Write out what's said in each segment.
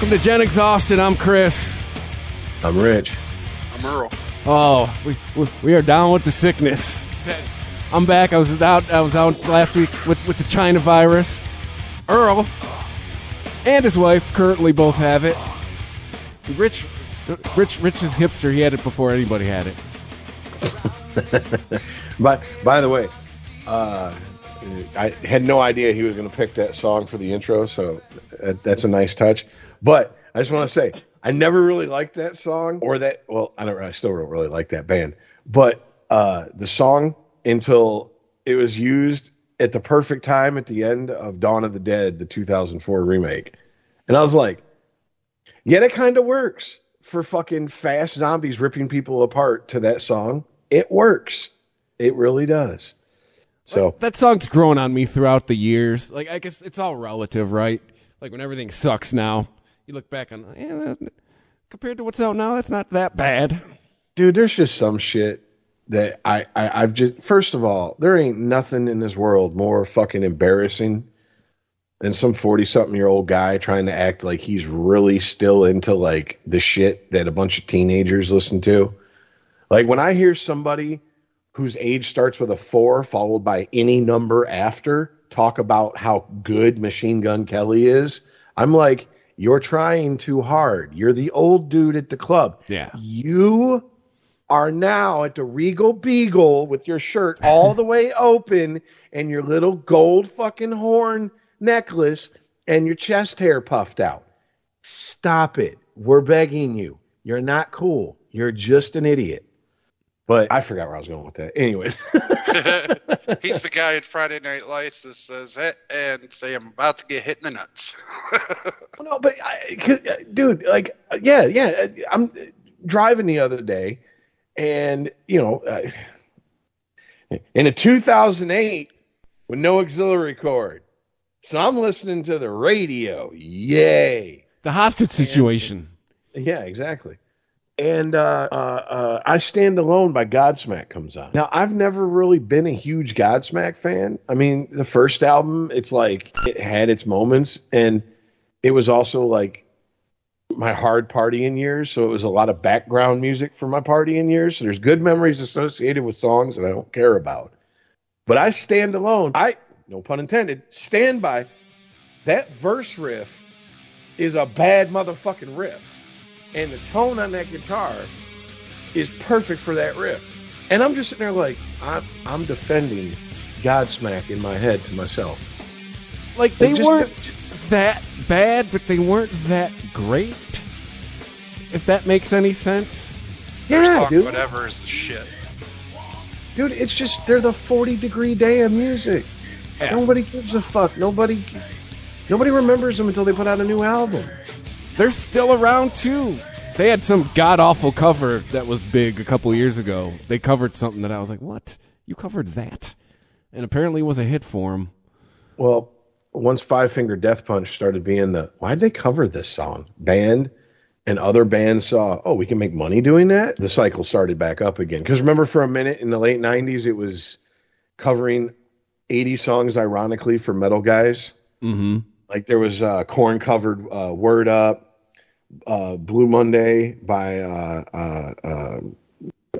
Welcome to Gen Exhausted. I'm Chris. I'm Rich. I'm Earl. Oh, we, we we are down with the sickness. I'm back. I was out. I was out last week with with the China virus. Earl and his wife currently both have it. Rich, Rich, Rich is hipster. He had it before anybody had it. But by the way, uh, I had no idea he was going to pick that song for the intro, so that, that's a nice touch. But I just want to say, I never really liked that song or that. Well, I don't. I still don't really like that band. But uh, the song until it was used at the perfect time at the end of Dawn of the Dead, the 2004 remake, and I was like, yeah, that kind of works for fucking fast zombies ripping people apart to that song. It works. It really does. So That song's grown on me throughout the years. Like I guess it's all relative, right? Like when everything sucks now, you look back on eh, compared to what's out now, that's not that bad. dude, there's just some shit that I, I I've just first of all, there ain't nothing in this world more fucking embarrassing than some forty something year old guy trying to act like he's really still into like the shit that a bunch of teenagers listen to. Like when I hear somebody whose age starts with a four followed by any number after talk about how good Machine Gun Kelly is, I'm like, you're trying too hard. You're the old dude at the club. Yeah. You are now at the Regal Beagle with your shirt all the way open and your little gold fucking horn necklace and your chest hair puffed out. Stop it. We're begging you. You're not cool. You're just an idiot. But I forgot where I was going with that. Anyways, He's the guy in Friday Night Lights that says it and say I'm about to get hit in the nuts. no, but I, 'cause, uh, dude, like, uh, yeah, yeah. uh, I'm driving the other day, and you know, uh, in a 2008 with no auxiliary cord, so I'm listening to the radio. Yay! The hostage situation. Yeah, exactly. And uh, uh, uh, I Stand Alone by Godsmack comes on. Now, I've never really been a huge Godsmack fan. I mean, the first album, it's like it had its moments, and it was also like my hard partying years. So it was a lot of background music for my partying years. So there's good memories associated with songs that I don't care about. But I stand alone. I, no pun intended, stand by that verse riff is a bad motherfucking riff. And the tone on that guitar is perfect for that riff. And I'm just sitting there like, I'm, I'm defending Godsmack in my head to myself. Like they just- weren't that bad, but they weren't that great. If that makes any sense. Yeah, Fuck dude. whatever is the shit. Dude, it's just, they're the 40 degree day of music. Yeah. Nobody gives a fuck. Nobody, nobody remembers them until they put out a new album. They're still around too. They had some god awful cover that was big a couple years ago. They covered something that I was like, "What? You covered that?" And apparently it was a hit for them. Well, once Five Finger Death Punch started being the why did they cover this song band, and other bands saw, oh, we can make money doing that. The cycle started back up again. Because remember, for a minute in the late '90s, it was covering 80 songs, ironically, for metal guys. Mm-hmm. Like there was uh, Korn covered uh, "Word Up," uh, "Blue Monday" by uh, uh, uh,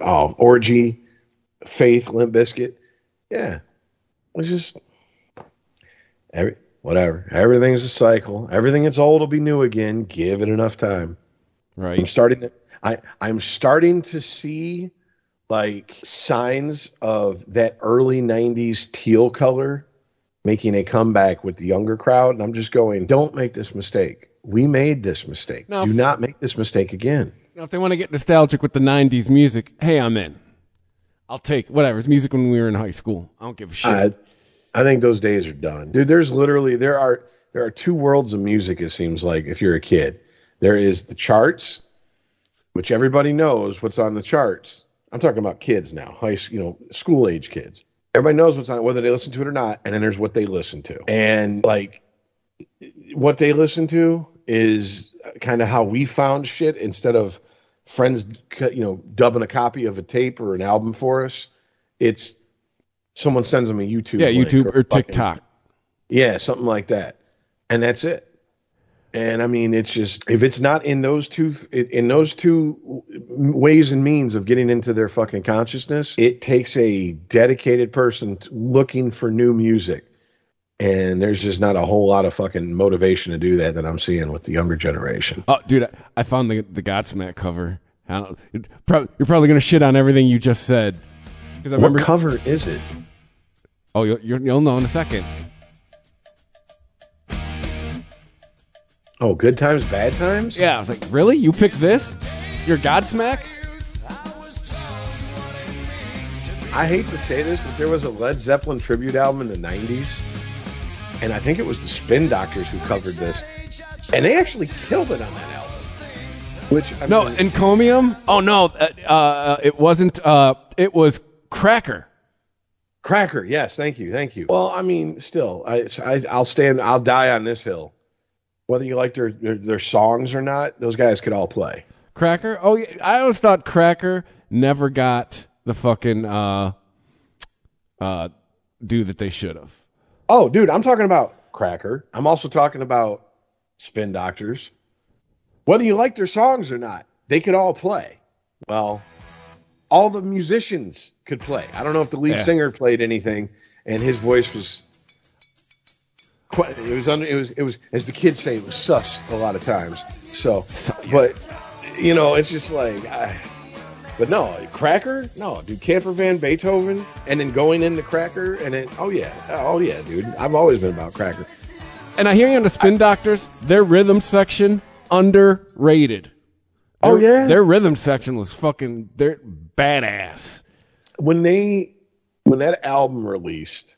oh, Orgy, Faith, Limp Bizkit. Yeah, it's just every whatever. Everything's a cycle. Everything that's old will be new again. Give it enough time. Right. I'm starting to I I'm starting to see like signs of that early 90s teal color making a comeback with the younger crowd and I'm just going don't make this mistake. We made this mistake. No. Do not make this mistake again. Now, if they want to get nostalgic with the '90s music, hey, I'm in. I'll take whatever. It's music when we were in high school. I don't give a shit. I I think those days are done. Dude, there's literally there are there are two worlds of music it seems like if you're a kid. There is the charts, which everybody knows what's on the charts. I'm talking about kids now, high s- you know, school age kids. Everybody knows what's on it, whether they listen to it or not, and then there's what they listen to. And like what they listen to is kind of how we found shit instead of friends you know dubbing a copy of a tape or an album for us. It's someone sends them a YouTube yeah, YouTube or fucking- TikTok. yeah, something like that. And that's it. And I mean, it's just if it's not in those two in those two ways and means of getting into their fucking consciousness, it takes a dedicated person looking for new music. And there's just not a whole lot of fucking motivation to do that that I'm seeing with the younger generation. Oh, dude, I, I found the the Godsmack cover. I don't, you're probably gonna shit on everything you just said. I What remember. cover is it? oh, you'll, you'll you'll know in a second. Oh, good times, bad times. Yeah, I was like, really? You picked this? Your Godsmack? I hate to say this, but there was a Led Zeppelin tribute album in the 90s, and I think it was the Spin Doctors who covered this, and they actually killed it on that album. Which I No, mean, encomium. Oh no, uh, uh, it wasn't. Uh, it was Cracker. Cracker, yes, thank you, thank you. Well, I mean, still, I, I I'll stand, I'll die on this hill. Whether you like their, their their songs or not, those guys could all play. Cracker. Oh, yeah, I always thought Cracker never got the fucking uh, uh, due that they should have. Oh, dude, I'm talking about Cracker. I'm also talking about Spin Doctors. Whether you like their songs or not, they could all play. Well, all the musicians could play. I don't know if the lead Yeah. singer played anything, and his voice was quite. It was under. It was. It was as the kids say, it was sus a lot of times. So, but you know, it's just like. I, but no, Cracker, no, dude, Camper Van Beethoven, and then going into Cracker, and then oh yeah, oh yeah, dude, I've always been about Cracker. And I hear you on the Spin Doctors. Their rhythm section underrated. Oh, yeah? their rhythm section was fucking. They're badass. when they when that album released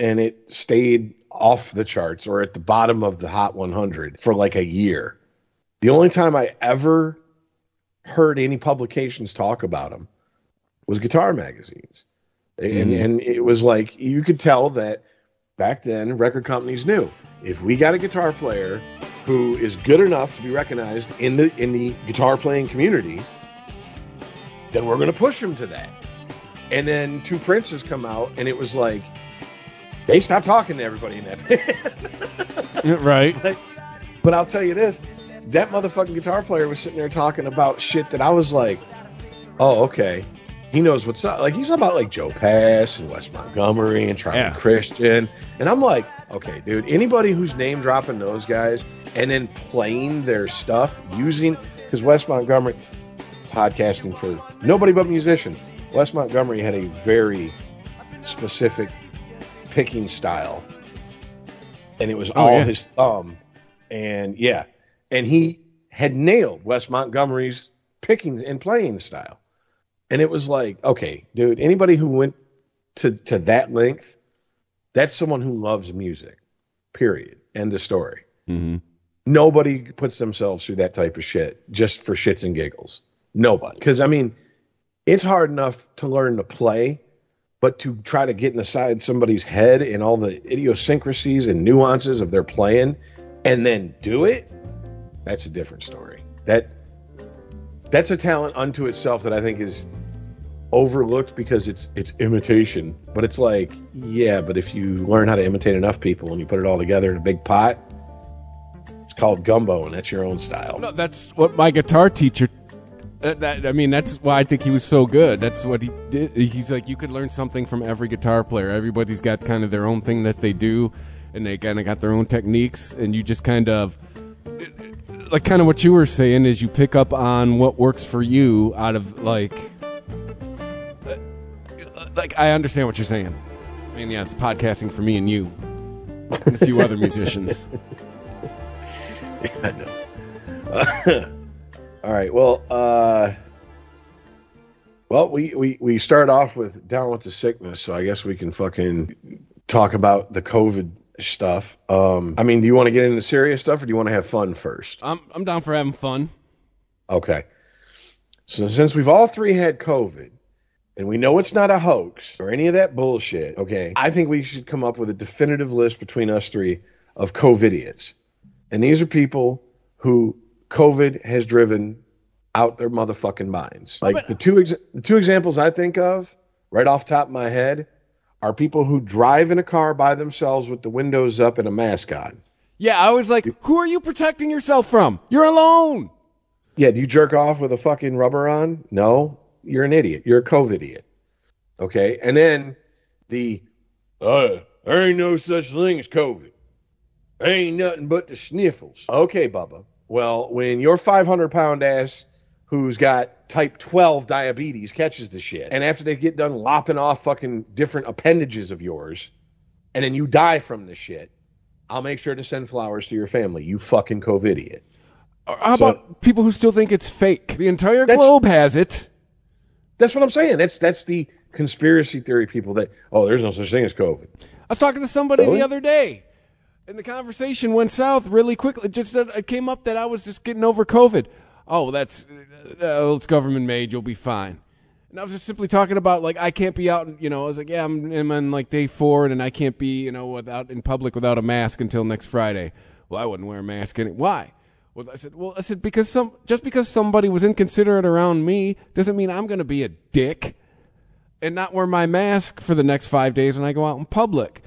and it stayed off the charts or at the bottom of the hot 100 for like a year the only time i ever heard any publications talk about them was guitar magazines and, mm-hmm. and it was like you could tell that back then record companies knew if we got a guitar player who is good enough to be recognized in the in the guitar playing community, then we're going to push him to that. And then two princes come out, and it was like they stopped talking to everybody in that band. right. Like, but I'll tell you this: that motherfucking guitar player was sitting there talking about shit that I was like, "Oh, okay." He knows what's up. Like he's about like Joe Pass and Wes Montgomery and Charlie Yeah. Christian, and I'm like, okay, dude. Anybody who's name dropping those guys and then playing their stuff using because Wes Montgomery podcasting for nobody but musicians. Wes Montgomery had a very specific picking style, and it was Oh, all yeah. his thumb. And yeah, and he had nailed Wes Montgomery's picking and playing style. And it was like, okay, dude, anybody who went to to that length, that's someone who loves music. Period. End of story. hmm Nobody puts themselves through that type of shit just for shits and giggles. Nobody. Because I mean, it's hard enough to learn to play, but to try to get inside somebody's head and all the idiosyncrasies and nuances of their playing and then do it, that's a different story. That that's a talent unto itself that I think is overlooked because it's it's imitation. But it's like, yeah, but if you learn how to imitate enough people and you put it all together in a big pot, it's called gumbo and that's your own style. No, that's what my guitar teacher. Uh, that I mean, that's why I think he was so good. That's what he did. He's like, you could learn something from every guitar player. Everybody's got kind of their own thing that they do, and they kind of got their own techniques, and you just kind of like kind of what you were saying is you pick up on what works for you out of like uh, like I understand what you're saying. I mean, yeah, it's podcasting for me and you and a few other musicians. I know. All right. Well, uh, well, we, we we start off with down with the sickness, so I guess we can fucking talk about the COVID stuff. Um, I mean, do you want to get into serious stuff, or do you want to have fun first? I'm I'm down for having fun. Okay. So since we've all three had COVID, and we know it's not a hoax or any of that bullshit, okay, I think we should come up with a definitive list between us three of COVIDiots. And these are people who COVID has driven out their motherfucking minds. Like the two ex- the two examples I think of right off the top of my head are people who drive in a car by themselves with the windows up and a mask on. Yeah, I was like, who are you protecting yourself from? You're alone. Yeah, do you jerk off with a fucking rubber on? No, you're an idiot. You're a COVID idiot. Okay, and then the uh, there ain't no such thing as COVID. There Ain't nothing but the sniffles. Okay, Bubba. Well, when your 500 pound ass who's got type 12 diabetes catches the shit, and after they get done lopping off fucking different appendages of yours, and then you die from the shit, I'll make sure to send flowers to your family. You fucking COVID idiot. Uh, how So- about people who still think it's fake? The entire globe has it. That's what I'm saying. That's that's the conspiracy theory people that oh, there's no such thing as COVID. I was talking to somebody Really? the other day, and the conversation went south really quickly. It Just uh, it came up that I was just getting over COVID. Oh, that's uh, it's government made. You'll be fine. And I was just simply talking about like I can't be out. You know, I was like, yeah, I'm, I'm on like day four, and I can't be you know without in public without a mask until next Friday. Well, I wouldn't wear a mask. Any- Why? Well, I said, well, I said because some just because somebody was inconsiderate around me doesn't mean I'm going to be a dick and not wear my mask for the next five days when I go out in public.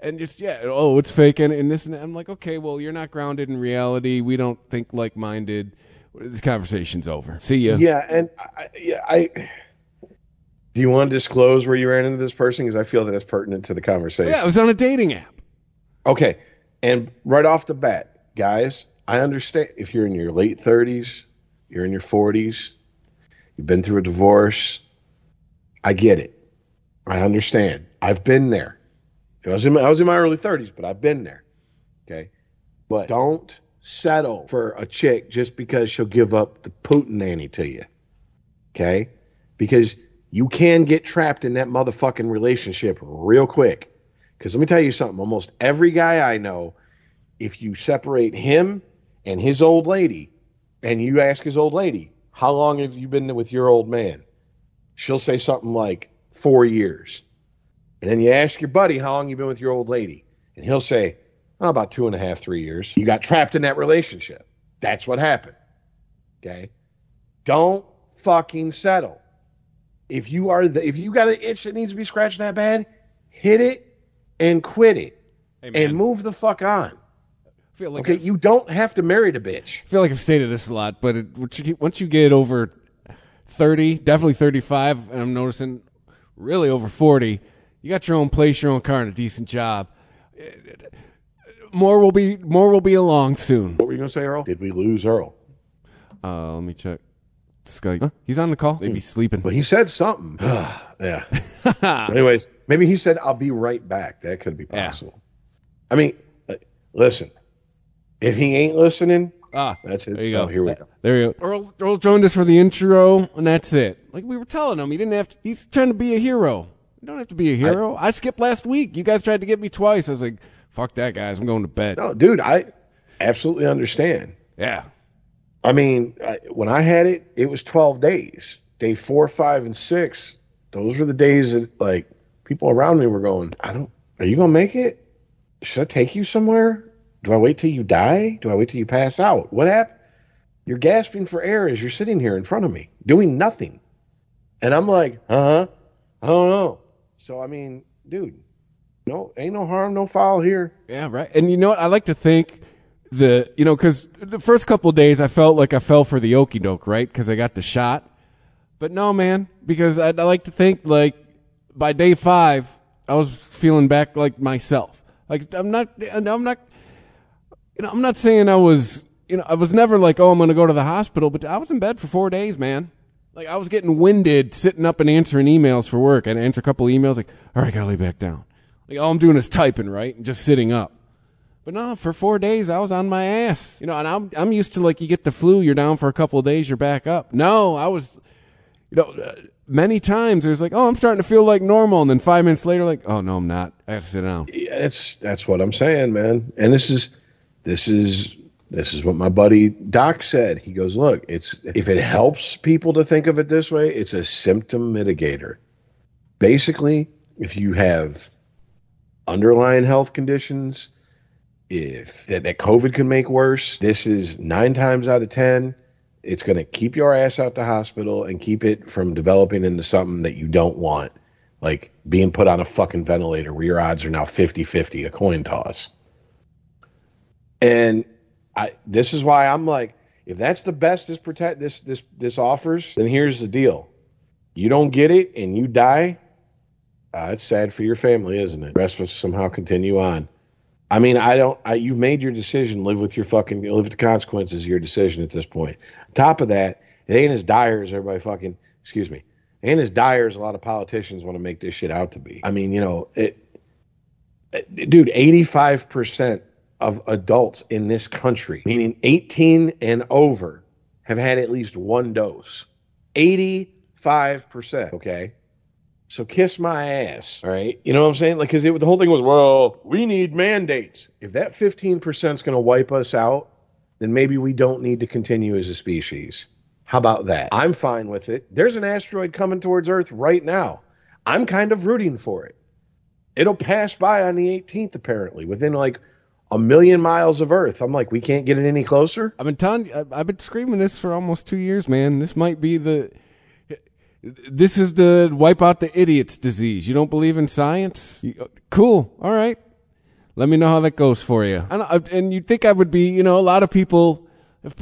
And just yeah, oh, it's fake and, and this and that. I'm like, okay, well, you're not grounded in reality. We don't think like minded. This conversation's over. See you. Yeah, and I, yeah, I. Do you want to disclose where you ran into this person? Because I feel that it's pertinent to the conversation. Yeah, it was on a dating app. Okay, and right off the bat, guys, I understand if you're in your late 30s, you're in your 40s, you've been through a divorce. I get it. I understand. I've been there. I was in my, I was in my early 30s, but I've been there. Okay, but don't settle for a chick just because she'll give up the Putin nanny to you. Okay, because you can get trapped in that motherfucking relationship real quick. Because let me tell you something. Almost every guy I know, if you separate him and his old lady, and you ask his old lady, how long have you been with your old man? She'll say something like four years. And then you ask your buddy how long you been with your old lady, and he'll say, oh, about two and a half, three years. You got trapped in that relationship. That's what happened. Okay. Don't fucking settle. If you are the, if you got an itch that needs to be scratched that bad, hit it and quit it Hey, and move the fuck on. I feel like Okay, I've- you don't have to marry the bitch. I feel like I've stated this a lot, but it, once, you get, once you get over 30, definitely 35, and I'm noticing really over 40, you got your own place, your own car, and a decent job. More will be more will be along soon. What were you gonna say, Earl? Did we lose Earl? Uh, let me check. Skype. Huh? He's on the call. Maybe sleeping. But he said something. yeah. Anyways, maybe he said, "I'll be right back." That could be Yeah. possible. I mean, uh, listen. If he ain't listening, Ah, that's his. there you go. oh, here we go. There you go. Earl, Earl joined us for the intro, and that's it. Like we were telling him, he didn't have to. He's trying to be a hero. You don't have to be a hero. I, skipped last week. You guys tried to get me twice. I was like, "Fuck that, guys. I'm going to bed." No, dude, I absolutely understand. Yeah. I mean, I, when I had it, it was 12 days. Day four, five, and six, those were the days that, like, people around me were going, I don't, are you going to make it? Should I take you somewhere? Do I wait till you die? Do I wait till you pass out? What happened? You're gasping for air as you're sitting here in front of me, doing nothing. And I'm like, uh huh, I don't know. So, I mean, dude, no, ain't no harm, no foul here. Yeah, right. And you know what? I like to think the you know because the first couple days I felt like I fell for the okey doke, right? Because I got the shot. But no, man, because I, I like to think like by day five I was feeling back like myself. Like I'm not, I'm not, you know, I'm not saying I was, you know, I was never like, oh, I'm going to go to the hospital, but I was in bed for four days, man. Like I was getting winded sitting up and answering emails for work. I'd answer a couple emails, like, all right, gotta lay back down. Like all I'm doing is typing, right, and just sitting up. But no, for four days I was on my ass. You know, and I'm I'm used to like you get the flu, you're down for a couple of days, you're back up. No, I was, you know, uh, many times it was like, oh, I'm starting to feel like normal, and then five minutes later, like, oh no, I'm not. I got to sit down. Yeah, that's that's what I'm saying, man. And this is this is this is what my buddy Doc said. He goes, "Look, it's if it helps people to think of it this way, it's a symptom mitigator. Basically, if you have underlying health conditions, if that, that COVID can make worse, this is nine times out of ten. It's going to keep your ass out the hospital and keep it from developing into something that you don't want, like being put on a fucking ventilator where your odds are now 50 50, a coin toss. And I, this is why I'm like, if that's the best this protect this this this offers, then here's the deal: you don't get it and you die. Uh, it's sad for your family, isn't it? The rest of us somehow continue on. I mean, I don't. I, you've made your decision. Live with your fucking. Live with the consequences of your decision at this point. On top of that, it ain't as dire as everybody fucking. Excuse me. Ain't as dire as a lot of politicians want to make this shit out to be. I mean, you know, it. it- Dude, eighty-five percent of adults in this country, meaning eighteen and over, have had at least one dose. Eighty-five percent. Okay. So kiss my ass, right? You know what I'm saying? Like, because the whole thing was, well, we need mandates. If that 15% is going to wipe us out, then maybe we don't need to continue as a species. How about that? I'm fine with it. There's an asteroid coming towards Earth right now. I'm kind of rooting for it. It'll pass by on the 18th, apparently, within like a million miles of Earth. I'm like, we can't get it any closer. I've been telling, I've been screaming this for almost two years, man. This might be the, this is the wipe out the idiots disease. You don't believe in science? You- uh, cool. All right. Let me know how that goes for you. And, you'd think I would be, you know, a lot of people have,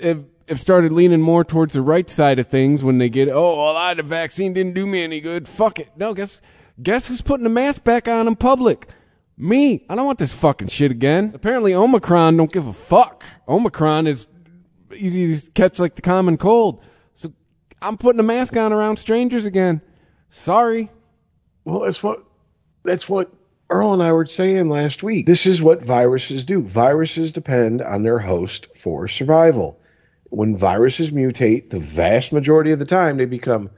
have, have started leaning more towards the right side of things when they get, oh, well, I, the vaccine didn't do me any good. Fuck it. No, guess, guess who's putting the mask back on in public? Me. I don't want this fucking shit again. Apparently Omicron don't give a fuck. Omicron is easy to catch like the common cold. So I'm putting a mask on around strangers again. Sorry. Well, that's what that's what Earl and I were saying last week. This is what viruses do. Viruses depend on their host for survival. When viruses mutate, the vast majority of the time they become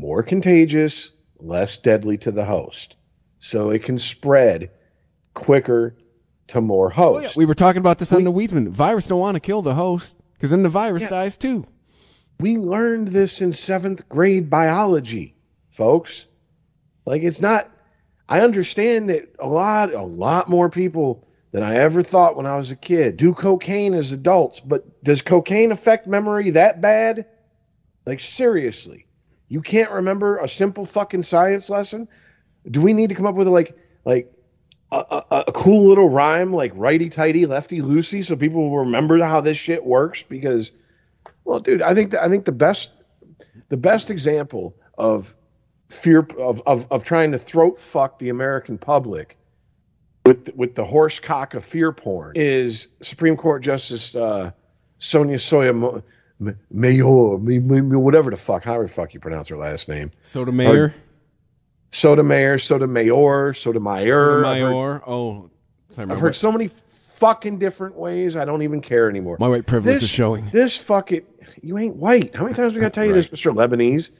more contagious, less deadly to the host. So it can spread quicker to more oh, hosts. We were talking about this on the Weedsman. Virus don't want to kill the host because then the virus Yeah. dies too. We learned this in seventh grade biology, folks. Like it's not. I understand that a lot, a lot more people than I ever thought when I was a kid. Do cocaine as adults, but does cocaine affect memory that bad? Like seriously, you can't remember a simple fucking science lesson? Do we need to come up with like like a, a, a cool little rhyme like righty tighty, lefty loosey, so people will remember how this shit works? Because, well, dude, I think the, I think the best the best example of fear of, of, of trying to throat fuck the American public with with the horse cock of fear porn is Supreme Court Justice uh, Sonia Soya Mayor, whatever the fuck, however the fuck you pronounce her last name. Sotomayor. Sotomayor, Sotomayor, Sotomayor. Sotomayor. Oh, sorry, I've heard so many fucking different ways. I don't even care anymore. My white privilege this, is showing. This fucking you ain't white. How many times we got to tell you this, Mister Lebanese?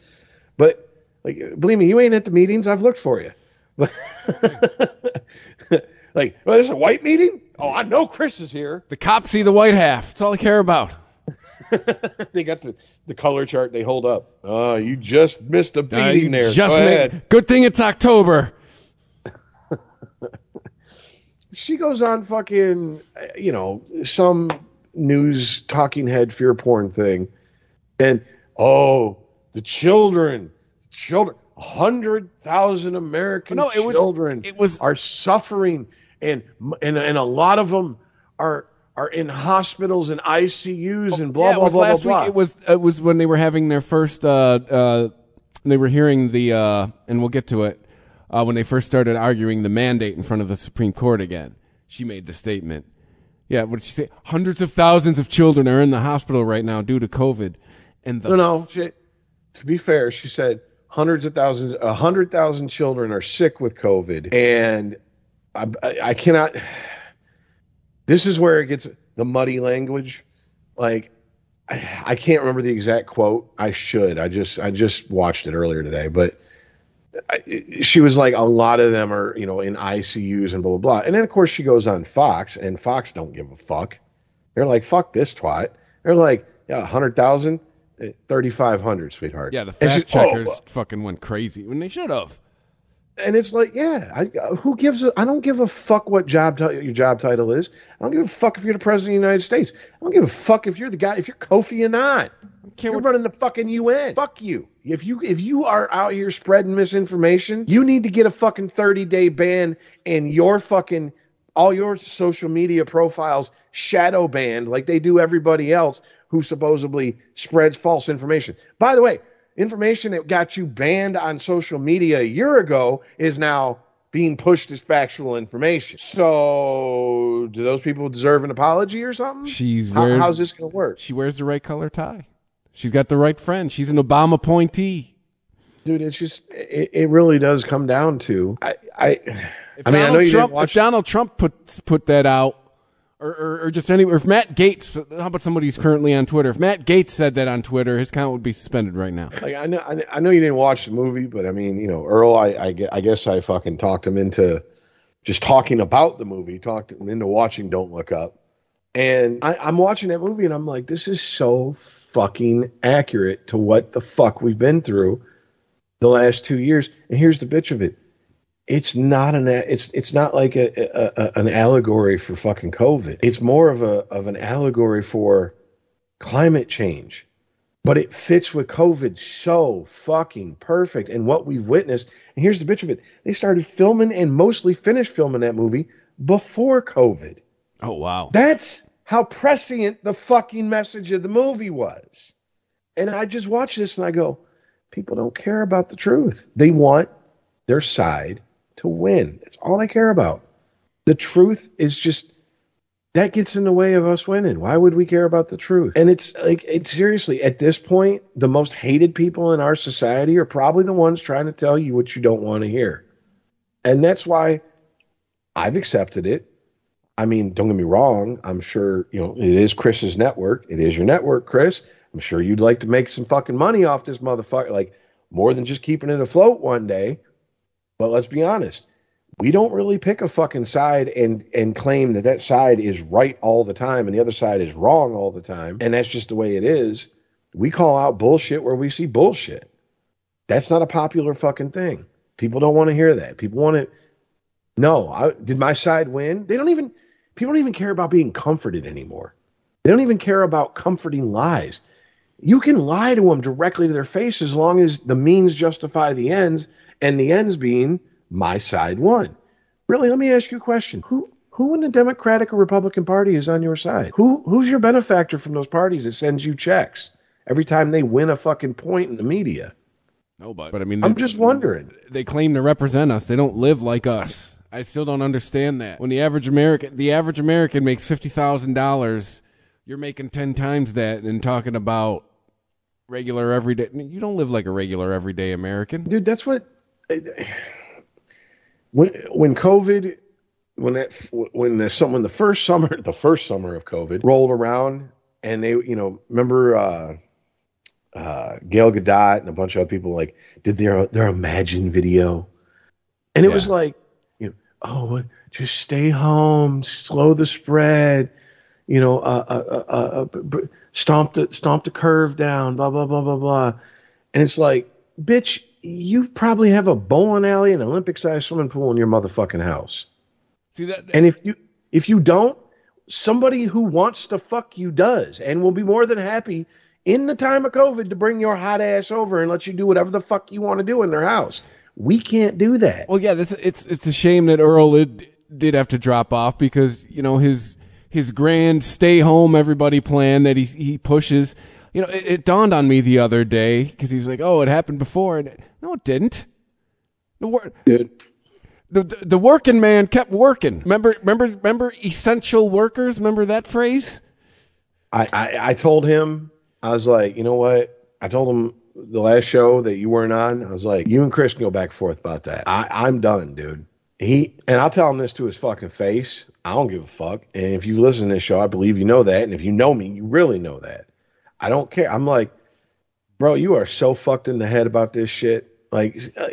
But like, believe me, you ain't at the meetings. I've looked for you. like, well, this is a white meeting. Oh, I know Chris is here. The cops see the white half. That's all I care about. they got the, the color chart they hold up. Oh, you just missed a Uh, beating you there. just Go made- good thing it's October. She goes on fucking, uh, you know, some news talking head fear porn thing. And, oh, the children, children, 100,000 American No, it was- children it was- are suffering. And, and, and a lot of them are, are in hospitals and ICUs and blah, yeah, blah, blah, last blah, blah. week. It was it was when they were having their first. Uh, uh, they were hearing the, uh, and we'll get to it. Uh, when they first started arguing the mandate in front of the Supreme Court again, she made the statement. Yeah, what did she say? Hundreds of thousands of children are in the hospital right now due to COVID, and the No, no. She, to be fair, she said hundreds of thousands, a hundred thousand children are sick with COVID, and I, I, I cannot. This is where it gets the muddy language. Like, I, I can't remember the exact quote. I should. I just, I just watched it earlier today, but. I, she was like, a lot of them are, you know, in ICUs and blah blah blah. And then of course she goes on Fox, and Fox don't give a fuck. They're like, fuck this twat. They're like, yeah, hundred thousand, eh, thirty five hundred, sweetheart. yeah, the fact oh, checkers fucking went crazy when they should have. And it's like, yeah, I, who gives a? I don't give a fuck what job ti- your job title is. I don't give a fuck if you're the president of the United States. I don't give a fuck if you're the guy, if you're Kofi Annan. You're what- running the fucking UN. Fuck you. If you if you are out here spreading misinformation, you need to get a fucking 30 day ban and your fucking all your social media profiles shadow banned like they do everybody else who supposedly spreads false information. By the way, information that got you banned on social media a year ago is now being pushed as factual information. So, do those people deserve an apology or something? She's How- wears, how's this going to work? She wears the right color tie. She's got the right friend. She's an Obama appointee. dude it's just it, it really does come down to i i If i mean i Donald know you Trump, didn't watch if Donald Trump put put that out, or, or, or just any, or if Matt Gaetz, how about somebody who's currently on Twitter? If Matt Gaetz said that on Twitter, his account would be suspended right now. like i know I, know you didn't watch the movie but i mean you know earl i i, I guess i fucking talked him into just talking about the movie talked him into watching don't look up and I, i'm watching that movie and i'm like this is so fucking accurate to what the fuck we've been through the last two years and here's the bitch of it it's not an it's it's not like a, a, an allegory for fucking covid it's more of a of an allegory for climate change but it fits with covid so fucking perfect and what we've witnessed and here's the bitch of it they started filming and mostly finished filming that movie before covid Oh wow! that's how prescient the fucking message of the movie was. And I just watch this and I go, people don't care about the truth. They want their side to win. It's all I care about. The truth is just that gets in the way of us winning. Why would we care about the truth? And it's like seriously at this point, the most hated people in our society are probably the ones trying to tell you what you don't want to hear. And that's why I've accepted it. I mean, don't get me wrong. I'm sure, you know, it is Chris's network. It is your network, Chris. I'm sure you'd like to make some fucking money off this motherfucker, like more than just keeping it afloat one day. But let's be honest. We don't really pick a fucking side and and claim that that side is right all the time and the other side is wrong all the time. And that's just the way it is. We call out bullshit where we see bullshit. That's not a popular fucking thing. People don't want to hear that. People want to no, I, did my side win? They don't even people don't even care about being comforted anymore. They don't even care about comforting lies. You can lie to them directly to their face as long as the means justify the ends, and the ends being my side won. Really, let me ask you a question. Who who in the Democratic or Republican Party is on your side? Who who's your benefactor from those parties that sends you checks every time they win a fucking point in the media? Nobody. But I mean, I'm just wondering. They claim to represent us. They don't live like us. I still don't understand that. When the average American, the average American makes fifty thousand dollars, you're making ten times that and talking about regular everyday. You don't live like a regular everyday American. dude that's what when when covid when that when the some when the first summer the first summer of covid rolled around and they you know remember uh uh gail gadot and a bunch of other people like did their their imagine video? And it was like you know oh just stay home slow the spread you know uh, uh, uh, uh, stomp the stomp the curve down blah blah blah blah blah. And it's like, bitch, you probably have a bowling alley and Olympic sized swimming pool in your motherfucking house. See that? And if you if you don't, somebody who wants to fuck you does and will be more than happy in the time of COVID to bring your hot ass over and let you do whatever the fuck you want to do in their house. We can't do that. Well, yeah, this, it's it's a shame that Earl did, did have to drop off because you know his his grand stay home everybody plan that he he pushes. You know, it, it dawned on me the other day because he was like, "Oh, it happened before," and no, it didn't. The, wor- Dude. the, the the working man kept working. Remember, remember, remember, essential workers. Remember that phrase? I, I, I told him, I was like, you know what? I told him the last show that you weren't on, I was like, you and Chris can go back and forth about that. I, I'm done, dude. He and I'll tell him this to his fucking face. I don't give a fuck. And if you've listened to this show, I believe you know that. And if you know me, you really know that. I don't care. I'm like, bro, you are so fucked in the head about this shit. Like, uh,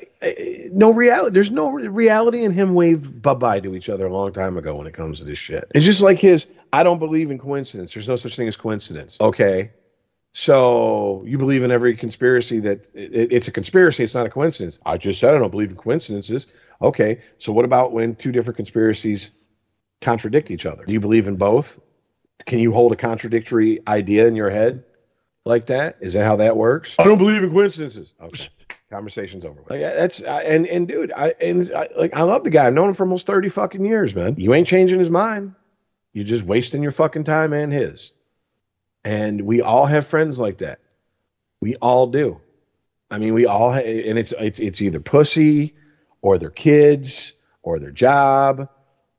no reality. There's no reality in him waved bye bye to each other a long time ago when it comes to this shit. It's just like his. I don't believe in coincidence. There's no such thing as coincidence. Okay, so you believe in every conspiracy that it, it's a conspiracy. It's not a coincidence. I just said I don't believe in coincidences. Okay, so what about when two different conspiracies contradict each other? Do you believe in both? Can you hold a contradictory idea in your head like that? Is that how that works? I don't believe in coincidences. Okay. Conversation's over. With. Like, uh, that's I- and and dude, I and I, like I love the guy. I've known him for almost thirty fucking years, man. You ain't changing his mind. You're just wasting your fucking time and his. And we all have friends like that. We all do. I mean, we all ha- and it's it's it's either pussy or their kids or their job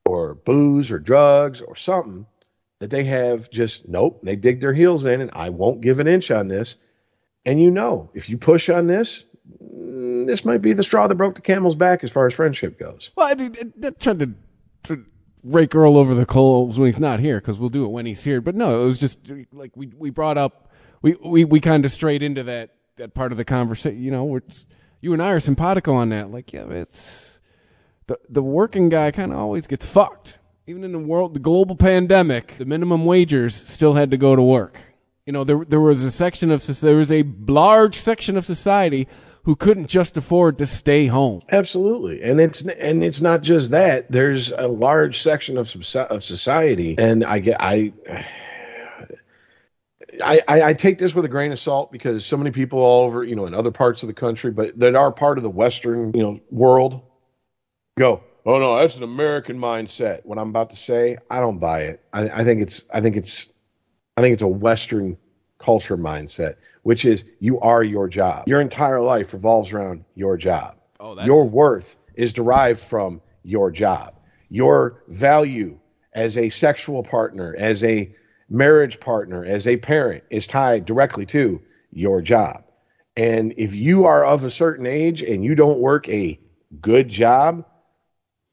or booze or drugs or something that they have just nope, they dig their heels in and I won't give an inch on this. And you know, if you push on this, mm, this might be the straw that broke the camel's back as far as friendship goes. Well, I, I, I tried to, to rake Earl over the coals when he's not here because we'll do it when he's here. But no, it was just like we we brought up we we, we kind of strayed into that that part of the conversation. You know, it's you and I are simpatico on that. Like, yeah, it's the the working guy kind of always gets fucked. Even in the world, the global pandemic, the minimum wagers still had to go to work. You know, there there was a section of there was a large section of society who couldn't just afford to stay home. Absolutely, and it's and it's not just that. There's a large section of of society, and I get I. I, I, I take this with a grain of salt because so many people all over, you know, in other parts of the country, but that are part of the Western, you know, world, go, oh no, that's an American mindset. What I'm about to say, I don't buy it. I, I think it's, I think it's, I think it's a Western culture mindset, which is you are your job. Your entire life revolves around your job. Oh, that's- your worth is derived from your job. Your value as a sexual partner, as a marriage partner, as a parent is tied directly to your job. And if you are of a certain age and you don't work a good job,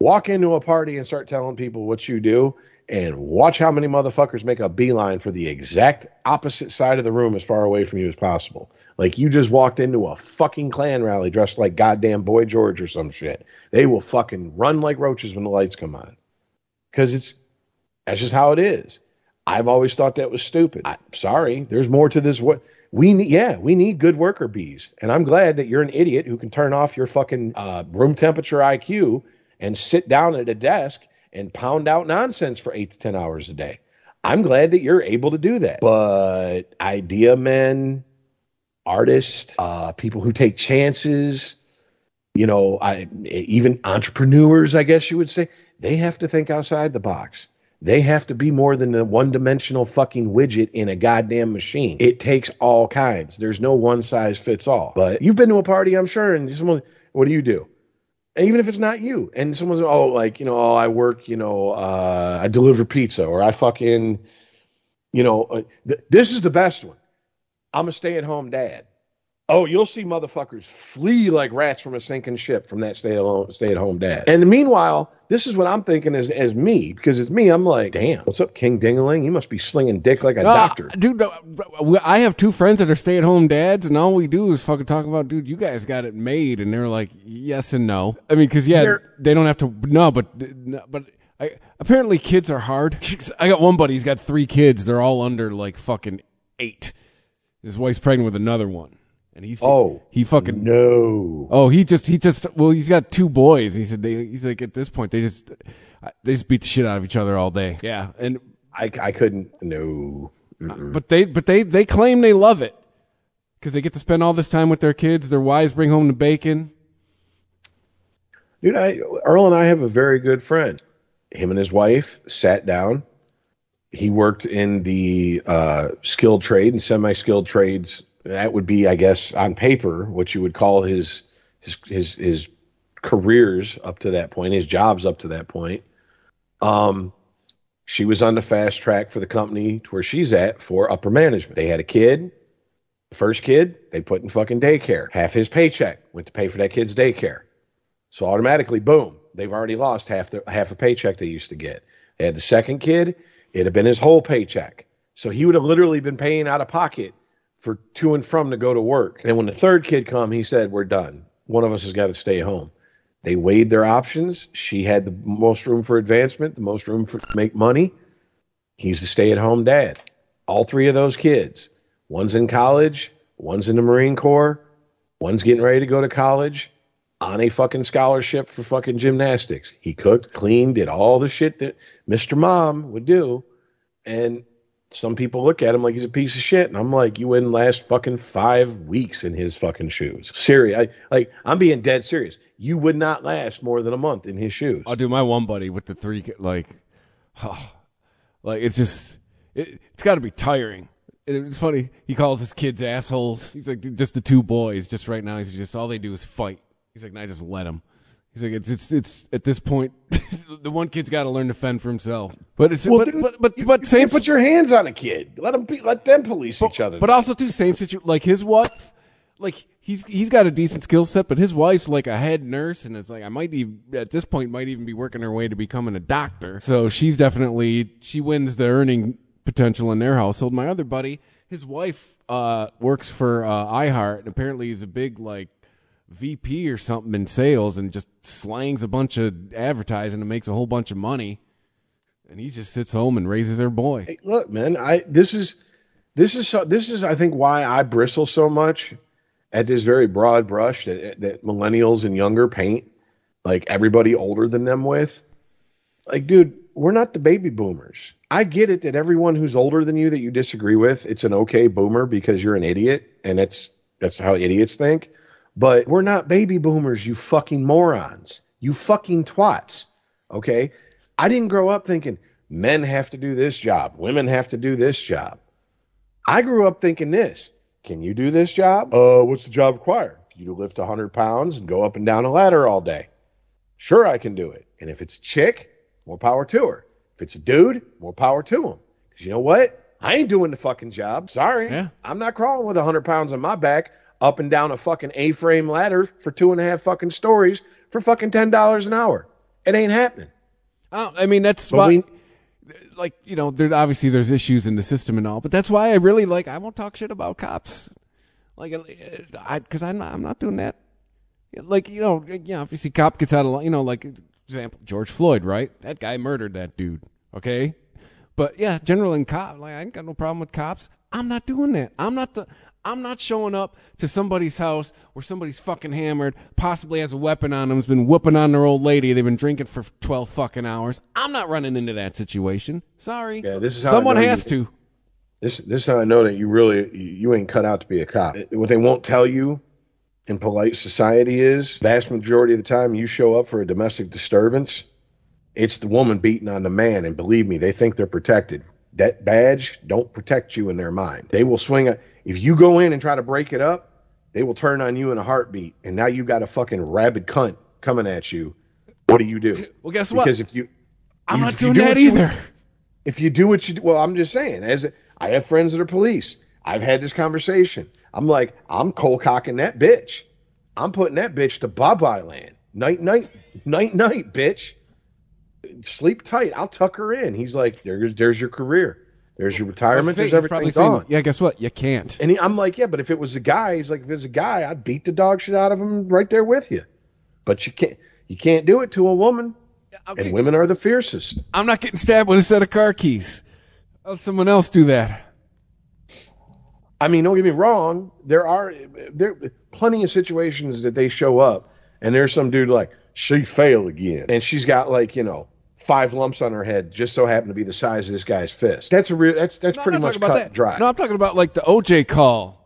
walk into a party and start telling people what you do and watch how many motherfuckers make a beeline for the exact opposite side of the room as far away from you as possible. Like you just walked into a fucking Klan rally dressed like goddamn Boy George or some shit. They will fucking run like roaches when the lights come on. Cause it's, that's just how it is. I've always thought that was stupid. I, sorry, there's more to this. What we need, yeah, we need good worker bees, and I'm glad that you're an idiot who can turn off your fucking uh, room temperature IQ and sit down at a desk and pound out nonsense for eight to 10 hours a day. I'm glad that you're able to do that. But idea men, artists, uh, people who take chances, you know, I, even entrepreneurs, I guess you would say, they have to think outside the box. They have to be more than a one dimensional fucking widget in a goddamn machine. It takes all kinds. There's no one size fits all. But you've been to a party, I'm sure, and someone, what do you do? Even if it's not you, and someone's, oh, like, you know, oh, I work, you know, uh, I deliver pizza, or I fucking, you know, uh, th- this is the best one. I'm a stay at home dad. Oh, you'll see motherfuckers flee like rats from a sinking ship from that stay alone, stay at home dad. And meanwhile, this is what I'm thinking as as me because it's me. I'm like, damn, what's up, King Dingaling? You must be slinging dick like a Ah, doctor. dude. I have two friends that are stay at home dads, and all we do is fucking talk about, dude. You guys got it made, and they're like, yes and no. I mean, because yeah, They're- they don't have to. No, but no, but I, apparently kids are hard. I got one buddy. He's got three kids. They're all under like fucking eight. His wife's pregnant with another one, and he's Oh, he fucking No, Oh, he just he just well, he's got two boys. He said they he's like at this point they just they just beat the shit out of each other all day. Yeah, and I I couldn't. No, Mm-mm. but they but they they claim they love it because they get to spend all this time with their kids. Their wives bring home the bacon. dude. I Earl and I have a very good friend. Him and his wife sat down. He worked in the uh, skilled trade and semi-skilled trades. That would be, I guess, on paper, what you would call his his his his careers up to that point, his jobs up to that point. Um, she was on the fast track for the company to where she's at for upper management. They had a kid. The first kid they put in fucking daycare. Half his paycheck went to pay for that kid's daycare. So automatically, boom, they've already lost half the half a paycheck they used to get. They had the second kid, it'd have been his whole paycheck. So he would have literally been paying out of pocket for to and from to go to work. And when the third kid come, he said, "We're done. One of us has got to stay home." They weighed their options. She had the most room for advancement, the most room for to make money. He's a stay-at-home dad. All three of those kids. One's in college, one's in the Marine Corps, one's getting ready to go to college on a fucking scholarship for fucking gymnastics. He cooked, cleaned, did all the shit that Mr. Mom would do. And some people look at him like he's a piece of shit. And I'm like, you wouldn't last fucking five weeks in his fucking shoes. Serious. I, like, I'm being dead serious. You would not last more than a month in his shoes. Oh, I'll do my one buddy with the three like, oh, like it's just it, it's got to be tiring. It's funny. He calls his kids assholes. He's like just the two boys. Just right now, he's just all they do is fight. He's like, I just let them. He's like, it's it's it's at this point, the one kid's got to learn to fend for himself. But it's Well, but, dude, but but you, but you same can't put your hands on a kid. Let them be, let them police each other. But also too same situation. Like his wife, like he's he's got a decent skill set, but his wife's like a head nurse, and it's like I might even at this point might even be working her way to becoming a doctor. So she's definitely she wins the earning potential in their household. My other buddy, his wife uh, works for uh, iHeart, and apparently he's a big like. VP or something in sales and just slangs a bunch of advertising and makes a whole bunch of money. And he just sits home and raises their boy. Hey, look, man, I this is this is so, this is I think why I bristle so much at this very broad brush that that millennials and younger paint like everybody older than them with. Like, dude, we're not the baby boomers. I get it that everyone who's older than you that you disagree with, it's an okay boomer because you're an idiot and that's that's how idiots think. But we're not baby boomers, you fucking morons. You fucking twats. Okay? I didn't grow up thinking men have to do this job, women have to do this job. I grew up thinking this. Can you do this job? Uh, what's the job require? For you to lift 100 pounds and go up and down a ladder all day. Sure, I can do it. And if it's a chick, more power to her. If it's a dude, more power to him. Because you know what? I ain't doing the fucking job. Sorry. Yeah. I'm not crawling with 100 pounds on my back up and down a fucking A frame ladder for two and a half fucking stories for fucking $10 an hour. It ain't happening. I, don't- I mean, that's But why, we- like, you know, there obviously there's issues in the system and all, but that's why I really like. I won't talk shit about cops, like, uh, I because I'm not, I'm not doing that. Like, you know, yeah, obviously, cop gets out of line. You know, like example, George Floyd, right? That guy murdered that dude. Okay, but yeah, general and cop, like, I ain't got no problem with cops. I'm not doing that. I'm not the. I'm not showing up to somebody's house where somebody's fucking hammered, possibly has a weapon on them, has been whooping on their old lady. They've been drinking for 12 fucking hours. I'm not running into that situation. Sorry. Yeah, this is how Someone has you- to. This this is how I know that you really you you ain't cut out to be a cop. What they won't tell you in polite society is vast majority of the time you show up for a domestic disturbance, it's the woman beating on the man, and believe me, they think they're protected. That badge don't protect you in their mind. They will swing a if you go in and try to break it up, they will turn on you in a heartbeat, and now you've got a fucking rabid cunt coming at you. What do you do? Well, guess what? Because if you I'm you- not doing do that what you- either. if you do what you do, well, I'm just saying, as a, I have friends that are police. I've had this conversation. I'm like, I'm cold cocking that bitch. I'm putting that bitch to bye bye land. Night, night, night, night, bitch. Sleep tight. I'll tuck her in. He's like, there's, there's your career. There's your retirement. There's everything saying, gone. yeah, guess what? You can't. And he, I'm like, yeah, but if it was a guy, he's like, if it's a guy, I'd beat the dog shit out of him right there with you. But you can't, you can't do it to a woman. Okay. And women are the fiercest. I'm not getting stabbed with a set of car keys. Let someone else do that. I mean, don't get me wrong. There are there plenty of situations that they show up, and there's some dude like she failed again, and she's got like you know five lumps on her head, just so happen to be the size of this guy's fist. That's a real. That's that's No, pretty much cut that. and dry. No, I'm talking about like the OJ call.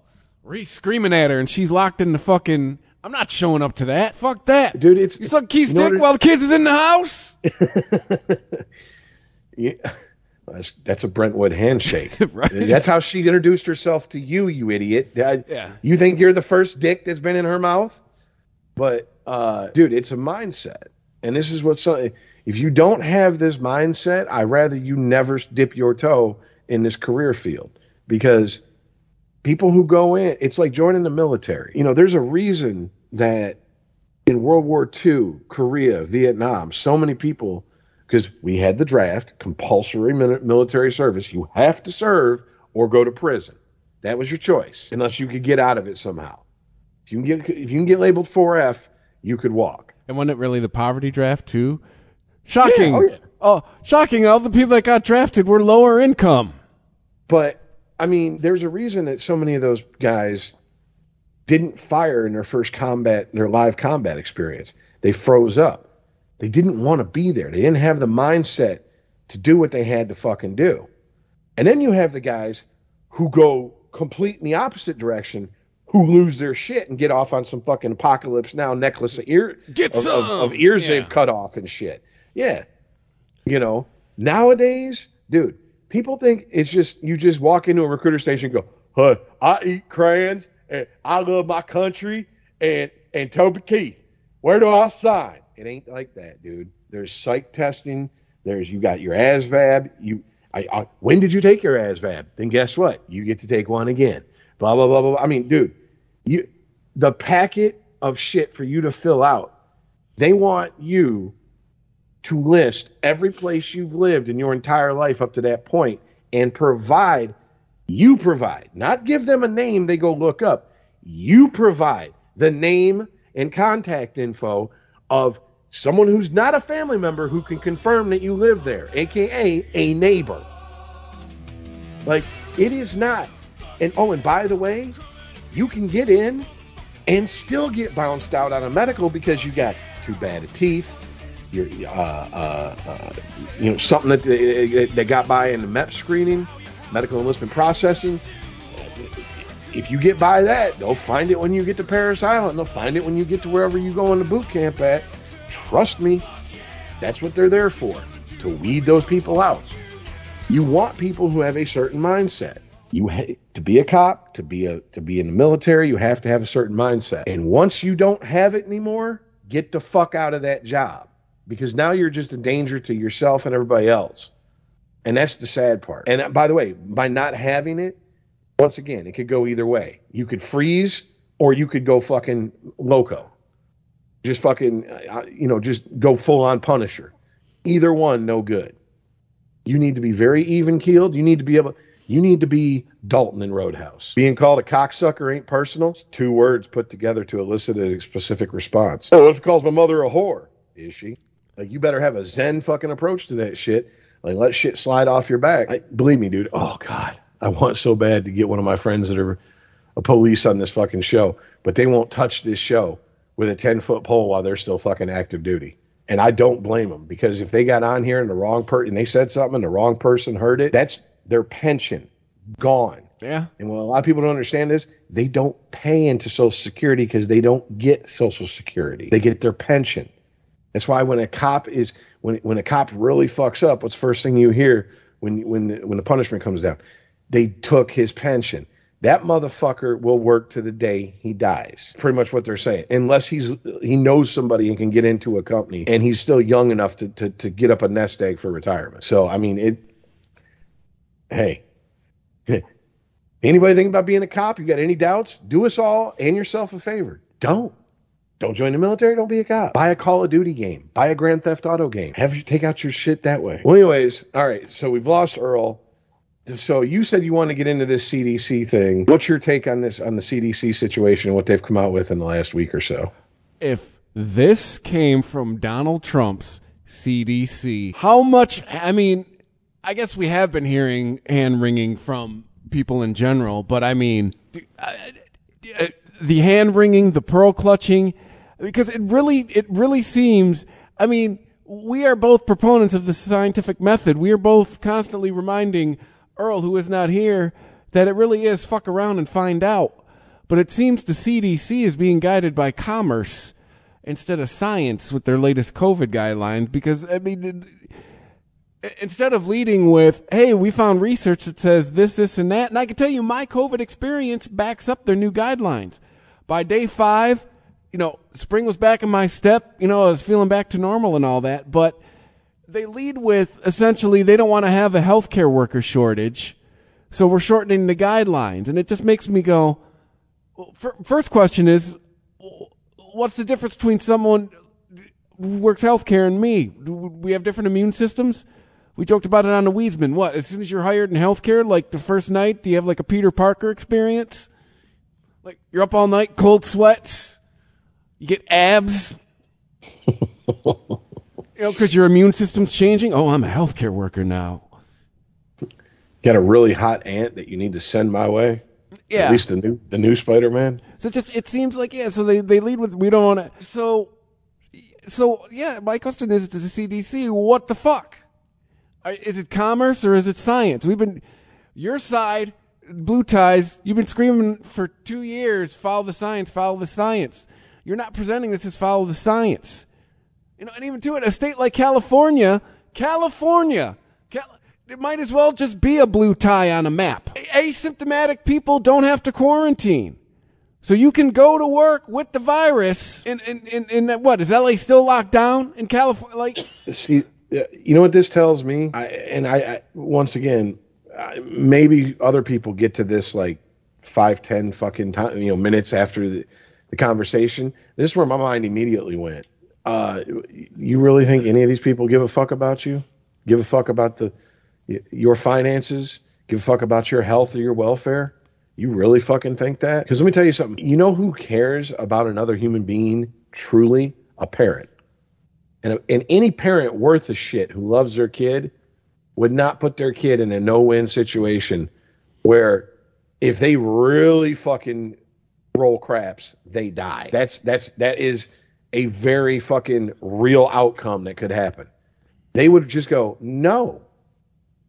Where he's screaming at her and she's locked in the fucking. I'm not showing up to that. Fuck that, Dude, it's- you suck Keith's dick while the kids is in the house. Yeah. That's, that's a Brentwood handshake. Right. That's how she introduced herself to you, you idiot. I- Yeah. You think you're the first dick that's been in her mouth? But, uh, dude, it's a mindset. And this is what's so, if you don't have this mindset, I rather you never dip your toe in this career field because people who go in, it's like joining the military. You know, there's a reason that in World War II, Korea, Vietnam, so many people, because we had the draft, compulsory military service. You have to serve or go to prison. That was your choice, unless you could get out of it somehow. If you can get if you can get labeled 4F, you could walk. And wasn't it really the poverty draft too? Shocking. Yeah, oh, yeah. oh, shocking! All the people that got drafted were lower income. But I mean, there's a reason that so many of those guys didn't fire in their first combat, their live combat experience. They froze up. They didn't want to be there. They didn't have the mindset to do what they had to fucking do. And then you have the guys who go complete in the opposite direction, who lose their shit and get off on some fucking apocalypse now necklace of ear Get of, of- of ears Yeah. they've cut off and shit. Yeah. You know, nowadays, dude, people think it's just you just walk into a recruiter station go, huh, I eat crayons and I love my country and and Toby Keith. Where do I sign? It ain't like that, dude. There's psych testing. There's you got your ASVAB. You I, I when did you take your ASVAB? Then guess what? You get to take one again. Blah blah blah blah. blah. I mean, dude, you the packet of shit for you to fill out. They want you to list every place you've lived in your entire life up to that point and provide you provide not give them a name they go look up. You provide the name and contact info of someone who's not a family member who can confirm that you live there aka a neighbor. Like it is not and oh and by the way you can get in and still get bounced out on a medical because you got too bad of teeth you're, uh, uh, uh, you know, something that they, they got by in the MEP screening, medical enlistment processing. If you get by that, they'll find it when you get to Parris Island. They'll find it when you get to wherever you go in the boot camp at. Trust me, that's what they're there for, to weed those people out. You want people who have a certain mindset. You ha- to be a cop, to be a to be in the military, you have to have a certain mindset. And once you don't have it anymore, get the fuck out of that job because now you're just a danger to yourself and everybody else. And that's the sad part. And by the way, by not having it, once again, it could go either way. You could freeze or you could go fucking loco. Just fucking, uh, you know, just go full on Punisher. Either one, no good. You need to be very even keeled. You need to be able, you need to be Dalton in Roadhouse. Being called a cocksucker ain't personal. It's two words put together to elicit a specific response. Oh, what if calls my mother a whore? Is she? Like, you better have a zen fucking approach to that shit. Like, let shit slide off your back. I, believe me, dude. Oh, God. I want so bad to get one of my friends that are a police on this fucking show, but they won't touch this show with a 10 foot pole while they're still fucking active duty. And I don't blame them because if they got on here and the wrong person, they said something and the wrong person heard it, that's their pension gone. Yeah. And what a lot of people don't understand is they don't pay into Social Security because they don't get Social Security. They get their pension. That's why when a cop is when when a cop really fucks up, what's the first thing you hear when when the, when the punishment comes down? They took his pension. That motherfucker will work to the day he dies. Pretty much what they're saying. Unless he's he knows somebody and can get into a company and he's still young enough to to, to get up a nest egg for retirement. So I mean it hey. Anybody think about being a cop? You got any doubts? Do us all and yourself a favor. Don't. Don't join the military. Don't be a cop. Buy a Call of Duty game. Buy a Grand Theft Auto game. Have you take out your shit that way. Well, anyways, all right. So we've lost Earl. So you said you want to get into this CDC thing. What's your take on this on the CDC situation? And what they've come out with in the last week or so? If this came from Donald Trump's CDC, how much? I mean, I guess we have been hearing hand wringing from people in general, but I mean, uh, uh, the hand wringing, the pearl clutching, because it really, it really seems. I mean, we are both proponents of the scientific method. We are both constantly reminding Earl, who is not here, that it really is fuck around and find out. But it seems the CDC is being guided by commerce instead of science with their latest COVID guidelines because, I mean, it, instead of leading with, hey, we found research that says this, this, and that, and I can tell you my COVID experience backs up their new guidelines. By day five, you know, spring was back in my step, you know, I was feeling back to normal and all that, but they lead with essentially they don't want to have a healthcare worker shortage, so we're shortening the guidelines, and it just makes me go. Well, first question is, what's the difference between someone who works healthcare and me? Do we have different immune systems? We joked about it on the Weedsman. What? As soon as you're hired in healthcare, like the first night, do you have like a Peter Parker experience? Like you're up all night, cold sweats, you get abs. Oh, you know, because your immune system's changing. Oh, I'm a healthcare worker now. Got a really hot aunt that you need to send my way. Yeah. At least the new the new Spider Man. So just it seems like yeah. So they they lead with we don't want to. So so yeah. My question is to the CDC. What the fuck? Is it commerce or is it science? We've been your side blue ties. You've been screaming for two years. Follow the science. Follow the science. You're not presenting this as follow the science. You know, and even to it, a state like California, California, Cal- it might as well just be a blue tie on a map. Asymptomatic people don't have to quarantine. So you can go to work with the virus in, in, in, in what, is LA still locked down in California? Like, see, uh, you know what this tells me? I, and I, I once again, I, maybe other people get to this like five, ten fucking time, you know, minutes after the, the conversation. This is where my mind immediately went uh, you really think any of these people give a fuck about you? Give a fuck about the your finances? Give a fuck about your health or your welfare? You really fucking think that? Because let me tell you something. You know who cares about another human being truly? A parent. And, and any parent worth a shit who loves their kid would not put their kid in a no-win situation where if they really fucking roll craps, they die. That's that's that is a very fucking real outcome that could happen. They would just go, no,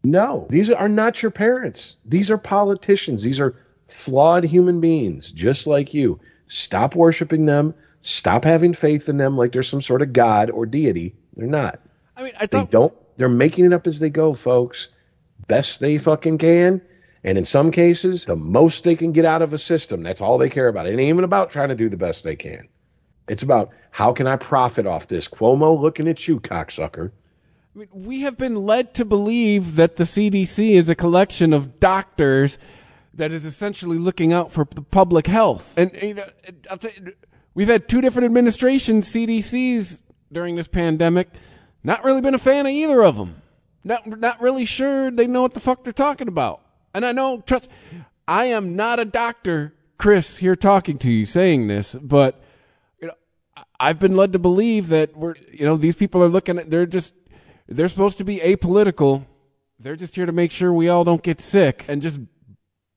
no, these are not your parents. These are politicians. These are flawed human beings, just like you. Stop worshiping them. Stop having faith in them like they're some sort of god or deity. They're not. I mean, I thought, they don't. They're making it up as they go, folks. Best they fucking can. And in some cases, the most they can get out of a system. That's all they care about. It ain't even about trying to do the best they can. It's about how can I profit off this? Cuomo looking at you, cocksucker. I mean, we have been led to believe that the CDC is a collection of doctors that is essentially looking out for the public health. And you know, I'll tell you, we've had two different administrations, CDCs, during this pandemic. Not really been a fan of either of them. Not not really sure they know what the fuck they're talking about. And I know, trust, I am not a doctor, Chris, here talking to you, saying this, but you know, I've been led to believe that we're, you know, these people are looking at, they're just, they're supposed to be apolitical. They're just here to make sure we all don't get sick and just,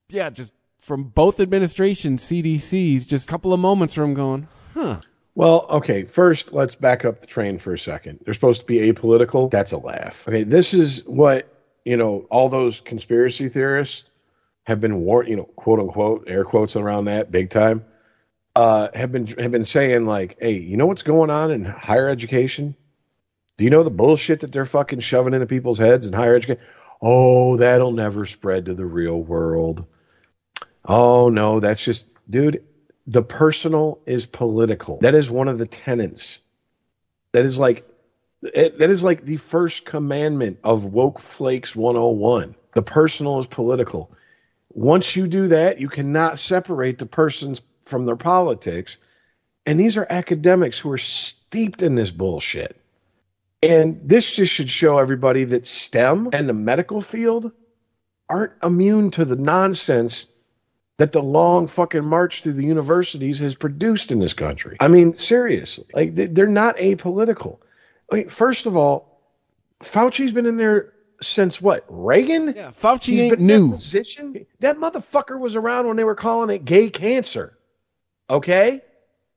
yeah, just from both administrations, CDCs, just a couple of moments from going, huh. Well, okay, first let's back up the train for a second. They're supposed to be apolitical. That's a laugh. Okay, this is what, you know, all those conspiracy theorists have been war, you know, quote unquote, air quotes around that big time. Uh, have been have been saying like, hey, you know what's going on in higher education? Do you know the bullshit that they're fucking shoving into people's heads in higher education? Oh, that'll never spread to the real world. Oh no, that's just dude, the personal is political. That is one of the tenets. That is like it, that is like the first commandment of woke flakes 101. The personal is political. Once you do that, you cannot separate the persons from their politics. And these are academics who are steeped in this bullshit. And this just should show everybody that STEM and the medical field aren't immune to the nonsense that the long fucking march through the universities has produced in this country. I mean, seriously, like they're not apolitical. I mean, first of all, Fauci's been in there since what? Reagan? Yeah, Fauci He's ain't been in that new. Position? That motherfucker was around when they were calling it gay cancer. Okay?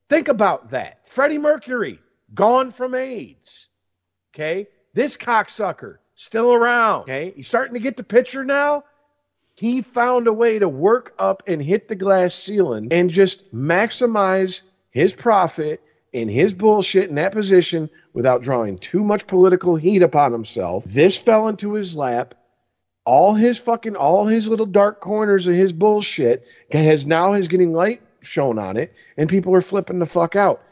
Think about that. Freddie Mercury, gone from AIDS. Okay? This cocksucker, still around. Okay? He's starting to get the picture now. He found a way to work up and hit the glass ceiling and just maximize his profit and his bullshit in that position without drawing too much political heat upon himself. This fell into his lap. All his fucking, all his little dark corners of his bullshit has now is getting light shown on it, and people are flipping the fuck out.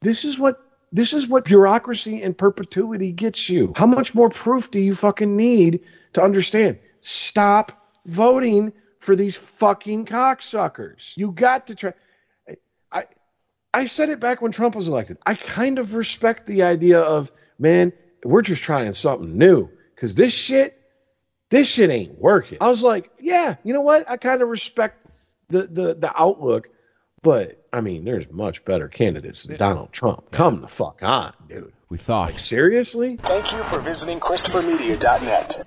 This is what this is what bureaucracy and perpetuity gets you. How much more proof do you fucking need to understand? Stop voting for these fucking cocksuckers. You got to try. I I said it back when Trump was elected. I kind of respect the idea of man, we're just trying something new because this shit, this shit ain't working. I was like, yeah, you know what? I kind of respect the the the outlook, but I mean, there's much better candidates than Donald Trump. Come the fuck on, dude. We thought. Like seriously? Thank you for visiting ChristopherMedia.net.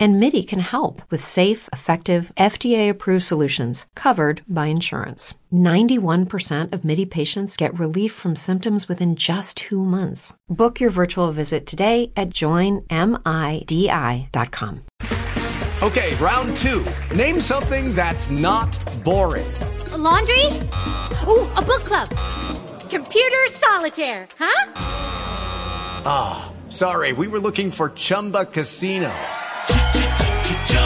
And MIDI can help with safe, effective, FDA approved solutions covered by insurance. 91% of MIDI patients get relief from symptoms within just two months. Book your virtual visit today at joinmidi.com. Okay, round two. Name something that's not boring. A laundry? Ooh, a book club. Computer solitaire, huh? Ah, sorry, we were looking for Chumba Casino.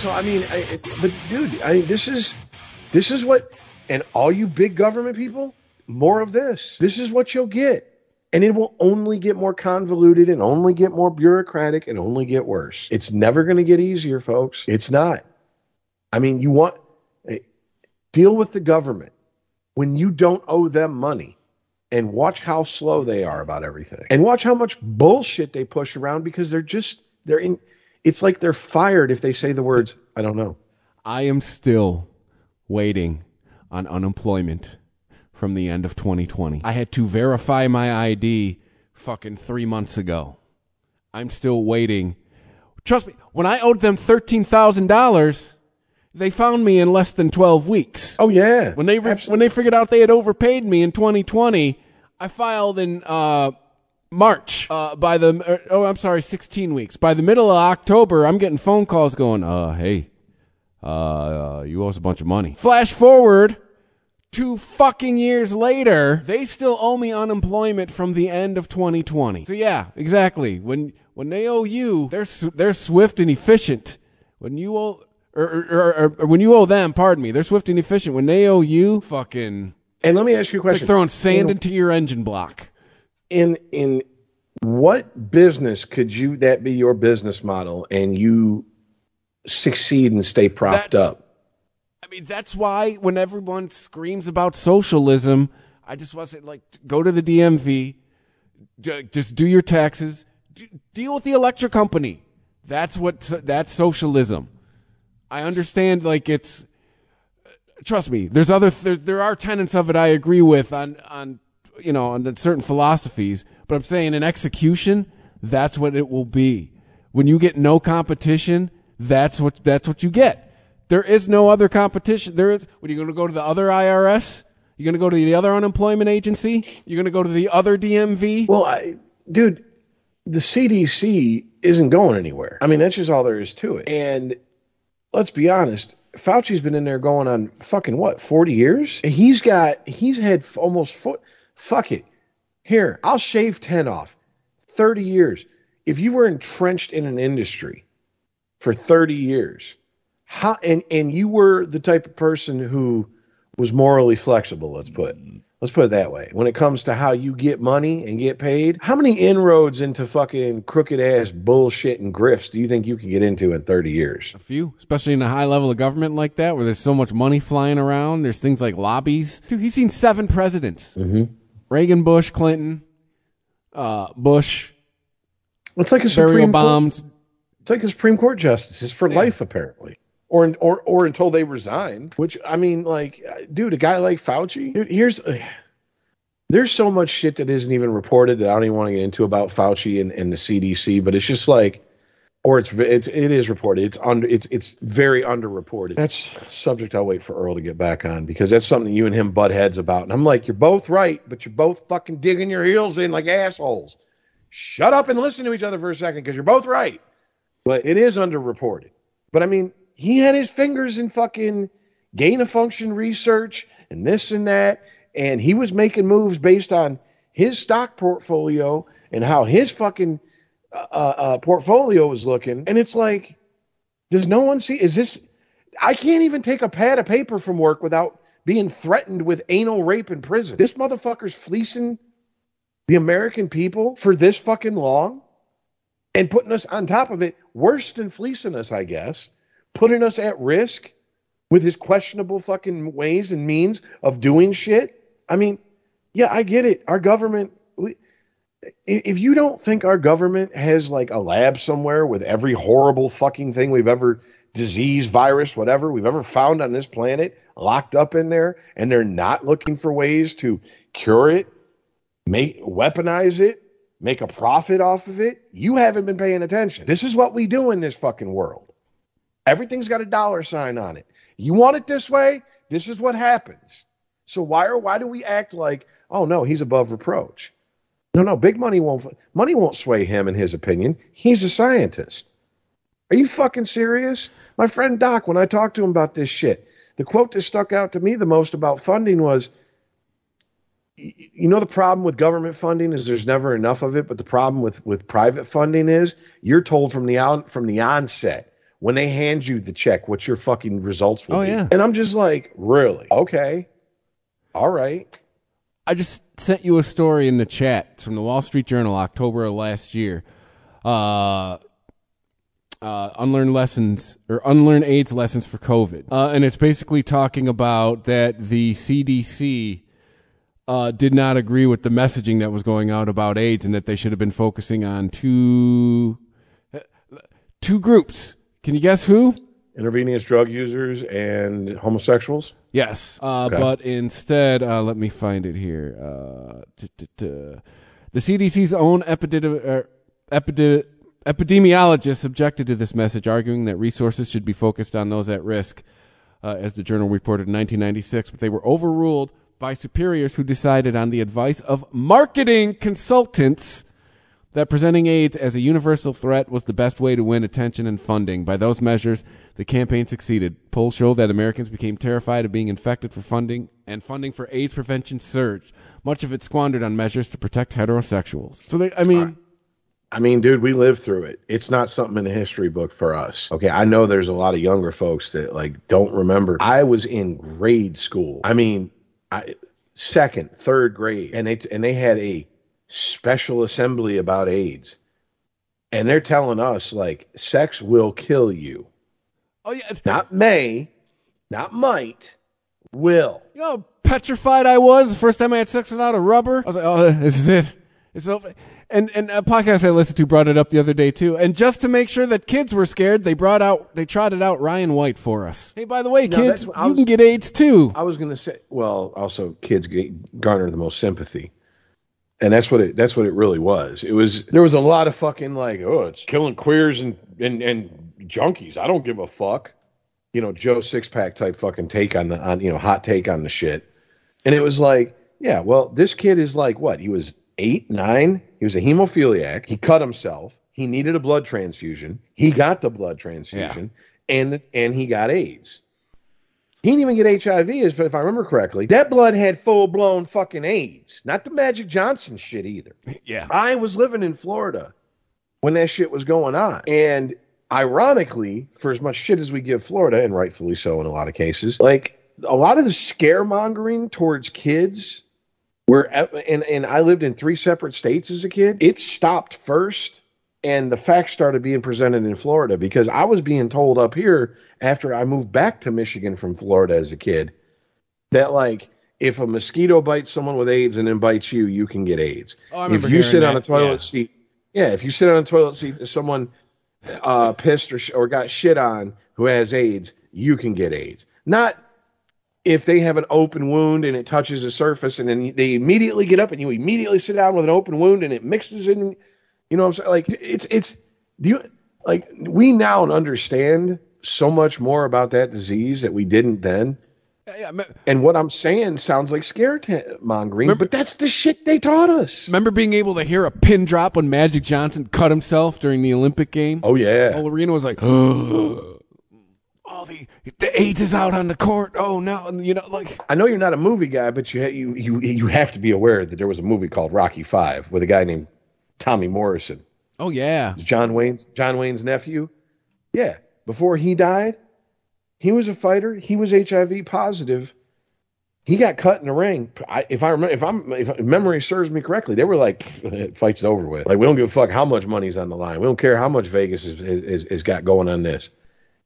So I mean, I, but dude, I this is this is what, and all you big government people, more of this. This is what you'll get, and it will only get more convoluted and only get more bureaucratic and only get worse. It's never going to get easier, folks. It's not. I mean, you want eh, deal with the government when you don't owe them money. And watch how slow they are about everything. And watch how much bullshit they push around because they're just they're in it's like they're fired if they say the words, I don't know. I am still waiting on unemployment from the end of 2020. I had to verify my ID fucking three months ago. I'm still waiting. Trust me, when I owed them $13,000, they found me in less than 12 weeks. Oh yeah. When they re- when they figured out they had overpaid me in 2020, I filed in uh, March. Uh, by the er, oh, I'm sorry, 16 weeks. By the middle of October, I'm getting phone calls going, uh, hey, uh, you owe us a bunch of money. Flash forward two fucking years later, they still owe me unemployment from the end of 2020. So yeah, exactly. When when they owe you, they're s- they're swift and efficient. When you owe or, or, or, or when you owe them, pardon me, they're swift and efficient. When they owe you, fucking. And let me ask you a It's like question. throwing sand In- into your engine block. In in what business could you that be your business model and you succeed and stay propped That's- up? I mean, that's why when everyone screams about socialism, I just want to say, like, go to the DMV, just do your taxes, d- deal with the electric company. That's what that's socialism. I understand, like, it's. Trust me, there's other there, there are tenets of it I agree with on on you know on certain philosophies, but I'm saying in execution, that's what it will be. When you get no competition, that's what that's what you get. There is no other competition. There is. What are you going to go to the other IRS? You're going to go to the other unemployment agency? You're going to go to the other DMV? Well, I, dude, the CDC isn't going anywhere. I mean, that's just all there is to it. And let's be honest, Fauci's been in there going on fucking what, 40 years? He's got, he's had almost, fo- fuck it. Here, I'll shave 10 off. 30 years. If you were entrenched in an industry for 30 years, how, and, and you were the type of person who was morally flexible, let's put, let's put it that way. When it comes to how you get money and get paid, how many inroads into fucking crooked ass bullshit and grifts do you think you can get into in 30 years? A few, especially in a high level of government like that, where there's so much money flying around. There's things like lobbies. Dude, he's seen seven presidents: Mm-hmm. Reagan, Bush, Clinton, uh, Bush. It's like a Supreme Court- bombs. It's like a Supreme Court justice. It's for life, apparently. Or, or, or until they resign. Which I mean, like, dude, a guy like Fauci. Dude, here's uh, there's so much shit that isn't even reported that I don't even want to get into about Fauci and, and the CDC. But it's just like, or it's it's it is reported. It's under it's it's very underreported. That's subject I'll wait for Earl to get back on because that's something you and him butt heads about. And I'm like, you're both right, but you're both fucking digging your heels in like assholes. Shut up and listen to each other for a second because you're both right but it is underreported. But I mean, he had his fingers in fucking gain of function research and this and that, and he was making moves based on his stock portfolio and how his fucking uh, portfolio was looking. And it's like, does no one see? Is this? I can't even take a pad of paper from work without being threatened with anal rape in prison. This motherfucker's fleecing the American people for this fucking long and putting us on top of it worse than fleecing us, I guess, putting us at risk with his questionable fucking ways and means of doing shit. I mean, yeah, I get it. Our government, if you don't think our government has like a lab somewhere with every horrible fucking thing we've ever disease, virus, whatever we've ever found on this planet locked up in there, and they're not looking for ways to cure it, make weaponize it, make a profit off of it, you haven't been paying attention. This is what we do in this fucking world. Everything's got a dollar sign on it. You want it this way? This is what happens. So why or why do we act like, oh no, he's above reproach? No, no, big money won't money won't sway him in his opinion. He's a scientist. Are you fucking serious? My friend Doc, when I talked to him about this shit, the quote that stuck out to me the most about funding was you know the problem with government funding is there's never enough of it, but the problem with with private funding is you're told from the out from the onset when they hand you the check what your fucking results will Oh, be. yeah. And I'm just like, really? Okay. All right. I just sent you a story in the chat It's from the Wall Street Journal, October of last year. Uh, uh, unlearn lessons or unlearn AIDS lessons for COVID, uh, and it's basically talking about that the CDC uh, did not agree with the messaging that was going out about AIDS, and that they should have been focusing on two two groups. Can you guess who? Intravenous drug users and homosexuals. Yes, uh, Okay. but instead, uh, let me find it here. Uh, t- t- t- the CDC's own epidemi- er, epide- epidemiologists objected to this message, arguing that resources should be focused on those at risk, uh, as the journal reported in 1996. But they were overruled by superiors who decided, on the advice of marketing consultants, that presenting AIDS as a universal threat was the best way to win attention and funding. By those measures, the campaign succeeded. Polls show that Americans became terrified of being infected for funding, and funding for AIDS prevention surged. Much of it squandered on measures to protect heterosexuals. So, they, I mean, I mean, dude, we lived through it. It's not something in the history book for us. Okay, I know there's a lot of younger folks that like don't remember. I was in grade school. I mean, I second, third grade, and they and they had a special assembly about AIDS, and they're telling us like sex will kill you. oh yeah, Not may, not might, will. you know, how petrified I was the first time I had sex without a rubber. I was like, oh, this is it. It's over. And and a podcast I listened to brought it up the other day too. And just to make sure that kids were scared, they brought out they trotted out Ryan White for us. Hey, by the way, No, kids, you was- can get AIDS too. I was gonna say, well, also kids garner the most sympathy, and that's what it that's what it really was. It was there was a lot of fucking like, oh, it's killing queers and and and junkies. I don't give a fuck, you know, Joe six pack type fucking take on the on you know hot take on the shit, and it was like, yeah, well, this kid is like what he was eight nine. He was a hemophiliac. He cut himself. He needed a blood transfusion. He got the blood transfusion, and and he got AIDS. He didn't even get HIV, if if I remember correctly. That blood had full blown fucking AIDS, not the Magic Johnson shit either. Yeah. I was living in Florida when that shit was going on. And ironically, for as much shit as we give Florida, and rightfully so in a lot of cases, like a lot of the scaremongering towards kids, where and, and I lived in three separate states as a kid, it stopped first. And the facts started being presented in Florida because I was being told up here after I moved back to Michigan from Florida as a kid that like if a mosquito bites someone with AIDS and then bites you, you can get AIDS. Oh, I if you sit on a toilet yeah. seat, yeah, if you sit on a toilet seat and someone uh, pissed or, sh- or got shit on who has AIDS, you can get AIDS. Not if they have an open wound and it touches the surface and then they immediately get up and you immediately sit down with an open wound and it mixes in, you know what I'm saying? Like it's, it's, do you, like we now understand so much more about that disease that we didn't then. Yeah, me- And what I'm saying sounds like scaremongering, but that's the shit they taught us. Remember being able to hear a pin drop when Magic Johnson cut himself during the Olympic game? Oh yeah. Whole arena was like, oh, the the AIDS is out on the court. Oh no, and you know, like I know you're not a movie guy, but you you you you have to be aware that there was a movie called Rocky Five with a guy named Tommy Morrison. oh yeah, John Wayne's John Wayne's nephew. Yeah, before he died, he was a fighter. He was HIV positive. He got cut in the ring. I, if I remember, if I'm if memory serves me correctly, they were like, "Fight's over with." Like we don't give a fuck how much money's on the line. We don't care how much Vegas is is, is, got going on this.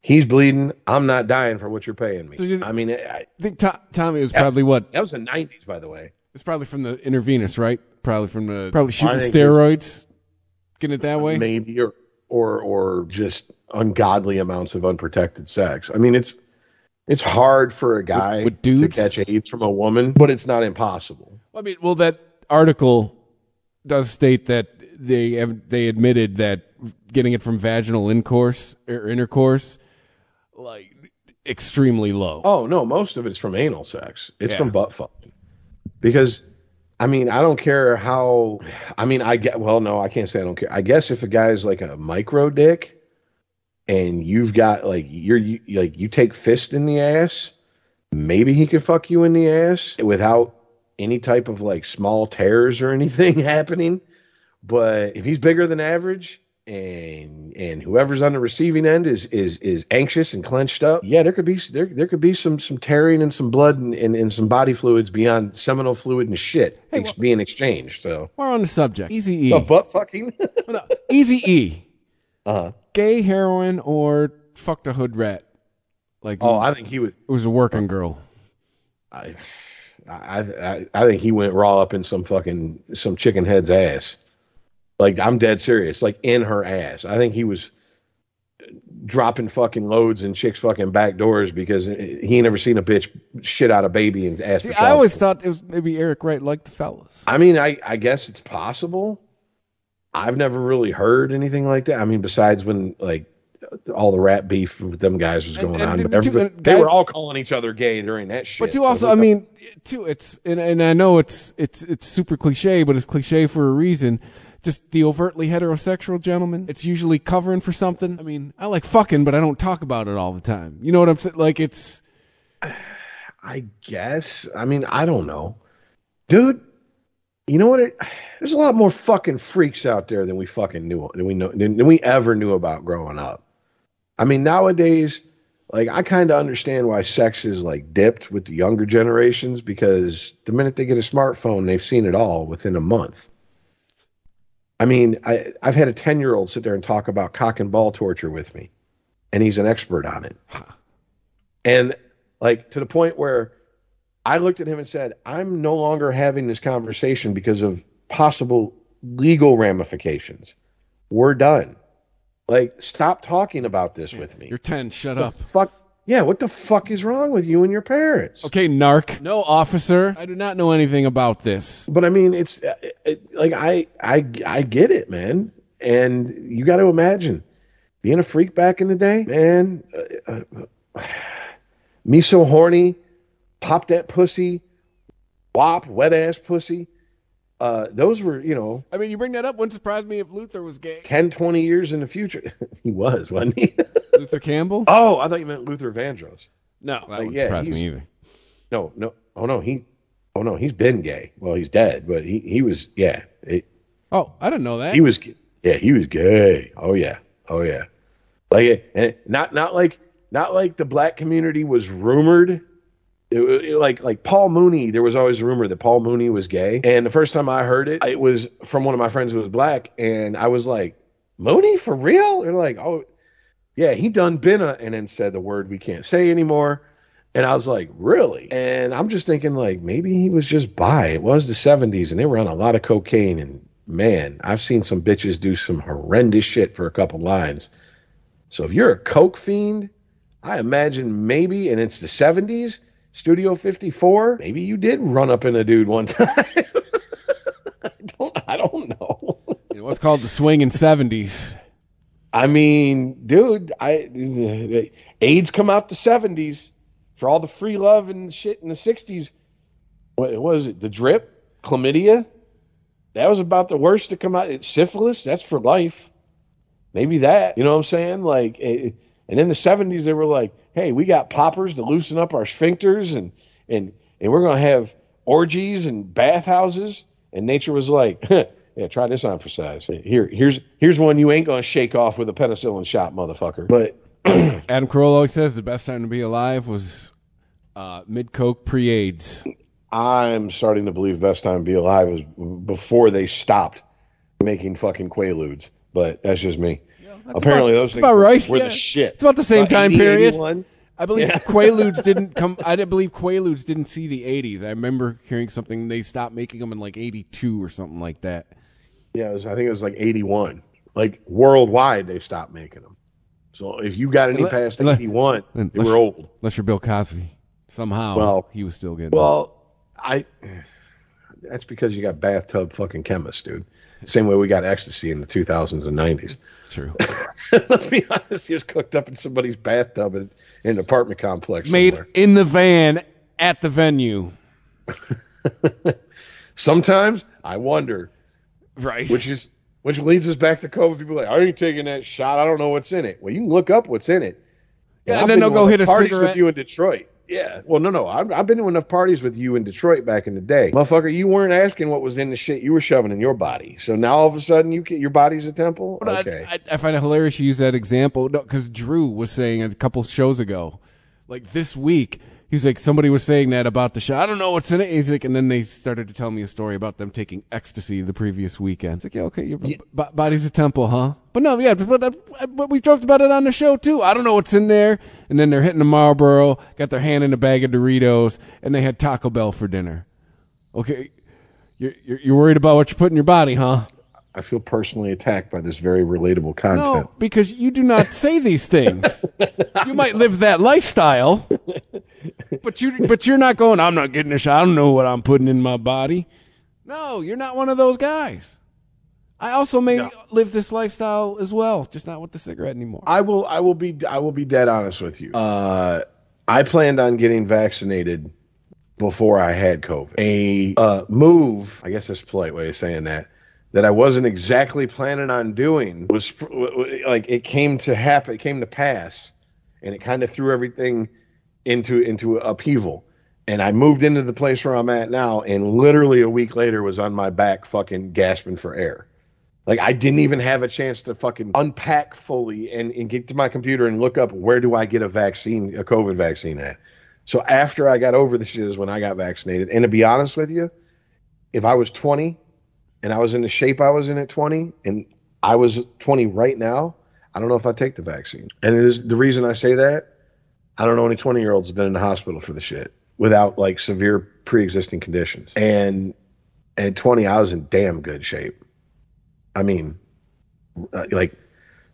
He's bleeding. I'm not dying for what you're paying me. So you- I mean, I, I think To- Tommy was probably what that was the '90s, by the way. it's probably from the intravenous, right? Probably from the probably shooting steroids, getting it that way. maybe or or or just ungodly amounts of unprotected sex. I mean, it's it's hard for a guy with to catch AIDS from a woman, but it's not impossible. I mean, well, that article does state that they have, they admitted that getting it from vaginal intercourse or er, intercourse, like extremely low. Oh no, most of it's from anal sex. It's Yeah. from butt fucking. Because I mean, I don't care how I mean, I get well, no, I can't say I don't care. I guess if a guy's like a micro dick and you've got like you're you, like you take fist in the ass, maybe he could fuck you in the ass without any type of like small tears or anything happening. But if he's bigger than average and and whoever's on the receiving end is is is anxious and clenched up, yeah, there could be there there could be some some tearing and some blood and, and, and some body fluids beyond seminal fluid and shit ex- being exchanged. So We're on the subject. Easy E. Oh, butt fucking. No. Easy E. Uh-huh. Gay heroin or fucked a hood rat. Like Oh, I think he would. It was a working girl. I, I I I think he went raw up in some fucking some chicken head's ass. Like I'm dead serious. Like in her ass. I think he was dropping fucking loads in chicks fucking back doors because he ain't never seen a bitch shit out a baby and ask. See, I always thought it was maybe Eric Wright liked the fellas. I mean, I I guess it's possible. I've never really heard anything like that. I mean, besides when like all the rap beef with them guys was going and- on, but and they were all calling each other gay during that shit. But you also, look I mean, too, it's and, and I know it's it's it's super cliche, but it's cliche for a reason. Just the overtly heterosexual gentleman, it's usually covering for something. I mean, I like fucking, but I don't talk about it all the time. You know what I'm saying? Like it's I guess. I mean, I don't know, dude. You know what? It, there's a lot more fucking freaks out there than we fucking knew than we know than, than we ever knew about growing up. I mean, nowadays, like I kind of understand why sex is like dipped with the younger generations because the minute they get a smartphone, they've seen it all within a month. I mean, I I've had a ten year old sit there and talk about cock and ball torture with me, and he's an expert on it. And like to the point where I looked at him and said, I'm no longer having this conversation because of possible legal ramifications. We're done. Like, stop talking about this with me. you're ten. Shut The up. Fuck. Yeah, what the fuck is wrong with you and your parents? Okay, narc. No, officer. I do not know anything about this. But I mean, it's uh, it, like I I I get it, man. And you got to imagine being a freak back in the day, man. Uh, uh, me so horny, pop that pussy, wop wet ass pussy. Uh, those were you know I mean, you bring that up. Wouldn't surprise me if Luther was gay. 10, 20 years in the future. he was, wasn't he? Luther Campbell? oh, I thought you meant Luther Vandross. No, that Like, wouldn't yeah, surprise me either. No, no. Oh no, he. Oh no, he's been gay. Well, he's dead, but he he was yeah. It, Oh, I didn't know that. He was, yeah, he was gay. Oh yeah, oh yeah. Like, and not not like not like the black community was rumored. It, it- like like Paul Mooney, there was always a rumor that Paul Mooney was gay. And the first time I heard it, it was from one of my friends who was black, and I was like, Mooney for real? They're like, oh yeah, he done been a, and then said the word we can't say anymore. And I was like, really? And I'm just thinking, like, maybe he was just bi. It was the 70s, and they were on a lot of cocaine. And man, I've seen some bitches do some horrendous shit for a couple lines. So if you're a coke fiend, I imagine maybe, and it's the 70s, Studio 54, maybe you did run up in a dude one time. I don't, I don't know. Know, what's called the swinging seventies. I mean, dude, I AIDS come out the seventies for all the free love and shit in the sixties. What, what was it? The drip, chlamydia. That was about the worst to come out. It's syphilis. That's for life. Maybe that. You know what I'm saying? Like, eh, and in the seventies, they were like, "Hey, we got poppers to loosen up our sphincters, and and and we're gonna have orgies and bathhouses." And nature was like, "Yeah, try this on for size. Here, here's here's one you ain't gonna shake off with a penicillin shot, motherfucker." But Adam Carolla always says the best time to be alive was uh, mid coke pre AIDS. I'm starting to believe best time to be alive was before they stopped making fucking quaaludes. But that's just me. Apparently, about- those things about were, right, were yeah. the shit. It's about the same Uh, time 80, period. 81. I believe Yeah. Quaaludes didn't come. I didn't believe Quaaludes didn't see the '80s. I remember hearing something they stopped making them in like '82 or something like that. Yeah, it was, I think it was like 81. Like worldwide, they stopped making them. So if you got any past unle- 81, they unless- were old. Unless you're Bill Cosby. Somehow Well- he was still getting Well, I. That's because you got bathtub fucking chemists, dude. Same way we got ecstasy in the 2000s and 90s. True. Let's be honest. He was cooked up in somebody's bathtub in, in an apartment complex. made somewhere. in the van at the venue. Sometimes I wonder, Right. which is which leads us back to COVID. People are like, I ain't taking that shot. I don't know what's in it. Well, you can look up what's in it. Yeah, I've and then they'll go hit a parties cigarette. with you in Detroit. Yeah. Well, no, no. I've, I've been to enough parties with you in Detroit back in the day, motherfucker. You weren't asking what was in the shit you were shoving in your body. So now all of a sudden you get your body's a temple. But I- Okay. I, I find it hilarious you use that example because Drew was saying a couple shows ago, like this week, he's like somebody was saying that about the show. I don't know what's in it. He's like, and then they started to tell me a story about them taking ecstasy the previous weekend. It's like, yeah, okay, your b- b- body's a temple, huh? But no, yeah, but, but, but we talked about it on the show too. I don't know what's in there. And then they're hitting the Marlboro, got their hand in a bag of Doritos, and they had Taco Bell for dinner. Okay, you're you're, you're worried about what you put in your body, huh? I feel personally attacked by this very relatable content. No, because you do not say these things. you might live that lifestyle, but you but you're not going. I'm not getting a shot. I don't know what I'm putting in my body. No, you're not one of those guys. I also may live this lifestyle as well, just not with the cigarette anymore. I will. I will be. I will be dead honest with you. Uh, I planned on getting vaccinated before I had COVID. A uh, move, I guess that's a polite way of saying that, that I wasn't exactly planning on doing was like it came to happen. It came to pass, and it kind of threw everything into into upheaval. And I moved into the place where I'm at now, and literally a week later was on my back, fucking gasping for air. Like I didn't even have a chance to fucking unpack fully and, and get to my computer and look up where do I get a vaccine, a COVID vaccine at. So after I got over the shit is when I got vaccinated. And to be honest with you, if I was 20 and I was in the shape I was in at 20 and I was 20 right now, I don't know if I'd take the vaccine. And it is the reason I say that. I don't know any 20 year olds have been in the hospital for the shit without like severe pre existing conditions. And at 20, I was in damn good shape. I mean, uh, like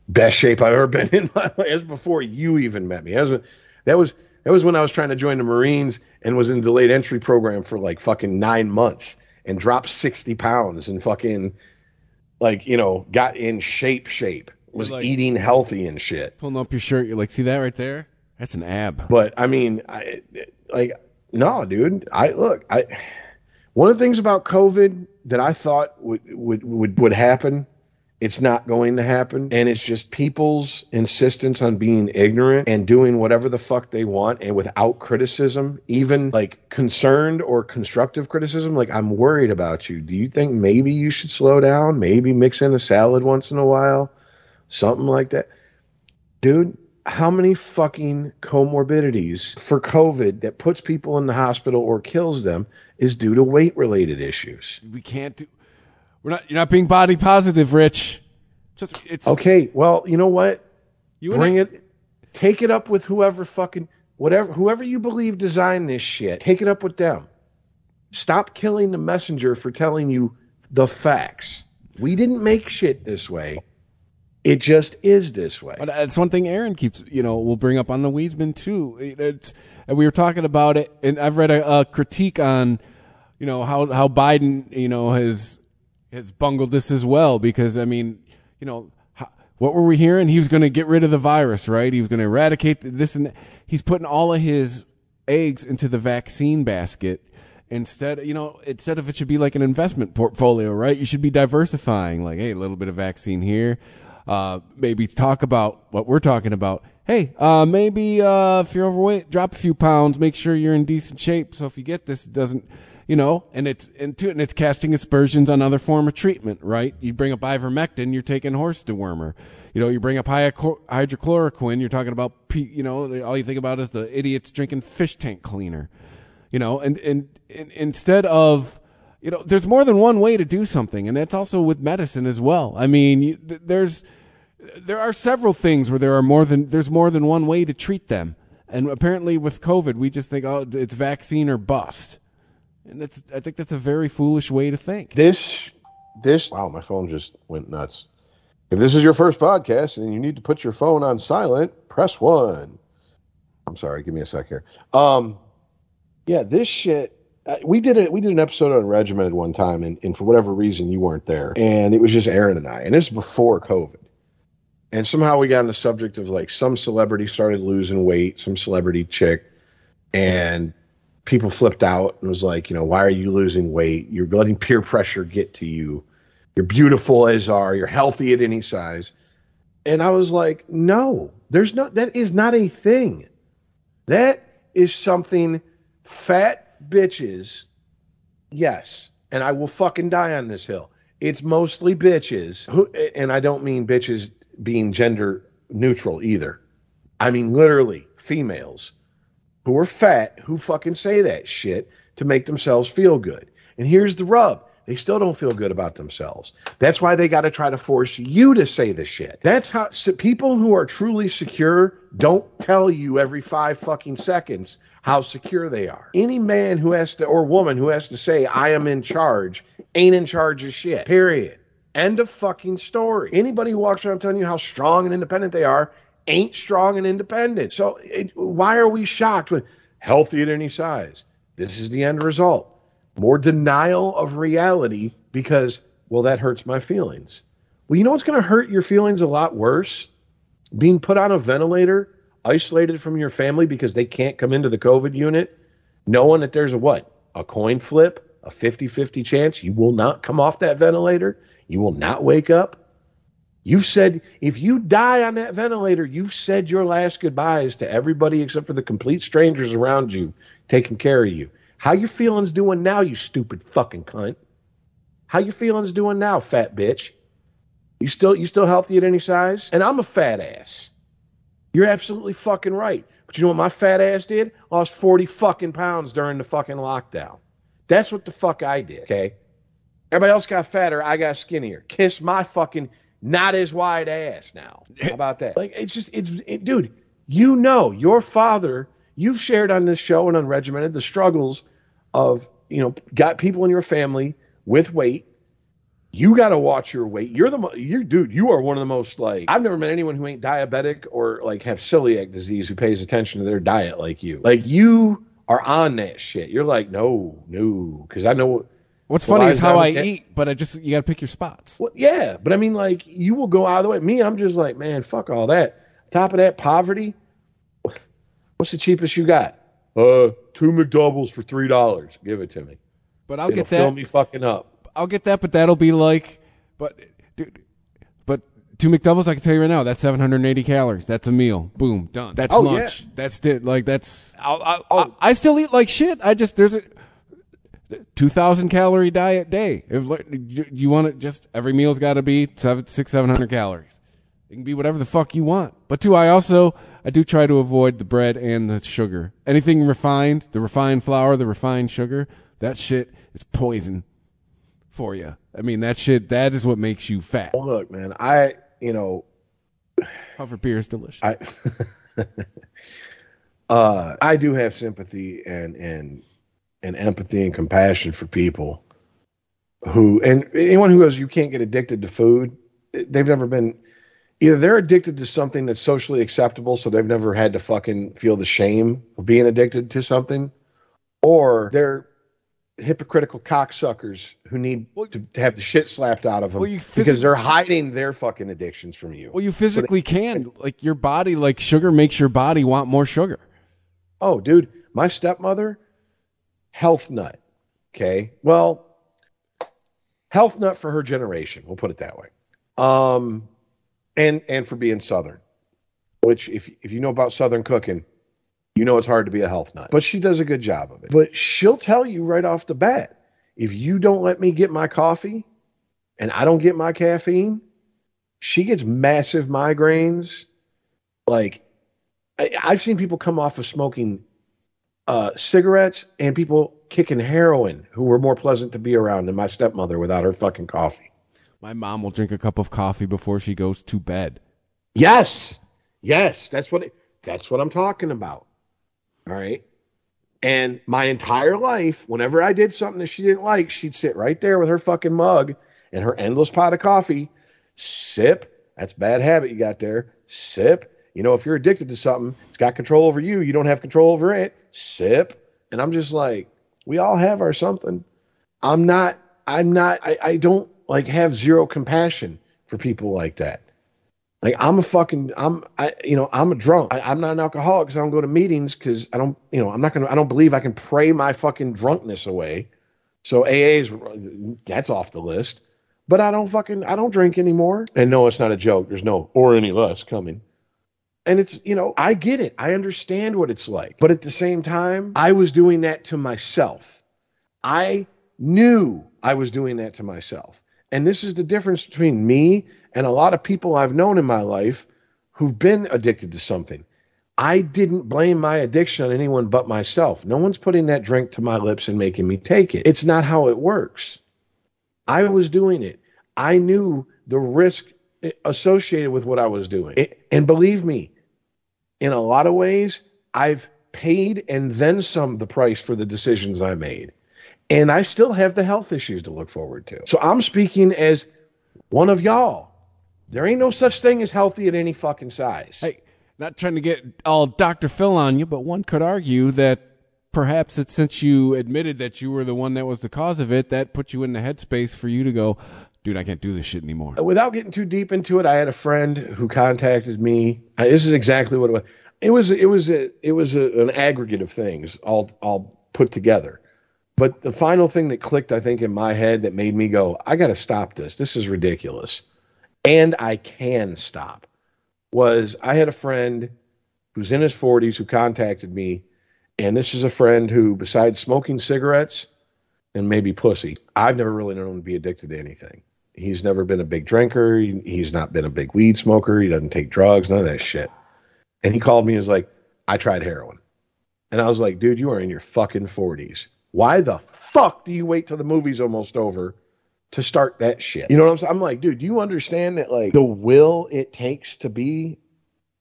best shape I've ever been in my life. As before you even met me. That was that was when I was trying to join the Marines and was in delayed entry program for like fucking nine months and dropped sixty pounds and fucking like you know got in shape shape was like- eating healthy and shit. Pulling up your shirt, you're like, see that right there? That's an ab. But I mean, I, like, no, dude. I look. I one of the things about COVID that I thought would would would, would happen. It's not going to happen, and it's just people's insistence on being ignorant and doing whatever the fuck they want, and without criticism, even like concerned or constructive criticism. Like, I'm worried about you. Do you think maybe you should slow down? Maybe mix in a salad once in a while, something like that dude, how many fucking comorbidities for COVID that puts people in the hospital or kills them is due to weight related issues? We can't do. We're not. You're not being body positive, Rich. Just it's Okay, well, you know what? You Bring it, take it up with whoever fucking, whatever, whoever you believe designed this shit. Take it up with them. Stop killing the messenger for telling you the facts. We didn't make shit this way. It just is this way. But that's one thing Aaron keeps, you know, will bring up on the Weedsman too. It's, and we were talking about it, and I've read a, a critique on, you know, how how Biden, you know, has has bungled this as well because I mean, you know, what were we hearing? He was going to get rid of the virus, right? He was going to eradicate this and that. he's putting all of his eggs into the vaccine basket instead you know instead of it should be like an investment portfolio right you should be diversifying like hey a little bit of vaccine here uh maybe talk about what we're talking about hey uh maybe uh if you're overweight drop a few pounds make sure you're in decent shape so if you get this it doesn't you know and it's and, to, and it's casting aspersions on other form of treatment right? You bring up ivermectin you're taking horse dewormer. You know, you bring up hydrochloroquine, you're talking about, you know, all you think about is the idiots drinking fish tank cleaner. You know and, and and instead of you know there's more than one way to do something and that's also with medicine as well. I mean you, there's there are several things where there are more than there's more than one way to treat them. And apparently with covid we just think oh it's vaccine or bust and that's i think that's a very foolish way to think This, this, wow, my phone just went nuts. If this is your first podcast and you need to put your phone on silent, press one. I'm sorry, give me a sec here. Um, yeah, this shit. uh, We did it. We did an episode on regimented one time, and, and for whatever reason you weren't there, and it was just Aaron and I, and this is before COVID. And somehow we got on the subject of like some celebrity started losing weight, some celebrity chick, and people flipped out and was like, you know, why are you losing weight? You're letting peer pressure get to you. You're beautiful as are. You're healthy at any size. And I was like, no, there's not. That is not a thing. That is something fat bitches. Yes, and I will fucking die on this hill. It's mostly bitches who, and I don't mean bitches being gender neutral either. I mean literally females who are fat who fucking say that shit to make themselves feel good. And here's the rub. They still don't feel good about themselves. That's why they got to try to force you to say the shit. That's how so people who are truly secure don't tell you every five fucking seconds how secure they are. Any man who has to, or woman who has to say, I am in charge, ain't in charge of shit. Period. End of fucking story. Anybody who walks around telling you how strong and independent they are ain't strong and independent. So it, why are we shocked when healthy at any size? This is the end result. More denial of reality because, well, that hurts my feelings. Well, you know what's going to hurt your feelings a lot worse? Being put on a ventilator, isolated from your family because they can't come into the COVID unit, knowing that there's a what? A coin flip, a 50 50 chance you will not come off that ventilator, you will not wake up. You've said, if you die on that ventilator, you've said your last goodbyes to everybody except for the complete strangers around you taking care of you. How your feelings doing now, you stupid fucking cunt? How your feelings doing now, fat bitch? You still you still healthy at any size? And I'm a fat ass. You're absolutely fucking right. But you know what my fat ass did? Lost 40 fucking pounds during the fucking lockdown. That's what the fuck I did, okay? Everybody else got fatter, I got skinnier. Kiss my fucking not as wide ass now. How about that? Like it's just it's it, dude, you know your father, you've shared on this show and unregimented the struggles of, you know, got people in your family with weight. You got to watch your weight. You're the mo- you dude, you are one of the most like I've never met anyone who ain't diabetic or like have celiac disease who pays attention to their diet like you. Like you are on that shit. You're like, "No, no," cuz I know What's Well, funny is how I eat, but I just you got to pick your spots. Well, yeah, but I mean, like, you will go out of the way. Me, I'm just like, man, fuck all that. Top of that, poverty. What's the cheapest you got? Uh, two McDoubles for three dollars. Give it to me. But I'll It'll get Fill that. me fucking up. I'll get that, but that'll be like, but dude, but two McDoubles. I can tell you right now, that's 780 calories. That's a meal. Boom, done. That's Oh, lunch. That's it. Like that's. I'll, I'll, I, I still eat like shit. I just there's a. 2000 calorie diet day. If you, want it just every meal's got to be six, seven hundred calories. It can be whatever the fuck you want. But two, I also I do try to avoid the bread and the sugar. Anything refined, the refined flour, the refined sugar, that shit is poison for you. I mean, that shit that is what makes you fat. Look, man, I, you know, However, beer is delicious. I, uh, I do have sympathy and and and empathy and compassion for people who and anyone who goes, you can't get addicted to food. They've never been either they're addicted to something that's socially acceptable, so they've never had to fucking feel the shame of being addicted to something, or they're hypocritical cocksuckers who need to, to have the shit slapped out of them Well, because they're hiding their fucking addictions from you. Well, you physically can. Like your body, like sugar makes your body want more sugar. Oh, dude, my stepmother, health nut. Okay. Well, health nut for her generation. We'll put it that way. Um, and and for being southern, which if if you know about southern cooking, you know it's hard to be a health nut. But she does a good job of it. But she'll tell you right off the bat, if you don't let me get my coffee, and I don't get my caffeine, she gets massive migraines. Like I, I've seen people come off of smoking uh, cigarettes and people kicking heroin who were more pleasant to be around than my stepmother without her fucking coffee. My mom will drink a cup of coffee before she goes to bed. Yes, yes, that's what it, that's what I'm talking about. All right. And my entire life, whenever I did something that she didn't like, she'd sit right there with her fucking mug and her endless pot of coffee, sip, That's bad habit you got there. Sip. You know, if you're addicted to something, it's got control over you. You don't have control over it. Sip. And I'm just like, we all have our something. I'm not, I'm not, I, I don't like have zero compassion for people like that. Like I'm a fucking, I'm, I, you know, I'm a drunk. I, I'm not an alcoholic because I don't go to meetings because I don't, you know, I'm not gonna, I don't believe I can pray my fucking drunkenness away. So AA's, that's off the list. But I don't fucking, I don't drink anymore. And no, it's not a joke. There's no or any less coming. And it's, you know, I get it. I understand what it's like. But at the same time, I was doing that to myself. I knew I was doing that to myself. And this is the difference between me and a lot of people I've known in my life who've been addicted to something. I didn't blame my addiction on anyone but myself. No one's putting that drink to my lips and making me take it. It's not how it works. I was doing it. I knew the risk associated with what I was doing. It, and believe me, in a lot of ways, I've paid and then some the price for the decisions I made. And I still have the health issues to look forward to. So I'm speaking as one of y'all. There ain't no such thing as healthy at any fucking size. Hey, not trying to get all Dr. Phil on you, but one could argue that perhaps it's since you admitted that you were the one that was the cause of it, that put you in the headspace for you to go, dude, I can't do this shit anymore. Without getting too deep into it, I had a friend who contacted me. This is exactly what it was. It was it was a, it was a, an aggregate of things all all put together. But the final thing that clicked, I think, in my head that made me go, I got to stop this. This is ridiculous, and I can stop. Was I had a friend who's in his 40s who contacted me, and this is a friend who, besides smoking cigarettes and maybe pussy, I've never really known him to be addicted to anything. He's never been a big drinker. He's not been a big weed smoker. He doesn't take drugs, none of that shit. And he called me and was like, I tried heroin. And I was like, dude, you are in your fucking 40s. Why the fuck do you wait till the movie's almost over to start that shit? You know what I'm saying? I'm like, dude, do you understand that, like, the will it takes to be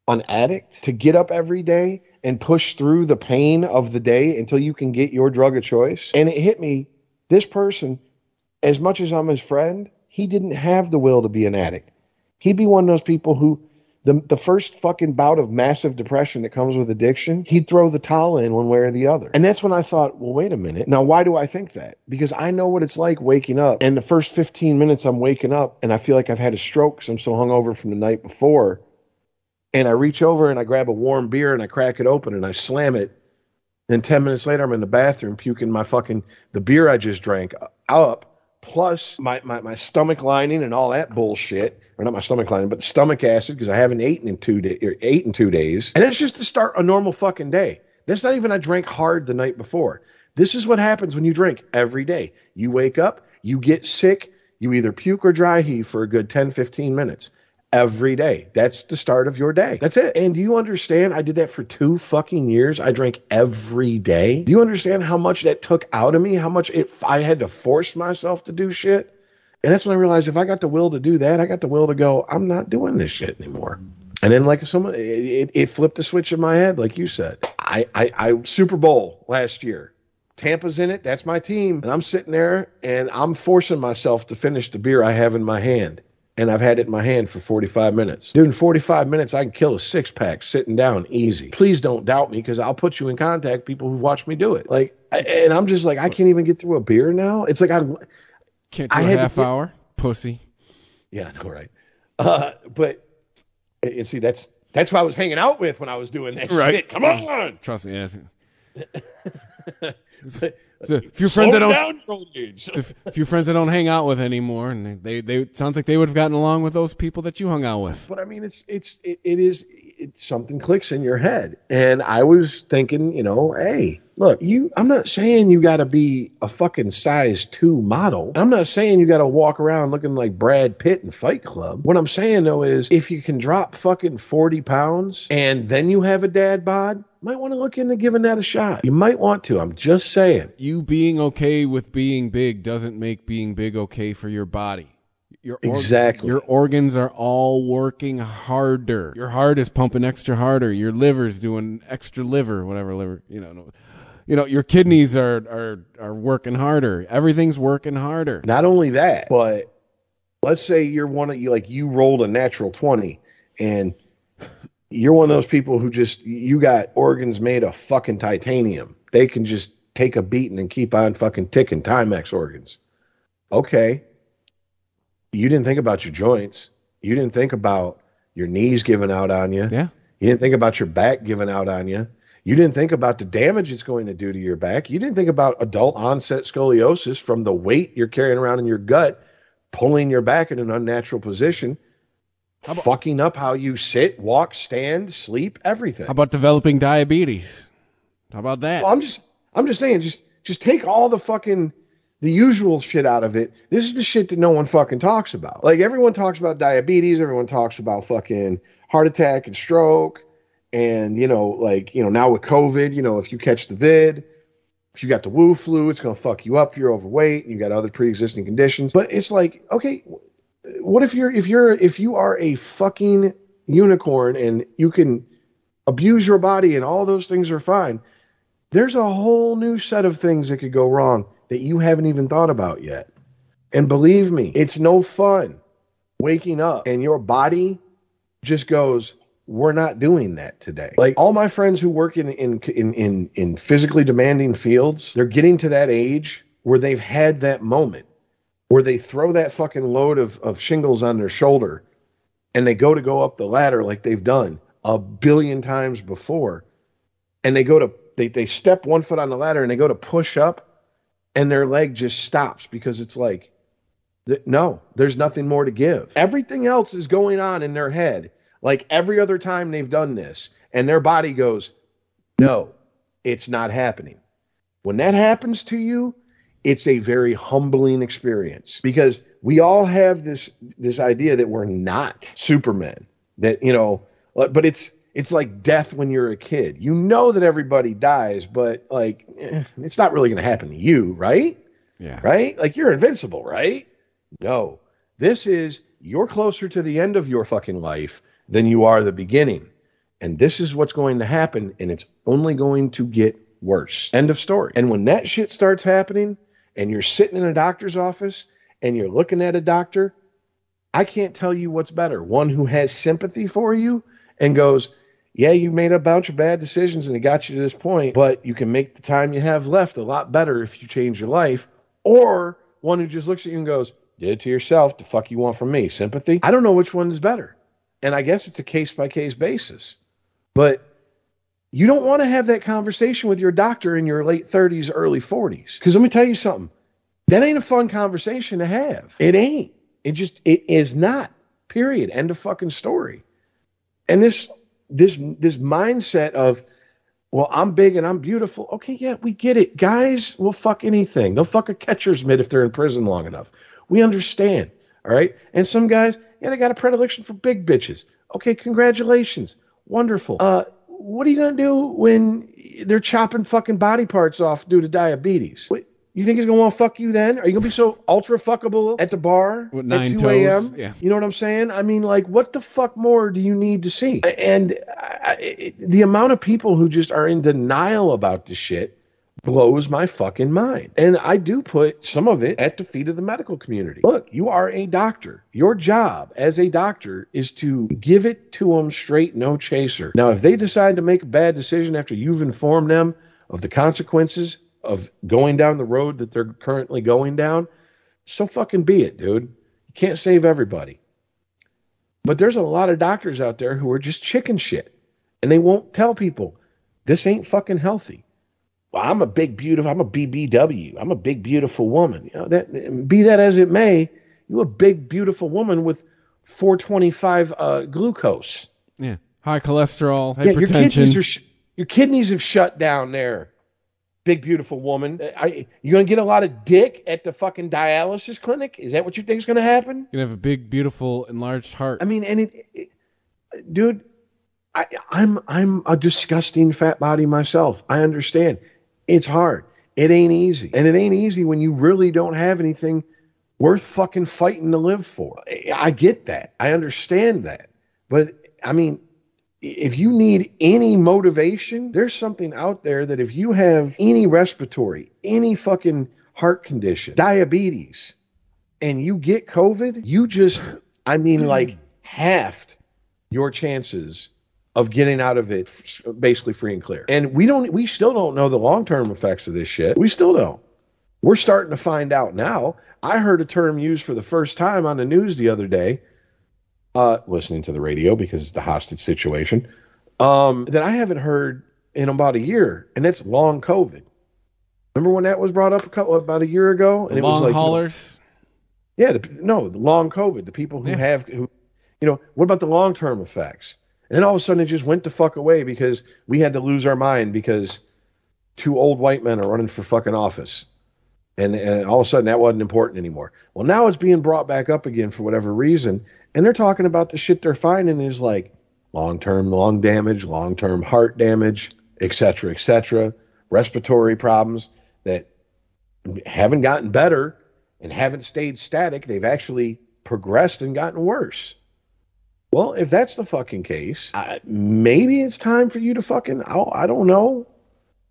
an addict, to get up every day and push through the pain of the day until you can get your drug of choice? And it hit me this person, as much as I'm his friend, he didn't have the will to be an addict. He'd be one of those people who the the first fucking bout of massive depression that comes with addiction, he'd throw the towel in one way or the other. And that's when I thought, well, wait a minute. Now, why do I think that? Because I know what it's like waking up, and the first 15 minutes I'm waking up, and I feel like I've had a stroke because I'm so hungover from the night before. And I reach over and I grab a warm beer and I crack it open and I slam it. And 10 minutes later, I'm in the bathroom puking my fucking, the beer I just drank up, plus my, my, my stomach lining and all that bullshit. Or not my stomach lining, but stomach acid because I haven't eaten in two days, or er, ate in two days. And that's just to start a normal fucking day. That's not even I drank hard the night before. This is what happens when you drink every day. You wake up, you get sick, you either puke or dry heave for a good 10, 15 minutes every day. That's the start of your day. That's it. And do you understand? I did that for two fucking years. I drank every day. Do you understand how much that took out of me? How much it, I had to force myself to do shit? And that's when I realized if I got the will to do that, I got the will to go, I'm not doing this shit anymore. And then, like someone, it, it, flipped the switch in my head, like you said. I, I, I, Super Bowl last year. Tampa's in it. That's my team. And I'm sitting there and I'm forcing myself to finish the beer I have in my hand. And I've had it in my hand for 45 minutes. Dude, in 45 minutes, I can kill a six pack sitting down easy. Please don't doubt me because I'll put you in contact people who've watched me do it. Like, and I'm just like, I can't even get through a beer now. It's like I Can't do I a half get- hour, pussy. Yeah, I know, right? Uh, but and see, that's that's who I was hanging out with when I was doing that Right. shit. Come on, Trust me. Yes. But- It's a few friends I don't. down, old age. a few friends that don't hang out with anymore, and they, they, they sounds like they would have gotten along with those people that you hung out with. But I mean, it's it's it, it is it's something clicks in your head, and I was thinking, you know, hey, look, you. I'm not saying you got to be a fucking size two model. I'm not saying you got to walk around looking like Brad Pitt in Fight Club. What I'm saying though is, if you can drop fucking forty pounds and then you have a dad bod, might want to look into giving that a shot. You might want to. I'm just saying. You being okay with being big doesn't make being big okay for your body. Your org- Exactly. Your organs are all working harder. Your heart is pumping extra harder. Your liver's doing extra liver, whatever liver, you know. You know, your kidneys are are are working harder. Everything's working harder. Not only that, but let's say you're one of you like you rolled a natural 20 and you're one of those people who just you got organs made of fucking titanium. They can just take a beating and keep on fucking ticking Timex organs. Okay. You didn't think about your joints. You didn't think about your knees giving out on you. Yeah. You didn't think about your back giving out on you. You didn't think about the damage it's going to do to your back. You didn't think about adult onset scoliosis from the weight you're carrying around in your gut, pulling your back in an unnatural position, fucking up how you sit, walk, stand, sleep, everything. How about developing diabetes? How about that? Well, I'm just I'm just saying, just just take all the fucking the usual shit out of it. This is the shit that no one fucking talks about. Like everyone talks about diabetes, everyone talks about fucking heart attack and stroke, and you know, like you know, now with COVID, you know, if you catch the vid, if you got the Wu flu, it's gonna fuck you up if you're overweight and you got other pre-existing conditions. But it's like, okay, what if you're if you're if you are a fucking unicorn and you can abuse your body and all those things are fine? there's a whole new set of things that could go wrong that you haven't even thought about yet. And believe me, it's no fun waking up and your body just goes, we're not doing that today. Like all my friends who work in in in in, in physically demanding fields, they're getting to that age where they've had that moment where they throw that fucking load of, of shingles on their shoulder and they go to go up the ladder like they've done a billion times before and they go to they, they step one foot on the ladder and they go to push up and their leg just stops because it's like no there's nothing more to give. Everything else is going on in their head. Like every other time they've done this and their body goes no it's not happening. When that happens to you it's a very humbling experience because we all have this this idea that we're not supermen that you know but it's it's like death when you're a kid. You know that everybody dies, but like eh, it's not really going to happen to you, right? Yeah. Right? Like you're invincible, right? No. This is you're closer to the end of your fucking life than you are the beginning. And this is what's going to happen and it's only going to get worse. End of story. And when that shit starts happening and you're sitting in a doctor's office and you're looking at a doctor, I can't tell you what's better. One who has sympathy for you and goes, yeah, you made a bunch of bad decisions and it got you to this point, but you can make the time you have left a lot better if you change your life. Or one who just looks at you and goes, did it to yourself. The fuck you want from me? Sympathy? I don't know which one is better. And I guess it's a case by case basis. But you don't want to have that conversation with your doctor in your late 30s, early 40s. Because let me tell you something. That ain't a fun conversation to have. It ain't. It just, it is not. Period. End of fucking story. And this this this mindset of well i'm big and i'm beautiful. Okay yeah we get it. Guys will fuck anything. They'll fuck a catcher's mitt if they're in prison long enough. We understand all right? And some guys yeah they got a predilection for big bitches. Okay congratulations. Wonderful. Uh what are you gonna do when they're chopping fucking body parts off due to diabetes? What, you think he's gonna want to fuck you then? Are you gonna be so ultra fuckable at the bar With at 2 a.m.? yeah. You know what I'm saying? I mean, like, what the fuck more do you need to see? And I, I, the amount of people who just are in denial about this shit blows my fucking mind. And I do put some of it at the feet of the medical community. Look, you are a doctor. Your job as a doctor is to give it to them straight, no chaser. Now, if they decide to make a bad decision after you've informed them of the consequences of going down the road that they're currently going down, so fucking be it, dude. You can't save everybody. But there's a lot of doctors out there who are just chicken shit. And they won't tell people this ain't fucking healthy. Well, I'm a big beautiful I'm a BBW. I'm a big beautiful woman. You know, that be that as it may, you a big beautiful woman with 425 uh, glucose. Yeah. High cholesterol, hypertension. Yeah, your kidneys are sh- your kidneys have shut down there. Big beautiful woman. Uh, I, you gonna get a lot of dick at the fucking dialysis clinic? Is that what you think is gonna happen? You're gonna have a big, beautiful, enlarged heart. I mean, and it, it dude, I, I'm I'm a disgusting fat body myself. I understand. It's hard. It ain't easy, and it ain't easy when you really don't have anything worth fucking fighting to live for. I, I get that. I understand that. But I mean, if you need any motivation, there's something out there that if you have any respiratory, any fucking heart condition, diabetes, and you get COVID, you just, I mean, like halved your chances of getting out of it basically free and clear. And we don't, we still don't know the long term effects of this shit. We still don't. We're starting to find out now. I heard a term used for the first time on the news the other day, uh, listening to the radio because it's the hostage situation, um, that I haven't heard in about a year, and that's long COVID. Remember when that was brought up a couple about a year ago? And The it was long like, you know, haulers. yeah, the, no, the long COVID, the people who Yeah. have, who, you know, what about the long term effects? And then all of a sudden it just went the fuck away because we had to lose our mind because two old white men are running for fucking office. And, and all of a sudden that wasn't important anymore. Well, now it's being brought back up again for whatever reason. And they're talking about the shit they're finding is like long term lung damage, long term heart damage, et cetera, et cetera, respiratory problems that haven't gotten better and haven't stayed static. They've actually progressed and gotten worse. Well, if that's the fucking case, I, maybe it's time for you to fucking, oh, I don't know,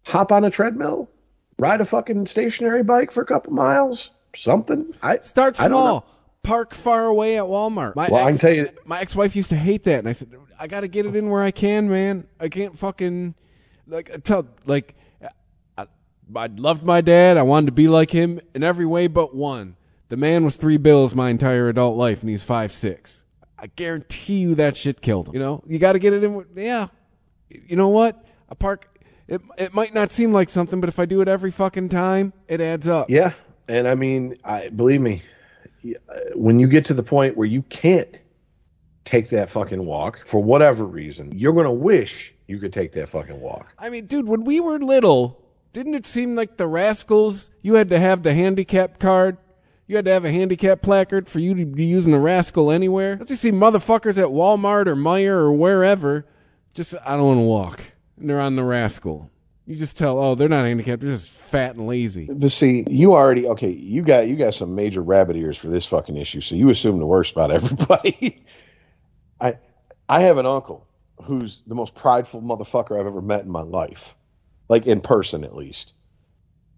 hop on a treadmill, ride a fucking stationary bike for a couple miles, something. I Start I don't know. small. Park far away at Walmart. My Well, I can ex, tell you- my ex-wife used to hate that, and I said, I got to get it in where I can, man. I can't fucking like I tell like I, I loved my dad. I wanted to be like him in every way but one. The man was three bills my entire adult life, and he's five six. I guarantee you that shit killed him. You know, you got to get it in. Yeah, you know what? A park. It it might not seem like something, but if I do it every fucking time, it adds up. Yeah, and I mean, I believe me, when you get to the point where you can't take that fucking walk for whatever reason, you're gonna wish you could take that fucking walk. I mean, dude, when we were little, didn't it seem like the rascals? You had to have the handicap card. You had to have a handicap placard for you to be using the rascal anywhere. Don't you see motherfuckers at Walmart or Meijer or wherever? Just I don't want to walk, and they're on the rascal. You just tell, oh, they're not handicapped. They're just fat and lazy. But see, you already okay. You got you got some major rabbit ears for this fucking issue, so you assume the worst about everybody. I I have an uncle who's the most prideful motherfucker I've ever met in my life, like in person at least.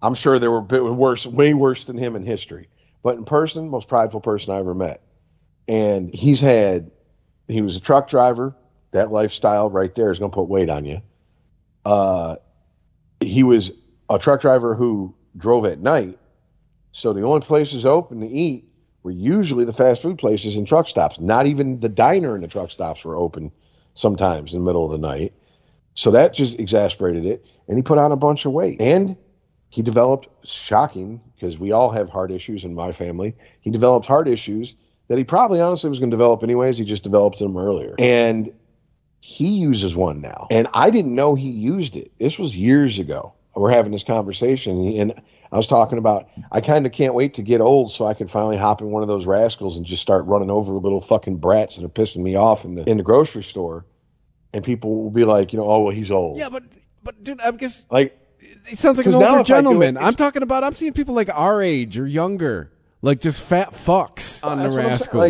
I'm sure there were bit worse, way worse than him in history, but in person, most prideful person I ever met. And he's had, he was a truck driver. That lifestyle right there is going to put weight on you. Uh, he was a truck driver who drove at night. So the only places open to eat were usually the fast food places and truck stops. Not even the diner and the truck stops were open sometimes in the middle of the night. So that just exasperated it. And he put on a bunch of weight. And he developed shocking because we all have heart issues in my family. He developed heart issues that he probably honestly was going to develop anyways. He just developed them earlier. And he uses one now. And I didn't know he used it. This was years ago. We're having this conversation and I was talking about I kind of can't wait to get old so I can finally hop in one of those rascals and just start running over little fucking brats that are pissing me off in the in the grocery store. And people will be like, you know, oh well he's old. Yeah, but but dude, I guess Like it sounds like an now older if I do it, gentleman. I'm talking about. I'm seeing people like our age or younger, like just fat fucks oh, on the That's what rascal.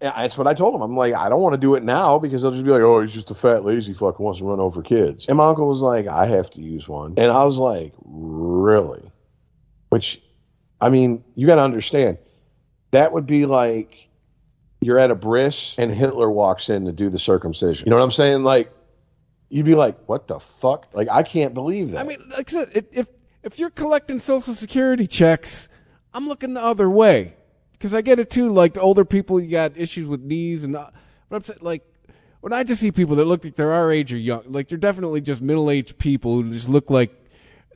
That's what I told him. I'm like, I don't want to do it now because they'll just be like, oh, he's just a fat, lazy fuck who wants to run over kids. And my uncle was like, I have to use one. And I was like, really? Which, I mean, you got to understand, that would be like you're at a bris and Hitler walks in to do the circumcision. You know what I'm saying? Like, you'd be like, what the fuck? Like, I can't believe that. I mean, like I said, if if you're collecting Social Security checks, I'm looking the other way because I get it too. Like the older people, you got issues with knees and. uh, But I'm saying, like, when I just see people that look like they're our age or young, like they're definitely just middle aged people who just look like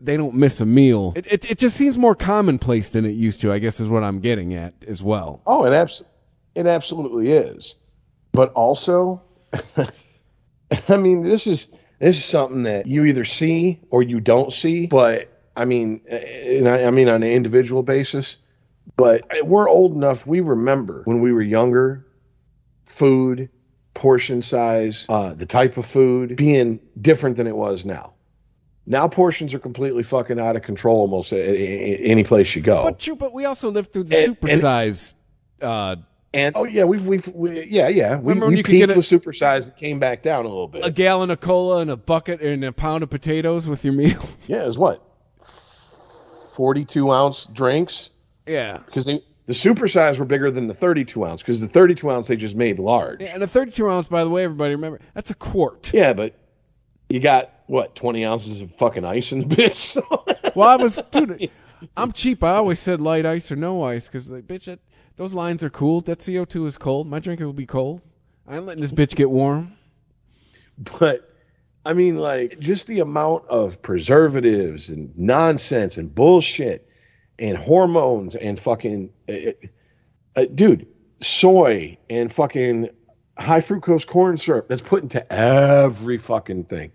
they don't miss a meal. It, it it just seems more commonplace than it used to. I guess is what I'm getting at as well. Oh, it abs- it absolutely is. But also, I mean, this is this is something that you either see or you don't see. But I mean, and I, I mean on an individual basis. But we're old enough. We remember when we were younger, food, portion size, uh, the type of food being different than it was now. Now portions are completely fucking out of control almost any place you go. But true, but we also lived through the And- and- supersize. uh, And oh yeah, we've we've we, yeah yeah we, we you could peaked get a- with supersize and came back down a little bit. a gallon of cola and a bucket and a pound of potatoes with your meal. Yeah, it was what forty two ounce drinks yeah, because they The supersize were bigger than the 32 ounce because the 32 ounce they just made large. Yeah, and a 32 ounce, by the way, everybody remember that's a quart. Yeah, but you got what 20 ounces of fucking ice in the bitch. well, I was, dude, I'm cheap. I always said light ice or no ice because, like, bitch, that, those lines are cool. That CO2 is cold. My drink will be cold. I ain't letting this bitch get warm. But I mean, like, just the amount of preservatives and nonsense and bullshit and hormones and fucking, uh, uh, dude, soy and fucking high fructose corn syrup that's put into every fucking thing.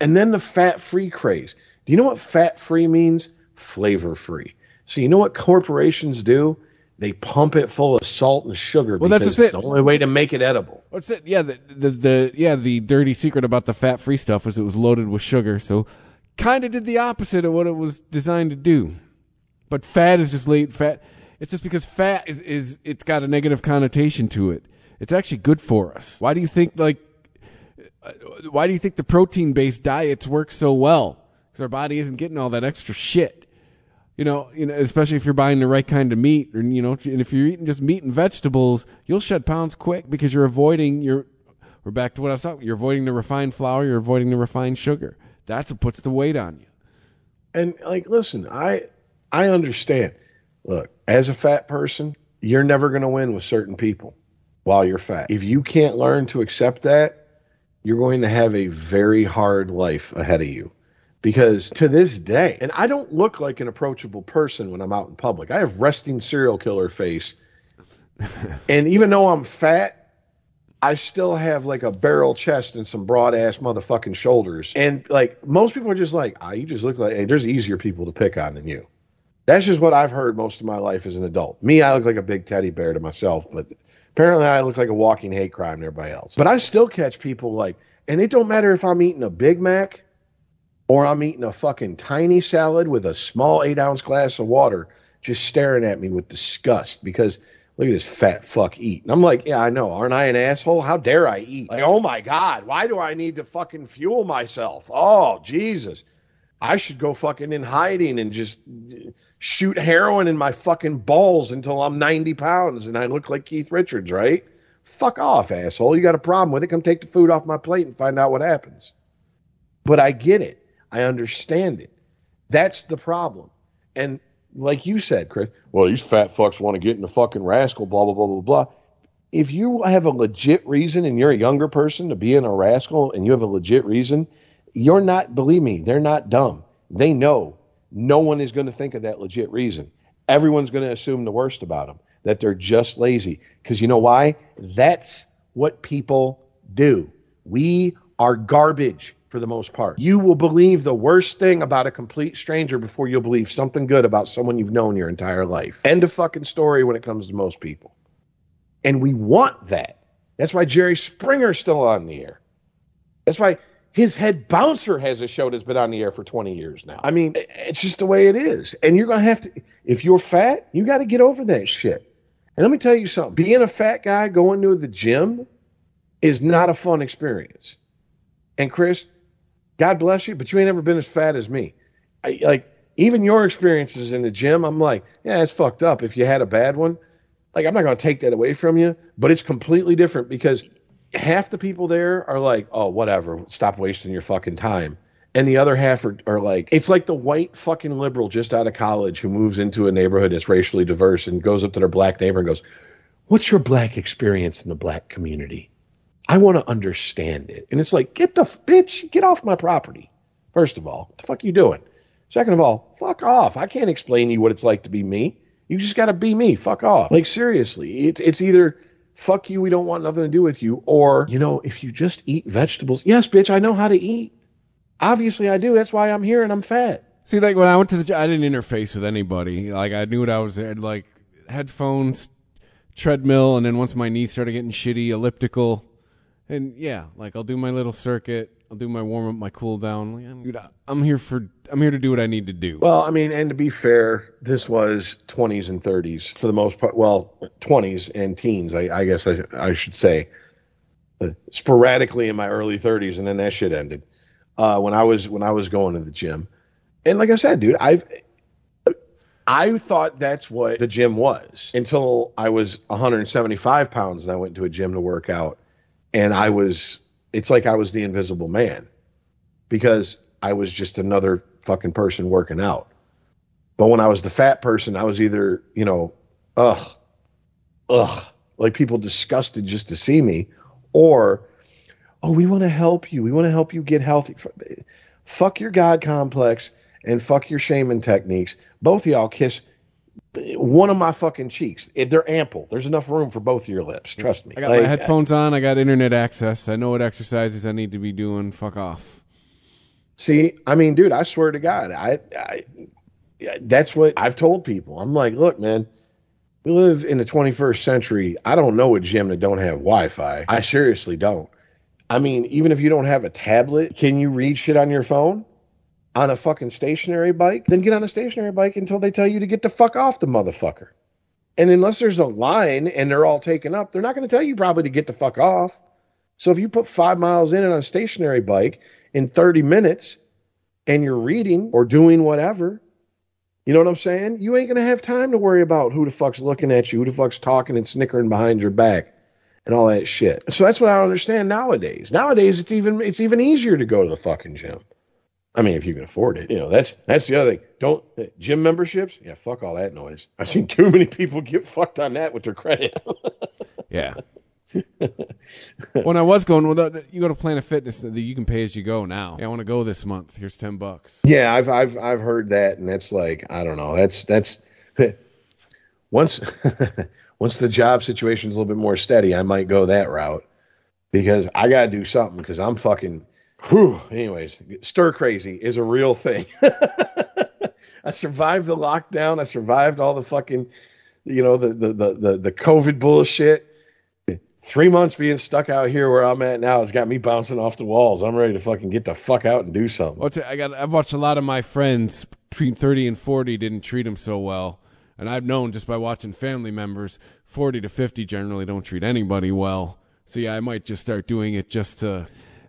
And then the fat free craze. Do you know what fat free means? Flavor free. So, you know what corporations do? They pump it full of salt and sugar Well, because that's it's it. the only way to make it edible. What's it? Yeah, the, the the yeah the dirty secret about the fat free stuff was it was loaded with sugar. So, kind of did the opposite of what it was designed to do. But fat is just late fat. It's just because fat is is it's got a negative connotation to it. It's actually good for us. Why do you think like? uh, Why do you think the protein based diets work so well? Because our body isn't getting all that extra shit. You know, you know, especially if you're buying the right kind of meat, and you know, and if you're eating just meat and vegetables, you'll shed pounds quick because you're avoiding your. We're back to what I was talking. You're avoiding the refined flour. You're avoiding the refined sugar. That's what puts the weight on you. And like, listen, I I understand. Look, as a fat person, you're never going to win with certain people while you're fat. If you can't learn to accept that, you're going to have a very hard life ahead of you. Because to this day, and I don't look like an approachable person when I'm out in public. I have resting serial killer face. and even though I'm fat, I still have like a barrel chest and some broad ass motherfucking shoulders. And like most people are just like, ah, you just look like hey, there's easier people to pick on than you. That's just what I've heard most of my life as an adult. Me, I look like a big teddy bear to myself, but apparently I look like a walking hate crime to everybody else. But I still catch people like, and it don't matter if I'm eating a Big Mac or I'm eating a fucking tiny salad with a small eight ounce glass of water, just staring at me with disgust because look at this fat fuck eat. And I'm like, yeah, I know. Aren't I an asshole? How dare I eat? Like, oh my God, why do I need to fucking fuel myself? Oh, Jesus. I should go fucking in hiding and just shoot heroin in my fucking balls until I'm 90 pounds and I look like Keith Richards, right? Fuck off, asshole. You got a problem with it? Come take the food off my plate and find out what happens. But I get it. I understand it. That's the problem. And like you said, Chris, well, these fat fucks want to get in the fucking rascal, blah, blah, blah, blah, blah. If you have a legit reason and you're a younger person to be in a rascal and you have a legit reason, you're not, believe me, they're not dumb. They know no one is going to think of that legit reason. Everyone's going to assume the worst about them, that they're just lazy. Because you know why? That's what people do. We are garbage for the most part. You will believe the worst thing about a complete stranger before you'll believe something good about someone you've known your entire life. End of fucking story when it comes to most people. And we want that. That's why Jerry Springer's still on the air. That's why his head bouncer has a show that's been on the air for 20 years now. I mean, it's just the way it is. And you're going to have to, if you're fat, you got to get over that shit. And let me tell you something being a fat guy going to the gym is not a fun experience. And Chris, God bless you, but you ain't ever been as fat as me. I, like, even your experiences in the gym, I'm like, yeah, it's fucked up. If you had a bad one, like, I'm not going to take that away from you, but it's completely different because half the people there are like, oh, whatever, stop wasting your fucking time. And the other half are, are like, it's like the white fucking liberal just out of college who moves into a neighborhood that's racially diverse and goes up to their black neighbor and goes, What's your black experience in the black community? I want to understand it. And it's like, get the f- bitch, get off my property. First of all, what the fuck you doing? Second of all, fuck off. I can't explain to you what it's like to be me. You just got to be me. Fuck off. Like seriously, it's it's either fuck you, we don't want nothing to do with you, or you know, if you just eat vegetables. Yes, bitch, I know how to eat. Obviously, I do. That's why I'm here and I'm fat. See, like when I went to the, I didn't interface with anybody. Like I knew what I was at, like headphones, treadmill, and then once my knees started getting shitty, elliptical, and yeah, like I'll do my little circuit. I'll do my warm up, my cool down. Like, I'm, dude, I- I'm here for, I'm here to do what I need to do. Well, I mean, and to be fair, this was 20s and 30s for the most part. Well, 20s and teens, I, I guess I, I should say. Uh, sporadically in my early 30s, and then that shit ended. Uh, when I was when I was going to the gym, and like I said, dude, I've I thought that's what the gym was until I was 175 pounds and I went to a gym to work out. And I was, it's like I was the invisible man because I was just another fucking person working out. But when I was the fat person, I was either, you know, ugh, ugh, like people disgusted just to see me, or, oh, we want to help you. We want to help you get healthy. Fuck your God complex and fuck your shaming techniques. Both y'all kiss one of my fucking cheeks. They're ample. There's enough room for both of your lips. Trust me. I got like, my headphones on. I got internet access. I know what exercises I need to be doing. Fuck off. See, I mean, dude, I swear to God, I, I that's what I've told people. I'm like, look, man, we live in the 21st century. I don't know a gym that don't have Wi-Fi. I seriously don't. I mean, even if you don't have a tablet, can you read shit on your phone? On a fucking stationary bike? Then get on a stationary bike until they tell you to get the fuck off the motherfucker. And unless there's a line and they're all taken up, they're not going to tell you probably to get the fuck off. So if you put five miles in on a stationary bike in 30 minutes and you're reading or doing whatever, you know what I'm saying? You ain't gonna have time to worry about who the fuck's looking at you, who the fuck's talking and snickering behind your back, and all that shit. So that's what I don't understand nowadays. Nowadays, it's even it's even easier to go to the fucking gym. I mean, if you can afford it, you know that's that's the other thing. Don't gym memberships? Yeah, fuck all that noise. I've seen too many people get fucked on that with their credit. yeah. when I was going, well, you go to Planet Fitness, you can pay as you go now. I want to go this month. Here's ten bucks. Yeah, I've I've I've heard that, and that's like I don't know. That's that's once once the job situation's a little bit more steady, I might go that route because I got to do something because I'm fucking. Whew, anyways, stir crazy is a real thing. I survived the lockdown. I survived all the fucking, you know, the the the the, COVID bullshit three months being stuck out here where I'm at now has got me bouncing off the walls. I'm ready to fucking get the fuck out and do something. Well, I got. I've watched a lot of my friends between 30 and 40 didn't treat them so well, and I've known just by watching family members 40 to 50 generally don't treat anybody well. So yeah, I might just start doing it just to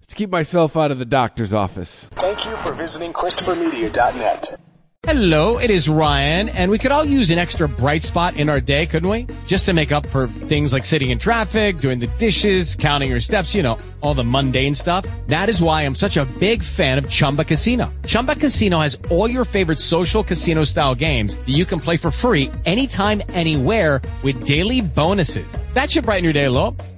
to keep myself out of the doctor's office. Thank you for visiting ChristopherMedia.net. Hello, it is Ryan, and we could all use an extra bright spot in our day, couldn't we? Just to make up for things like sitting in traffic, doing the dishes, counting your steps, you know, all the mundane stuff. That is why I'm such a big fan of Chumba Casino. Chumba Casino has all your favorite social casino style games that you can play for free anytime, anywhere with daily bonuses. That should brighten your day a little.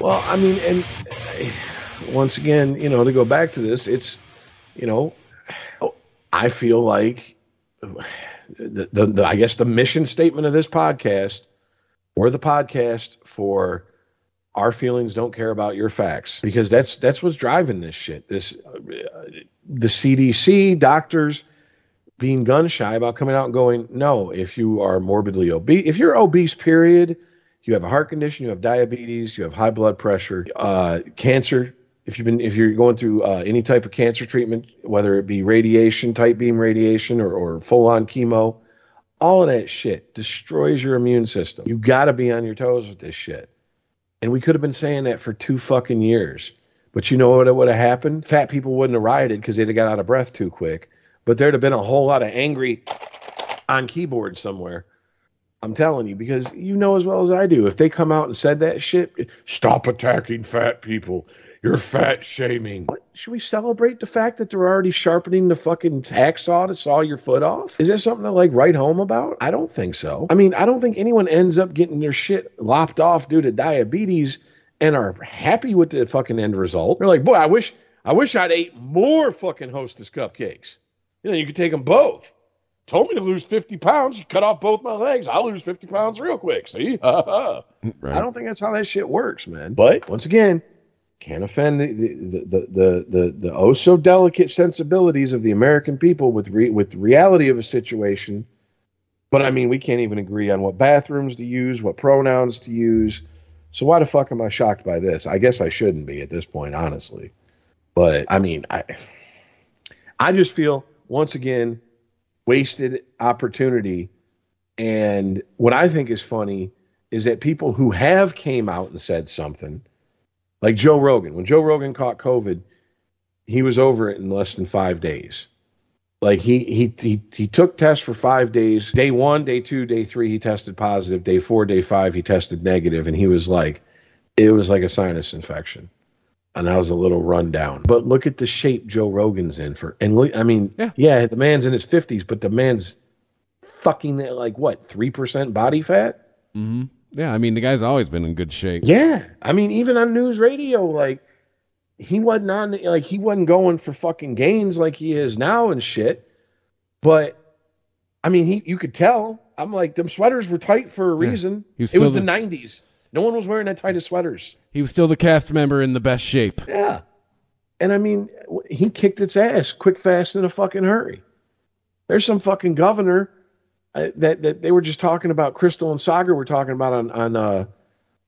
Well, I mean, and once again, you know, to go back to this, it's, you know, I feel like the, the, the, I guess the mission statement of this podcast or the podcast for our feelings don't care about your facts because that's that's what's driving this shit. This uh, the CDC doctors being gun shy about coming out and going, no, if you are morbidly obese, if you're obese, period, you have a heart condition, you have diabetes, you have high blood pressure, uh, cancer, if you've been if you're going through uh, any type of cancer treatment, whether it be radiation, tight beam radiation, or, or full on chemo, all of that shit destroys your immune system. You got to be on your toes with this shit. And we could have been saying that for two fucking years. But you know what would have happened? Fat people wouldn't have rioted because they'd have got out of breath too quick. But there'd have been a whole lot of angry on keyboard somewhere. I'm telling you, because you know as well as I do, if they come out and said that shit, stop attacking fat people. You're fat shaming. What? Should we celebrate the fact that they're already sharpening the fucking hacksaw to saw your foot off? Is that something to like write home about? I don't think so. I mean, I don't think anyone ends up getting their shit lopped off due to diabetes and are happy with the fucking end result. They're like, boy, I wish I wish I'd ate more fucking Hostess cupcakes. You know, you could take them both. Told me to lose 50 pounds. You cut off both my legs. I'll lose 50 pounds real quick. See? I don't think that's how that shit works, man. But once again, can't offend the the the the, the, the oh so delicate sensibilities of the American people with re, with the reality of a situation. But I mean, we can't even agree on what bathrooms to use, what pronouns to use. So why the fuck am I shocked by this? I guess I shouldn't be at this point, honestly. But I mean, I I just feel once again wasted opportunity. And what I think is funny is that people who have came out and said something, like Joe Rogan, when Joe Rogan caught COVID, he was over it in less than five days. Like he he he he took tests for five days. Day one, day two, day three, he tested positive. Day four, day five, he tested negative, and he was like, it was like a sinus infection and I was a little run down. But look at the shape Joe Rogan's in for, and look, I mean, yeah. yeah, the man's in his fifties, but the man's fucking like what three percent body fat. Mm-hmm. Yeah, I mean, the guy's always been in good shape. Yeah, I mean, even on NewsRadio, like he wasn't on, like he wasn't going for fucking gains like he is now and shit. But I mean, he you could tell. I'm like, them sweaters were tight for a reason. Was it was still the '90s. No one was wearing that tight of sweaters. He was still the cast member in the best shape. Yeah. And I mean, he kicked its ass quick, fast, in a fucking hurry. There's some fucking governor uh, that that they were just talking about. Krystal and Saagar were talking about on on uh,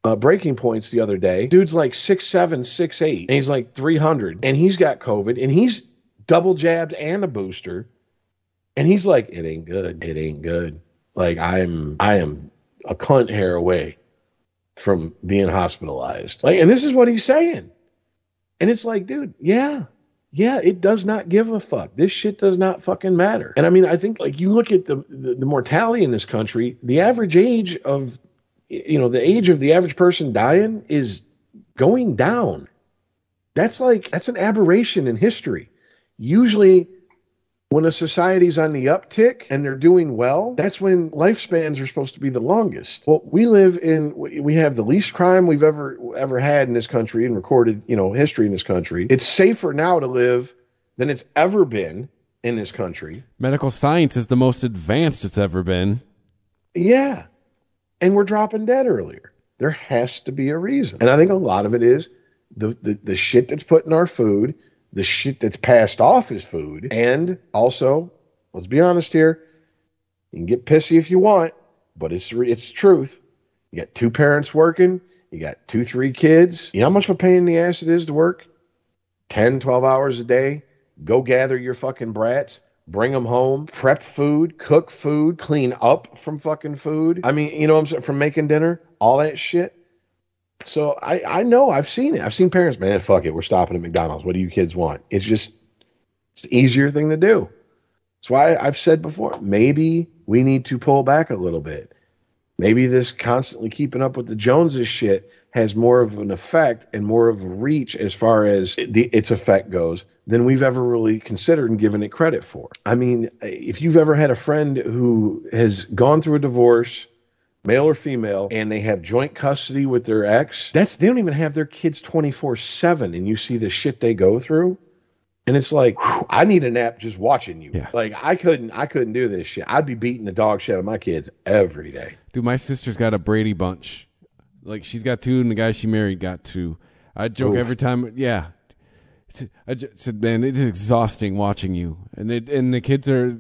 uh, breaking points the other day. Dude's like six seven, six eight, and he's like three hundred, and he's got COVID, and he's double jabbed and a booster, and he's like, it ain't good, it ain't good. Like I'm I am a cunt hair away from being hospitalized. Like, and this is what he's saying. And it's like, dude, yeah, yeah, it does not give a fuck. This shit does not fucking matter. And I mean, I think like you look at the, the, the mortality in this country, the average age of, you know, the age of the average person dying is going down. That's like, that's an aberration in history. Usually when a society's on the uptick and they're doing well, that's when lifespans are supposed to be the longest. Well, we live in we have the least crime we've ever ever had in this country in recorded, you know, history in this country. It's safer now to live than it's ever been in this country. Medical science is the most advanced it's ever been. Yeah. And we're dropping dead earlier. There has to be a reason. And I think a lot of it is the the, the shit that's put in our food the shit that's passed off as food. And also, let's be honest here, you can get pissy if you want, but it's it's truth. You got two parents working, you got two, three kids. You know how much of a pain in the ass it is to work? 10, 12 hours a day. Go gather your fucking brats, bring them home, prep food, cook food, clean up from fucking food. I mean, you know what I'm saying? From making dinner, all that shit. So I, I know I've seen it. I've seen parents, man, fuck it, we're stopping at McDonald's. What do you kids want? It's just it's easier thing to do. That's why I've said before, maybe we need to pull back a little bit. Maybe this constantly keeping up with the Joneses shit has more of an effect and more of a reach as far as the, its effect goes than we've ever really considered and given it credit for. I mean, if you've ever had a friend who has gone through a divorce, male or female, and they have joint custody with their ex, that's they don't even have their kids 24/7 and you see the shit they go through. And it's like, whew, I need a nap just watching you. Yeah. Like I couldn't I couldn't do this shit. I'd be beating the dog shit out of my kids every day. Dude, my sister's got a Brady bunch. Like she's got two, and the guy she married got two. I joke Oof. every time. Yeah, I I j- said, man, it is exhausting watching you. And it, and the kids are,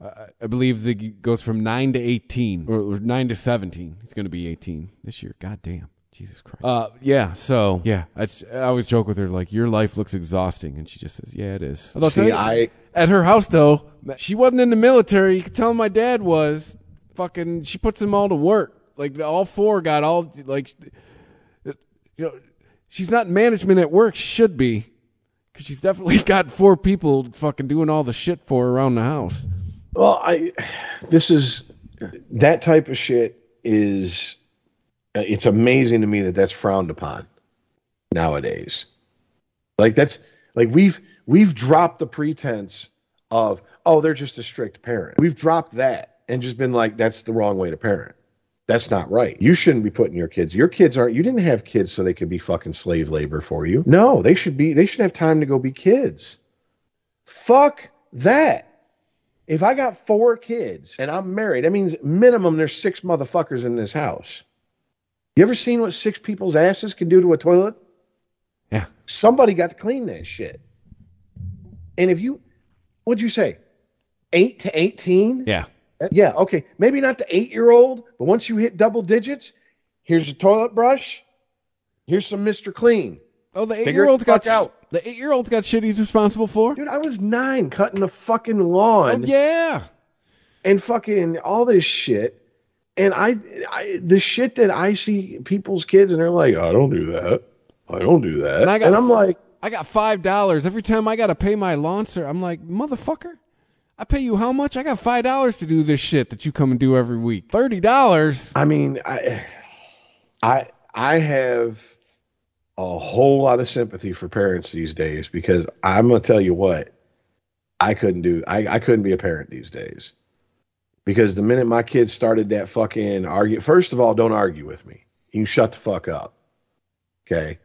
uh, I believe, the goes from nine to eighteen or, or nine to seventeen. It's going to be eighteen this year. God damn. Jesus Christ. Uh, yeah. So yeah, I always joke with her like, "Your life looks exhausting," and she just says, "Yeah, it is." Although, See, tell you- I- at her house though, she wasn't in the military. You could tell my dad was. Fucking, she puts them all to work. Like all four got all like, you know, she's not management at work. She should be, because she's definitely got four people fucking doing all the shit for her around the house. Well, I this is that type of shit is uh, it's amazing to me that that's frowned upon nowadays. Like that's like we've we've dropped the pretense of oh they're just a strict parent. We've dropped that and just been like that's the wrong way to parent. That's not right. You shouldn't be putting your kids. Your kids aren't. You didn't have kids so they could be fucking slave labor for you. No, they should be. They should have time to go be kids. Fuck that. If I got four kids and I'm married, that means minimum there's six motherfuckers in this house. You ever seen what six people's asses can do to a toilet? Yeah. Somebody got to clean that shit. And if you, what'd you say? Eight to 18? Yeah. Uh, yeah, okay. Maybe not the eight year old, but once you hit double digits, here's a toilet brush. Here's some Mr. Clean. Oh, the eight year old's got out. The eight year old's got shit he's responsible for. Dude, I was nine cutting the fucking lawn. Oh, yeah. And fucking all this shit. And I, I, the shit that I see people's kids and they're like, I don't do that. I don't do that. And I got- I'm like, I got five dollars every time I got to pay my lawn sir. I'm like, motherfucker, I pay you how much? I got five dollars to do this shit that you come and do every week. Thirty dollars. I mean, I, I, I have a whole lot of sympathy for parents these days because I'm gonna tell you what, I couldn't do. I, I couldn't be a parent these days because the minute my kids started that fucking argue, first of all, don't argue with me. You shut the fuck up. Okay,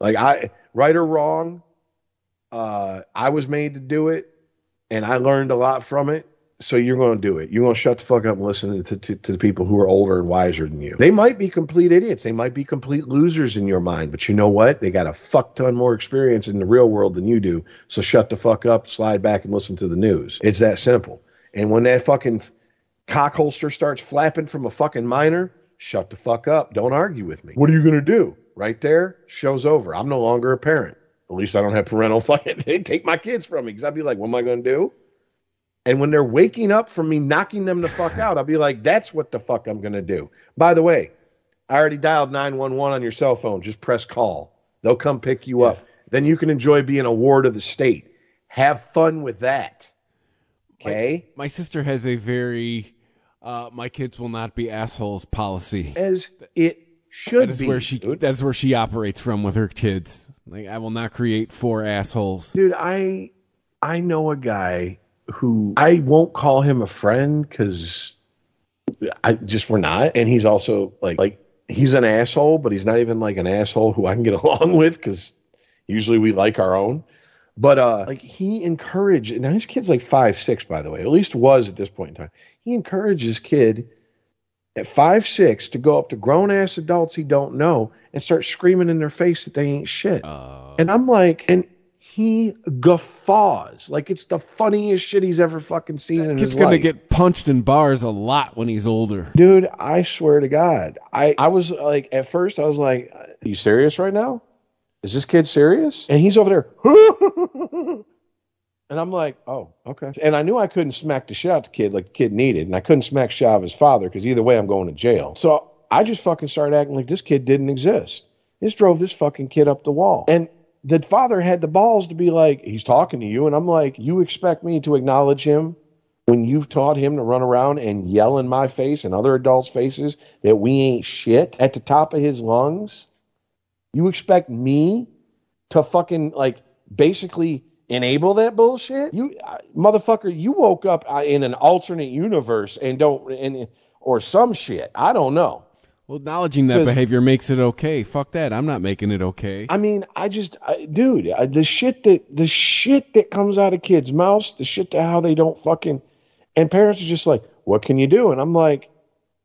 like I, right or wrong, uh, I was made to do it, and I learned a lot from it. So you're going to do it. You're going to shut the fuck up and listen to, to, to the people who are older and wiser than you. They might be complete idiots. They might be complete losers in your mind, but you know what? They got a fuck ton more experience in the real world than you do. So shut the fuck up, slide back, and listen to the news. It's that simple. And when that fucking cock holster starts flapping from a fucking minor, shut the fuck up. Don't argue with me. What are you going to do? Right there, show's over. I'm no longer a parent. At least I don't have parental fucking. They take my kids from me because I'd be like, what am I going to do? And when they're waking up from me knocking them the fuck out, I'll be like, that's what the fuck I'm going to do. By the way, I already dialed 911 on your cell phone. Just press call. They'll come pick you up. Then you can enjoy being a ward of the state. Have fun with that. Okay? My sister has a very uh, my kids will not be assholes policy. As it should That is be. where she that's where she operates from with her kids. Like I will not create four assholes. Dude, I I know a guy who I won't call him a friend because I just we're not, and he's also like like he's an asshole, but he's not even like an asshole who I can get along with because usually we like our own. But uh like he encouraged now his kid's like five six by the way, at least was at this point in time. He encouraged his kid at five six to go up to grown ass adults he don't know and start screaming in their face that they ain't shit. and I'm like, and he guffaws like it's the funniest shit he's ever fucking seen in his life. Kid's his gonna life. get punched in bars a lot when he's older. Dude, I swear to God, I I was like at first I was like, "Are you serious right now? Is this kid serious?" And he's over there, and I'm like, "Oh, okay." And I knew I couldn't smack the shit out the kid like the kid needed, and I couldn't smack shit out of his father because either way I'm going to jail. So I just fucking started acting like this kid didn't exist. This drove this fucking kid up the wall, and the father had the balls to be like, "He's talking to you," and I'm like, "You expect me to acknowledge him?" when you've taught him to run around and yell in my face and other adults' faces that we ain't shit at the top of his lungs, you expect me to fucking like basically enable that bullshit? You uh, motherfucker, you woke up uh, in an alternate universe and don't and or some shit. I don't know. Well, acknowledging that behavior makes it okay. Fuck that. I'm not making it okay. I mean, I just, I, dude, I, the shit that the shit that comes out of kids' mouths, the shit to how they don't fucking, and parents are just like, what can you do? And I'm like,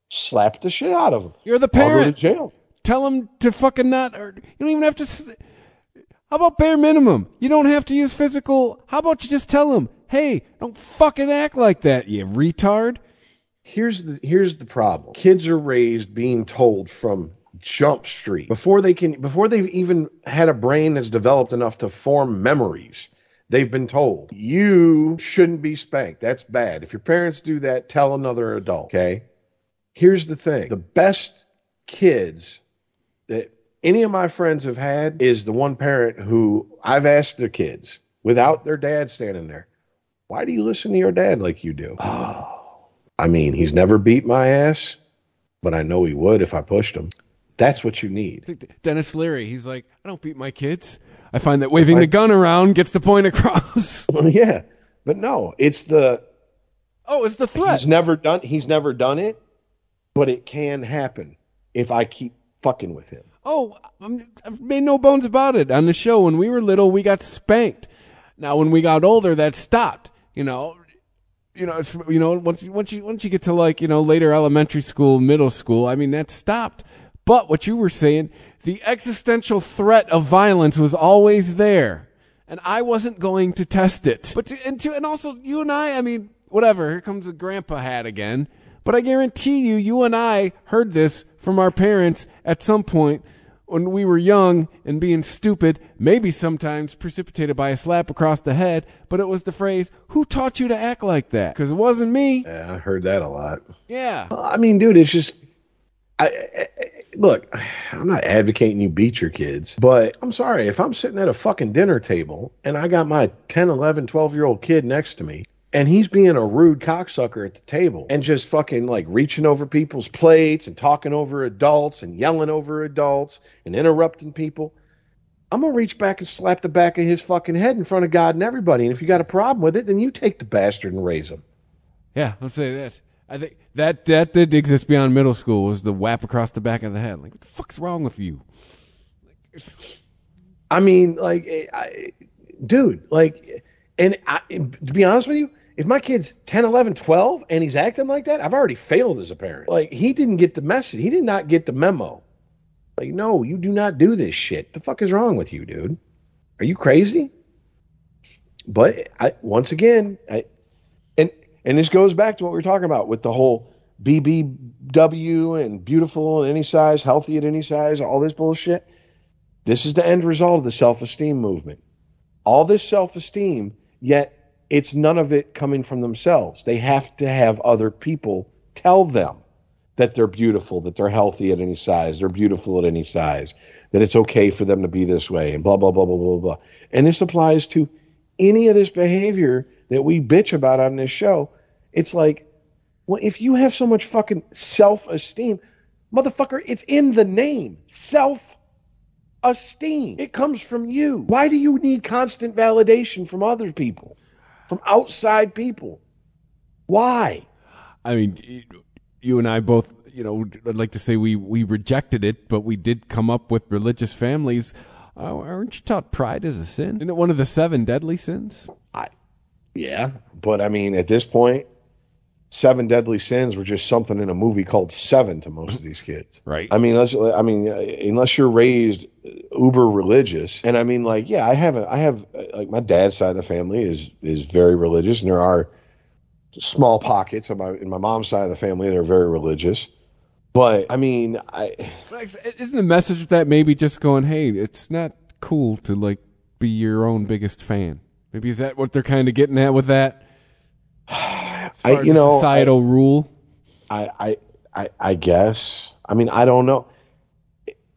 slap the shit out of them. You're the I'll go to parent. jail. Tell them to fucking not. Or you don't even have to. How about bare minimum? You don't have to use physical. How about you just tell them, hey, don't fucking act like that, you retard. Here's the here's the problem. Kids are raised being told from Jump Street before they can before they've even had a brain that's developed enough to form memories. They've been told you shouldn't be spanked. That's bad. If your parents do that, tell another adult. Okay. Here's the thing: the best kids that any of my friends have had is the one parent who I've asked their kids without their dad standing there, why do you listen to your dad like you do? Ah. I mean, he's never beat my ass, but I know he would if I pushed him. That's what you need. Denis Leary, he's like, I don't beat my kids. I find that waving I- the gun around gets the point across. Well, yeah, but no, it's the oh, it's the threat. He's never done. He's never done it, but it can happen if I keep fucking with him. Oh, I'm, I've made no bones about it. On the show, when we were little, we got spanked. Now, when we got older, that stopped. You know, you know, it's, you know, once you, once you once you get to like you know later elementary school, middle school, I mean that stopped. But what you were saying, the existential threat of violence was always there, and I wasn't going to test it. But to, and to, and also you and I, I mean, whatever. Here comes the grandpa hat again. But I guarantee you, you and I heard this from our parents at some point when we were young and being stupid, maybe sometimes precipitated by a slap across the head, but it was the phrase, Who taught you to act like that? Because it wasn't me. Yeah, I heard that a lot. Yeah. I mean, dude, it's just. I, I, look, I'm not advocating you beat your kids, but I'm sorry. If I'm sitting at a fucking dinner table and I got my 10, 11, 12 year old kid next to me and he's being a rude cocksucker at the table and just fucking like reaching over people's plates and talking over adults and yelling over adults and interrupting people. I'm gonna reach back and slap the back of his fucking head in front of God and everybody. And if you got a problem with it, then you take the bastard and raise him. Yeah, let's say that. I think that that did exist beyond middle school was the whap across the back of the head. Like, what the fuck's wrong with you? I mean, like, I, dude, like, and I, to be honest with you, if my kid's 10, 11, 12 and he's acting like that, I've already failed as a parent. Like, he didn't get the message. He did not get the memo. Like, no, you do not do this shit. The fuck is wrong with you, dude? Are you crazy? But I, once again, I, and and this goes back to what we were talking about with the whole BBW and beautiful in any size, healthy at any size, all this bullshit. This is the end result of the self-esteem movement. All this self-esteem, yet it's none of it coming from themselves. They have to have other people tell them that they're beautiful, that they're healthy at any size, they're beautiful at any size, that it's okay for them to be this way, and blah, blah, blah, blah, blah, blah. And this applies to any of this behavior that we bitch about on this show. It's like, well, if you have so much fucking self esteem, motherfucker, it's in the name. Self esteem. It comes from you. Why do you need constant validation from other people, from outside people? Why? I mean, you and I both, you know, I'd like to say we, we rejected it, but we did come up with religious families. Uh, aren't you taught pride is a sin? Isn't it one of the seven deadly sins? I, yeah, but I mean, at this point, seven deadly sins were just something in a movie called Seven to most of these kids. Right. I mean, let's, I mean, uh, unless you're raised uber religious, and I mean, like, yeah, I have, a, I have, uh, like, my dad's side of the family is is very religious, and there are small pockets of my in my mom's side of the family that are very religious. But I mean, I Isn't the message of that maybe just going, hey, it's not cool to like be your own biggest fan? Maybe is that what they're kind of getting at with that? I, you know, societal rule. I, I, I, I guess. I mean, I don't know.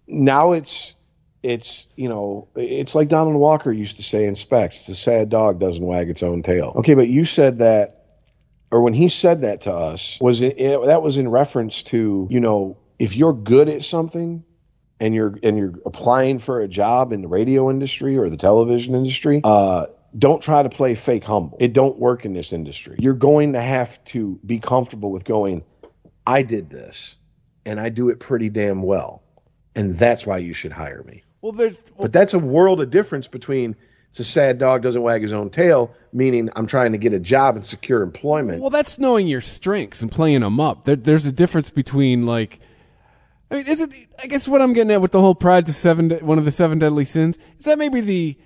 Now it's, it's, you know, it's like Donald Walker used to say in Specs. It's a sad dog doesn't wag its own tail. Okay, but you said that, or when he said that to us, was it, it that was in reference to, you know, if you're good at something and you're and you're applying for a job in the radio industry or the television industry, uh, don't try to play fake humble. It don't work in this industry. You're going to have to be comfortable with going, I did this and I do it pretty damn well. And that's why you should hire me. Well, there's But that's a world of difference between it's a sad dog doesn't wag his own tail, meaning I'm trying to get a job and secure employment. Well, that's knowing your strengths and playing them up. There, there's a difference between like, I mean, is it? I guess what I'm getting at with the whole pride to seven, one of the seven deadly sins, is that maybe the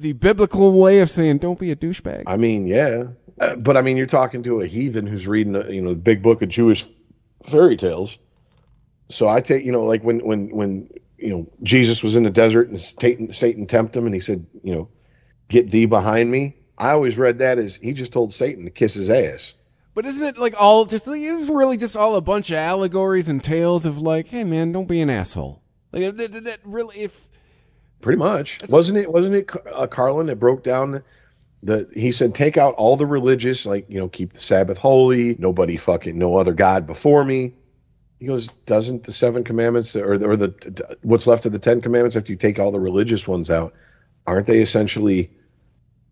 the biblical way of saying don't be a douchebag. I mean, yeah, Uh, but I mean, you're talking to a heathen who's reading, a, you know, the big book of Jewish fairy tales. So I take, you know, like when when when you know Jesus was in the desert and Satan, Satan tempted him, and he said, you know, get thee behind me. I always read that as he just told Satan to kiss his ass. But isn't it like all just it was really just all a bunch of allegories and tales of like, hey man, don't be an asshole. Like it really if Pretty much, wasn't it? Wasn't it uh, Carlin that broke down the? He said, take out all the religious, like you know, keep the Sabbath holy. Nobody fucking, no other god before me. He goes, doesn't the seven commandments or or the what's left of the ten commandments after you take all the religious ones out, aren't they essentially?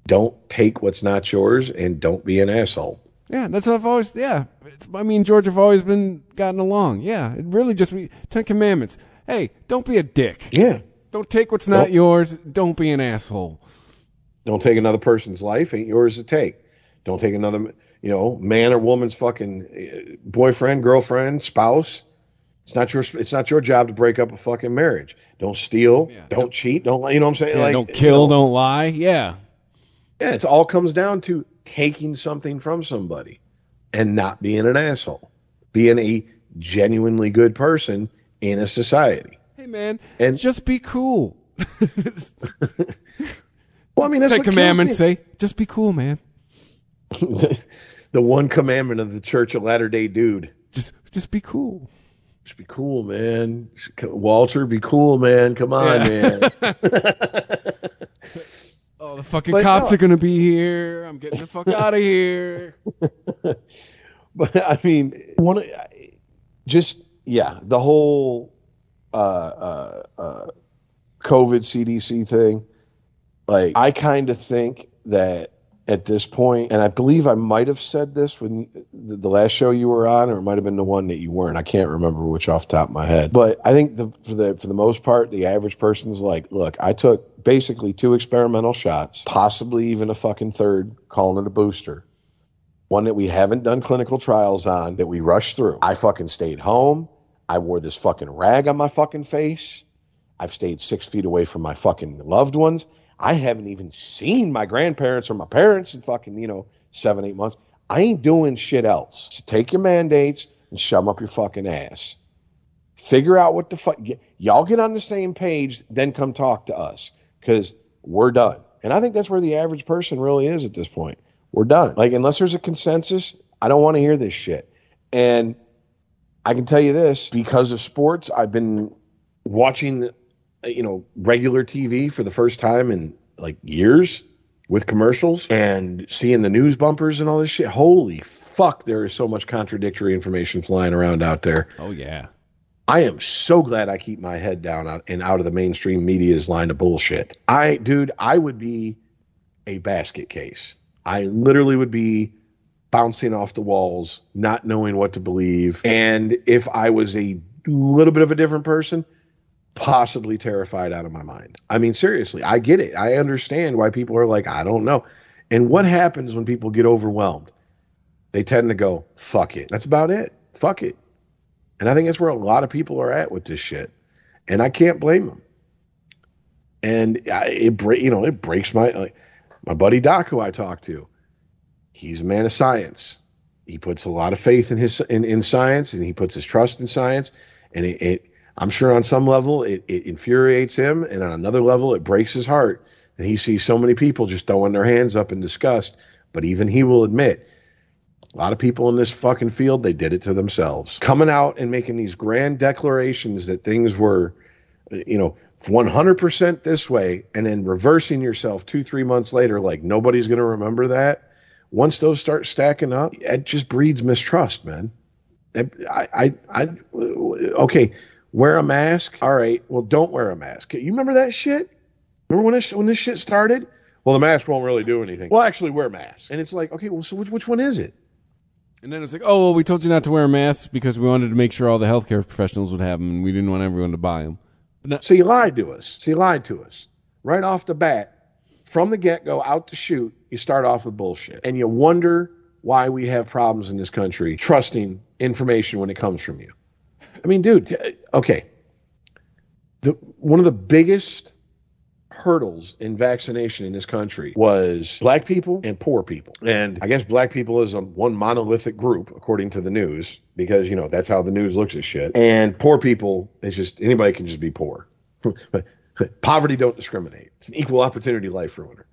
Don't take what's not yours and don't be an asshole. Yeah, that's what I've always. Yeah, it's, I mean, George have always been gotten along. Yeah, it really just Ten Commandments. Hey, don't be a dick. Yeah. Don't take what's not Don't- yours. Don't be an asshole. Don't take another person's life. Ain't yours to take. Don't take another, you know, man or woman's fucking uh, boyfriend, girlfriend, spouse. It's not your. It's not your job to break up a fucking marriage. Don't steal. don't cheat. Don't. You know what I'm saying? Yeah, like, don't you kill. know, Don't lie. Yeah. Yeah, it's all comes down to taking something from somebody and not being an asshole, being a genuinely good person in a society. Hey, man, and just be cool. Well, I mean, that's kills Commandments say, just be cool, man. the one commandment of the Church of Latter Day Dude. Just, just be cool. Just be cool, man. Walter, be cool, man. Come on, Yeah. man. Oh, the fucking But cops no. are gonna be here. I'm getting the fuck out of here. but I mean, one, just yeah, the whole uh, uh, uh, COVID CDC thing. Like, I kind of think that at this point, and I believe I might have said this when the, the last show you were on, or it might have been the one that you weren't. I can't remember which off top of my head. But I think the for the for the most part, the average person's like, look, I took basically two experimental shots, possibly even a fucking third, calling it a booster one that we haven't done clinical trials on that we rushed through. I fucking stayed home. I wore this fucking rag on my fucking face. I've stayed six feet away from my fucking loved ones. I haven't even seen my grandparents or my parents in fucking, you know, seven, eight months. I ain't doing shit else. So take your mandates and shove 'em up your fucking ass. Figure out what the fuck. y- Y'all get on the same page, then come talk to us because we're done. And I think that's where the average person really is at this point. We're done. Like, unless there's a consensus, I don't want to hear this shit. And I can tell you this because of sports, I've been watching, you know, regular TV for the first time in like years with commercials and seeing the news bumpers and all this shit. Holy fuck, there is so much contradictory information flying around out there. Oh yeah. I am so glad I keep my head down and out of the mainstream media's line of bullshit. I, dude, I would be a basket case. I literally would be bouncing off the walls, not knowing what to believe. And if I was a little bit of a different person, possibly terrified out of my mind. I mean, seriously, I get it. I understand why people are like, I don't know. And what happens when people get overwhelmed? They tend to go, fuck it. That's about it. Fuck it. And I think that's where a lot of people are at with this shit. And I can't blame them. And I, it you know, it breaks my like my buddy Doc, who I talk to. He's a man of science. He puts a lot of faith in his in, in science, and he puts his trust in science. And it, it I'm sure on some level it, it infuriates him, and on another level it breaks his heart that he sees so many people just throwing their hands up in disgust. But even he will admit a lot of people in this fucking field, they did it to themselves. Coming out and making these grand declarations that things were, you know, 100% this way, and then reversing yourself two, three months later, like nobody's going to remember that. Once those start stacking up, it just breeds mistrust, man. I, I, I, okay, wear a mask. All right, well, don't wear a mask. You remember that shit? Remember when this when this shit started? Well, the mask won't really do anything. Well, actually, wear masks. And it's like, okay, well, so which, which one is it? And then it's like, oh, well, we told you not to wear masks because we wanted to make sure all the healthcare professionals would have them, and we didn't want everyone to buy them. So you lied to us. So you lied to us right off the bat, from the get go, out to shoot. You start off with bullshit, and you wonder why we have problems in this country trusting information when it comes from you. I mean, dude, t- okay. The one of the biggest hurdles in vaccination in this country was black people and poor people. And I guess black people is a one monolithic group, according to the news, because, you know, that's how the news looks at shit. And poor people, it's just anybody can just be poor. Poverty don't discriminate. It's an equal opportunity life ruiner.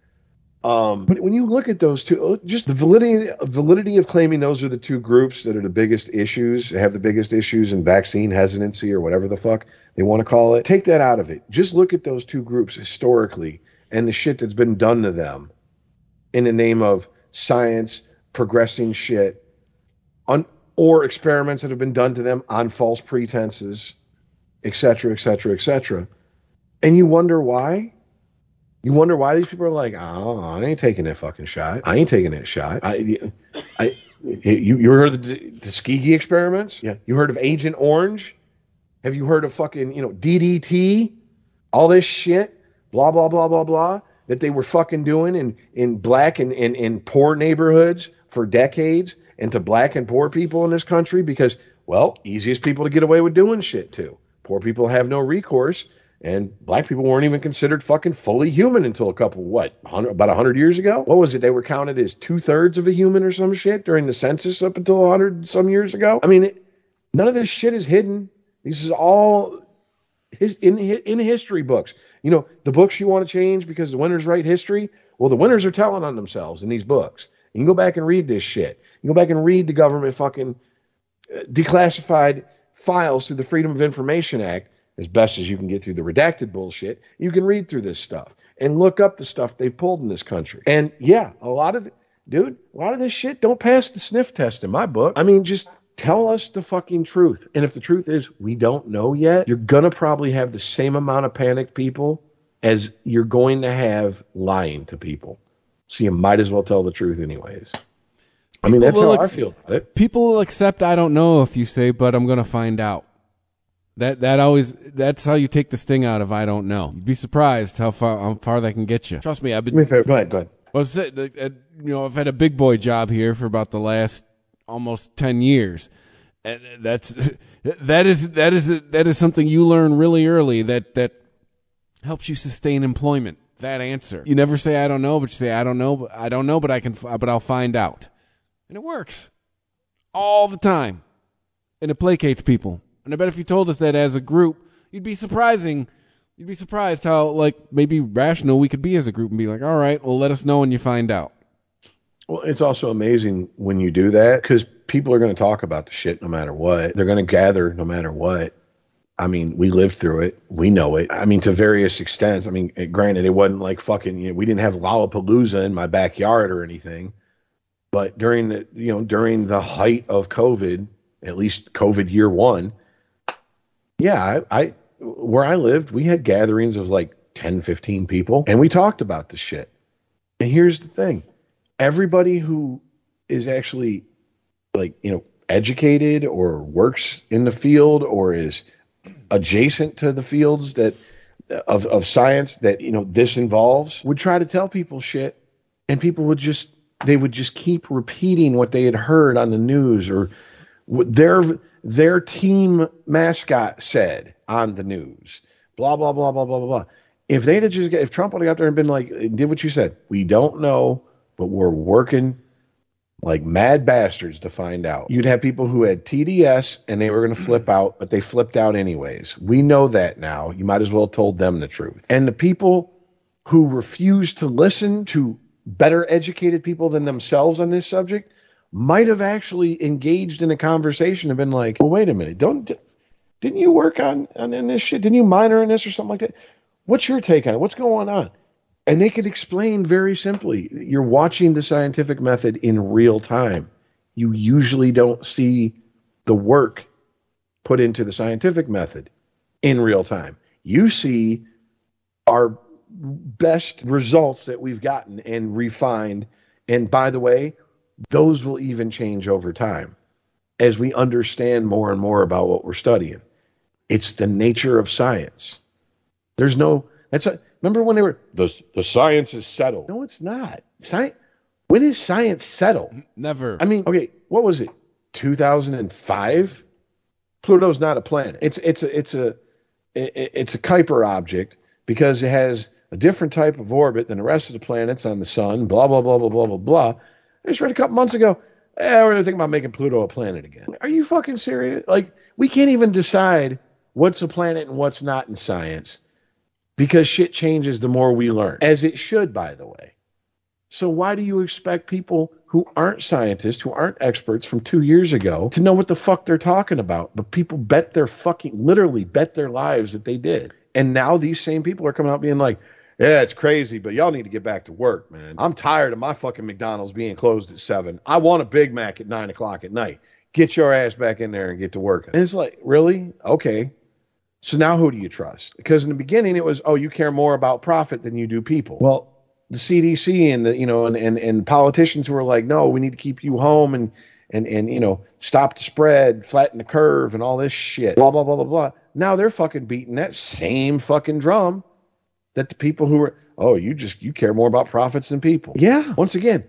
Um, but when you look at those two, uh, just the validity validity of claiming those are the two groups that are the biggest issues, have the biggest issues in vaccine hesitancy or whatever the fuck they want to call it. Take that out of it. Just look at those two groups historically and the shit that's been done to them in the name of science, progressing shit, on, or experiments that have been done to them on false pretenses, et cetera, et cetera, et cetera. And you wonder why? You wonder why these people are like, oh, I ain't taking that fucking shot. I ain't taking that shot. I, I, You you heard of the Tuskegee experiments? Yeah. You heard of Agent Orange? Have you heard of fucking you know DDT? All this shit, blah blah blah blah blah, that they were fucking doing in in black and in, in poor neighborhoods for decades, and to black and poor people in this country because well, easiest people to get away with doing shit to. Poor people have no recourse, and black people weren't even considered fucking fully human until a couple, what, 100, about 100 years ago? What was it? They were counted as two thirds of a human or some shit during the census up until 100 some years ago? I mean, none of this shit is hidden. This is all his, in, in history books. You know, the books you want to change because the winners write history? Well, the winners are telling on themselves in these books. You can go back and read this shit. You go back and read the government fucking uh, declassified files through the Freedom of Information Act as best as you can get through the redacted bullshit. You can read through this stuff and look up the stuff they've pulled in this country. And yeah, a lot of, the, dude, a lot of this shit don't pass the sniff test in my book. I mean, just tell us the fucking truth. And if the truth is we don't know yet, you're going to probably have the same amount of panicked people as you're going to have lying to people. So you might as well tell the truth anyways. I mean, that's how I feel about it. People will accept I don't know if you say, but I'm going to find out. That that always that's how you take the sting out of I don't know. You'd be surprised how far how far that can get you. Trust me, I've been. Go ahead. Go ahead. Well, you know, I've had a big boy job here for about the last almost ten years, and that's that is that is that is something you learn really early that that helps you sustain employment. That answer, you never say I don't know, but you say I don't know, but I don't know, but I can, but I'll find out, and it works all the time, and it placates people. And I bet if you told us that as a group, you'd be surprising. You'd be surprised how like maybe rational we could be as a group and be like, all right, well, let us know when you find out. Well, it's also amazing when you do that because people are going to talk about the shit no matter what. They're going to gather no matter what. I mean, we lived through it. We know it. I mean, to various extents. I mean, eh, granted, it wasn't like fucking, you know, we didn't have Lollapalooza in my backyard or anything. But during the, you know, during the height of COVID, at least COVID year one, yeah, I, I where I lived, we had gatherings of like 10, 15 people, and we talked about the shit. And here's the thing everybody who is actually like, you know, educated or works in the field or is adjacent to the fields that of, of science that, you know, this involves would try to tell people shit and people would just they would just keep repeating what they had heard on the news or their their team mascot said on the news. Blah blah blah blah blah blah blah. If they'd have just if Trump would have got there and been like did what you said, we don't know, but we're working like mad bastards to find out. You'd have people who had TDS and they were going to flip out, but they flipped out anyways. We know that now. You might as well have told them the truth. And the people who refuse to listen to better educated people than themselves on this subject might have actually engaged in a conversation and been like, well, wait a minute, don't didn't you work on, on in this shit? Didn't you minor in this or something like that? What's your take on it? What's going on? And they could explain very simply. You're watching the scientific method in real time. You usually don't see the work put into the scientific method in real time. You see our best results that we've gotten and refined. And by the way, those will even change over time as we understand more and more about what we're studying. It's the nature of science. There's no that's a remember when they were the the science is settled. No, it's not. Science when is science settled? Never. I mean, okay, what was it? 2005? Pluto's not a planet. It's it's a it's a it- it's a Kuiper object because it has a different type of orbit than the rest of the planets on the sun. Blah blah blah blah blah blah blah. I just read a couple months ago. Eh, we're thinking about making Pluto a planet again. Are you fucking serious? Like we can't even decide what's a planet and what's not in science because shit changes the more we learn, as it should, by the way. So why do you expect people who aren't scientists, who aren't experts from two years ago, to know what the fuck they're talking about? But people bet their fucking, literally bet their lives that they did. And now these same people are coming out being like, yeah, it's crazy, but y'all need to get back to work, man. I'm tired of my fucking McDonald's being closed at seven. I want a Big Mac at nine o'clock at night. Get your ass back in there and get to work. And it's like, really? Okay. So now who do you trust? Because in the beginning it was, oh, you care more about profit than you do people. Well, the CDC and the you know and, and and politicians who are like, no, we need to keep you home and and and you know stop the spread, flatten the curve, and all this shit. Blah blah blah blah blah. Now they're fucking beating that same fucking drum that the people who are oh you just you care more about profits than people. Yeah, once again,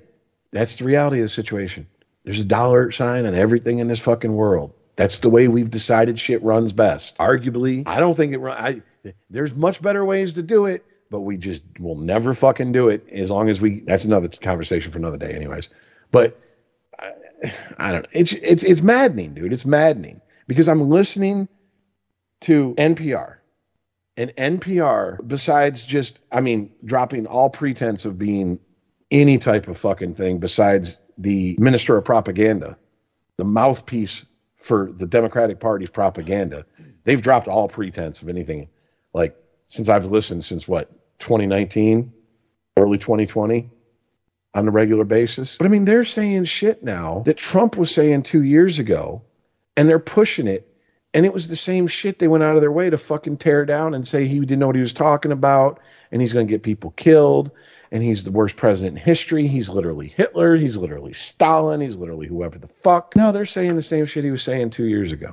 that's the reality of the situation. There's a dollar sign on everything in this fucking world. That's the way we've decided shit runs best. Arguably, I don't think it. I there's much better ways to do it, but we just will never fucking do it as long as we. That's another conversation for another day, anyways. But I, I don't know. It's it's it's maddening, dude. It's maddening because I'm listening to NPR. And NPR, besides just, I mean, dropping all pretense of being any type of fucking thing besides the minister of propaganda, the mouthpiece for the Democratic Party's propaganda, they've dropped all pretense of anything like since I've listened since what, 2019, early 2020 on a regular basis. But I mean, they're saying shit now that Trump was saying two years ago, and they're pushing it. And it was the same shit they went out of their way to fucking tear down and say he didn't know what he was talking about, and he's going to get people killed, and he's the worst president in history. He's literally Hitler. He's literally Stalin. He's literally whoever the fuck. No, they're saying the same shit he was saying two years ago.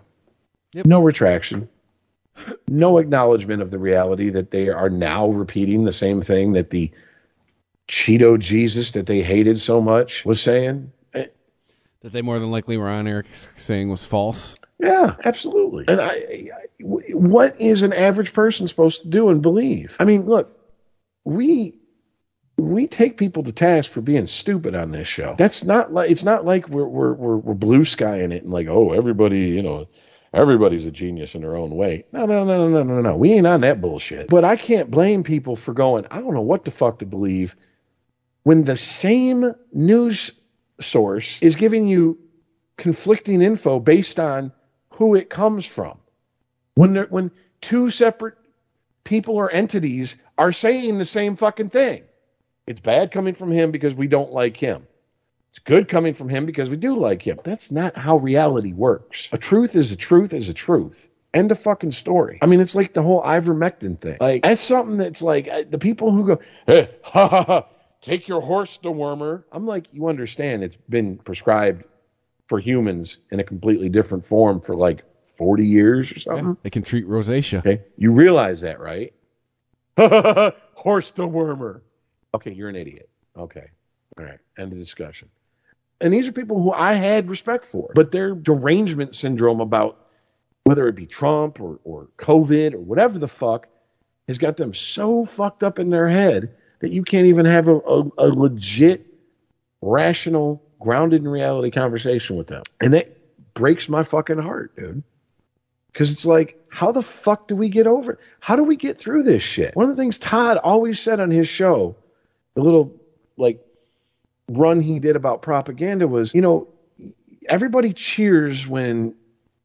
No retraction. No acknowledgement of the reality that they are now repeating the same thing that the Cheeto Jesus that they hated so much was saying. That they more than likely were on air saying was false. Yeah, absolutely. And I, I, what is an average person supposed to do and believe? I mean, look, we we take people to task for being stupid on this show. That's not like it's not like we're we're we're, we're blue skying it and like oh everybody you know everybody's a genius in their own way. No no no no no no no. We ain't on that bullshit. But I can't blame people for going. I don't know what the fuck to believe when the same news source is giving you conflicting info based on who it comes from. When when two separate people or entities are saying the same fucking thing. It's bad coming from him because we don't like him. It's good coming from him because we do like him. That's not how reality works. A truth is a truth is a truth. End of fucking story. I mean, it's like the whole ivermectin thing. Like, that's something that's like uh, the people who go, hey, ha ha ha, take your horse dewormer. I'm like, you understand it's been prescribed for humans in a completely different form for like 40 years or something. They can treat rosacea. Okay. You realize that, right? horse wormer Okay, you're an idiot. Okay. All right. End of discussion. And these are people who I had respect for, but their derangement syndrome about whether it be Trump or, or COVID or whatever the fuck has got them so fucked up in their head that you can't even have a, a, a legit, rational, grounded in reality conversation with them. And it breaks my fucking heart, dude. Because it's like, how the fuck do we get over it? How do we get through this shit? One of the things Todd always said on his show, the little like run he did about propaganda was, you know, everybody cheers when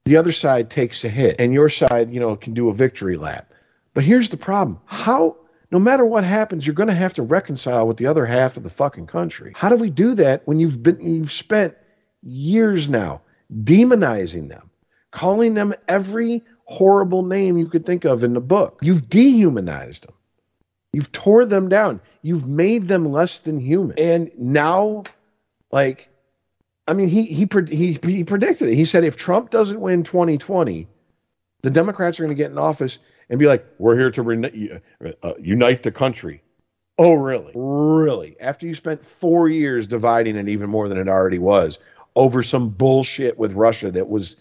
the other side takes a hit and your side, you know, can do a victory lap. But here's the problem. How no matter what happens, you're going to have to reconcile with the other half of the fucking country. How do we do that when you've been you've spent years now demonizing them, calling them every horrible name you could think of in the book? You've dehumanized them. You've tore them down. You've made them less than human. And now, like, I mean, he he he he predicted it. He said if Trump doesn't win 2020, the Democrats are going to get in office and be like, "We're here to re- uh, unite the country." Oh, really? Really? After you spent four years dividing it even more than it already was over some bullshit with Russia that was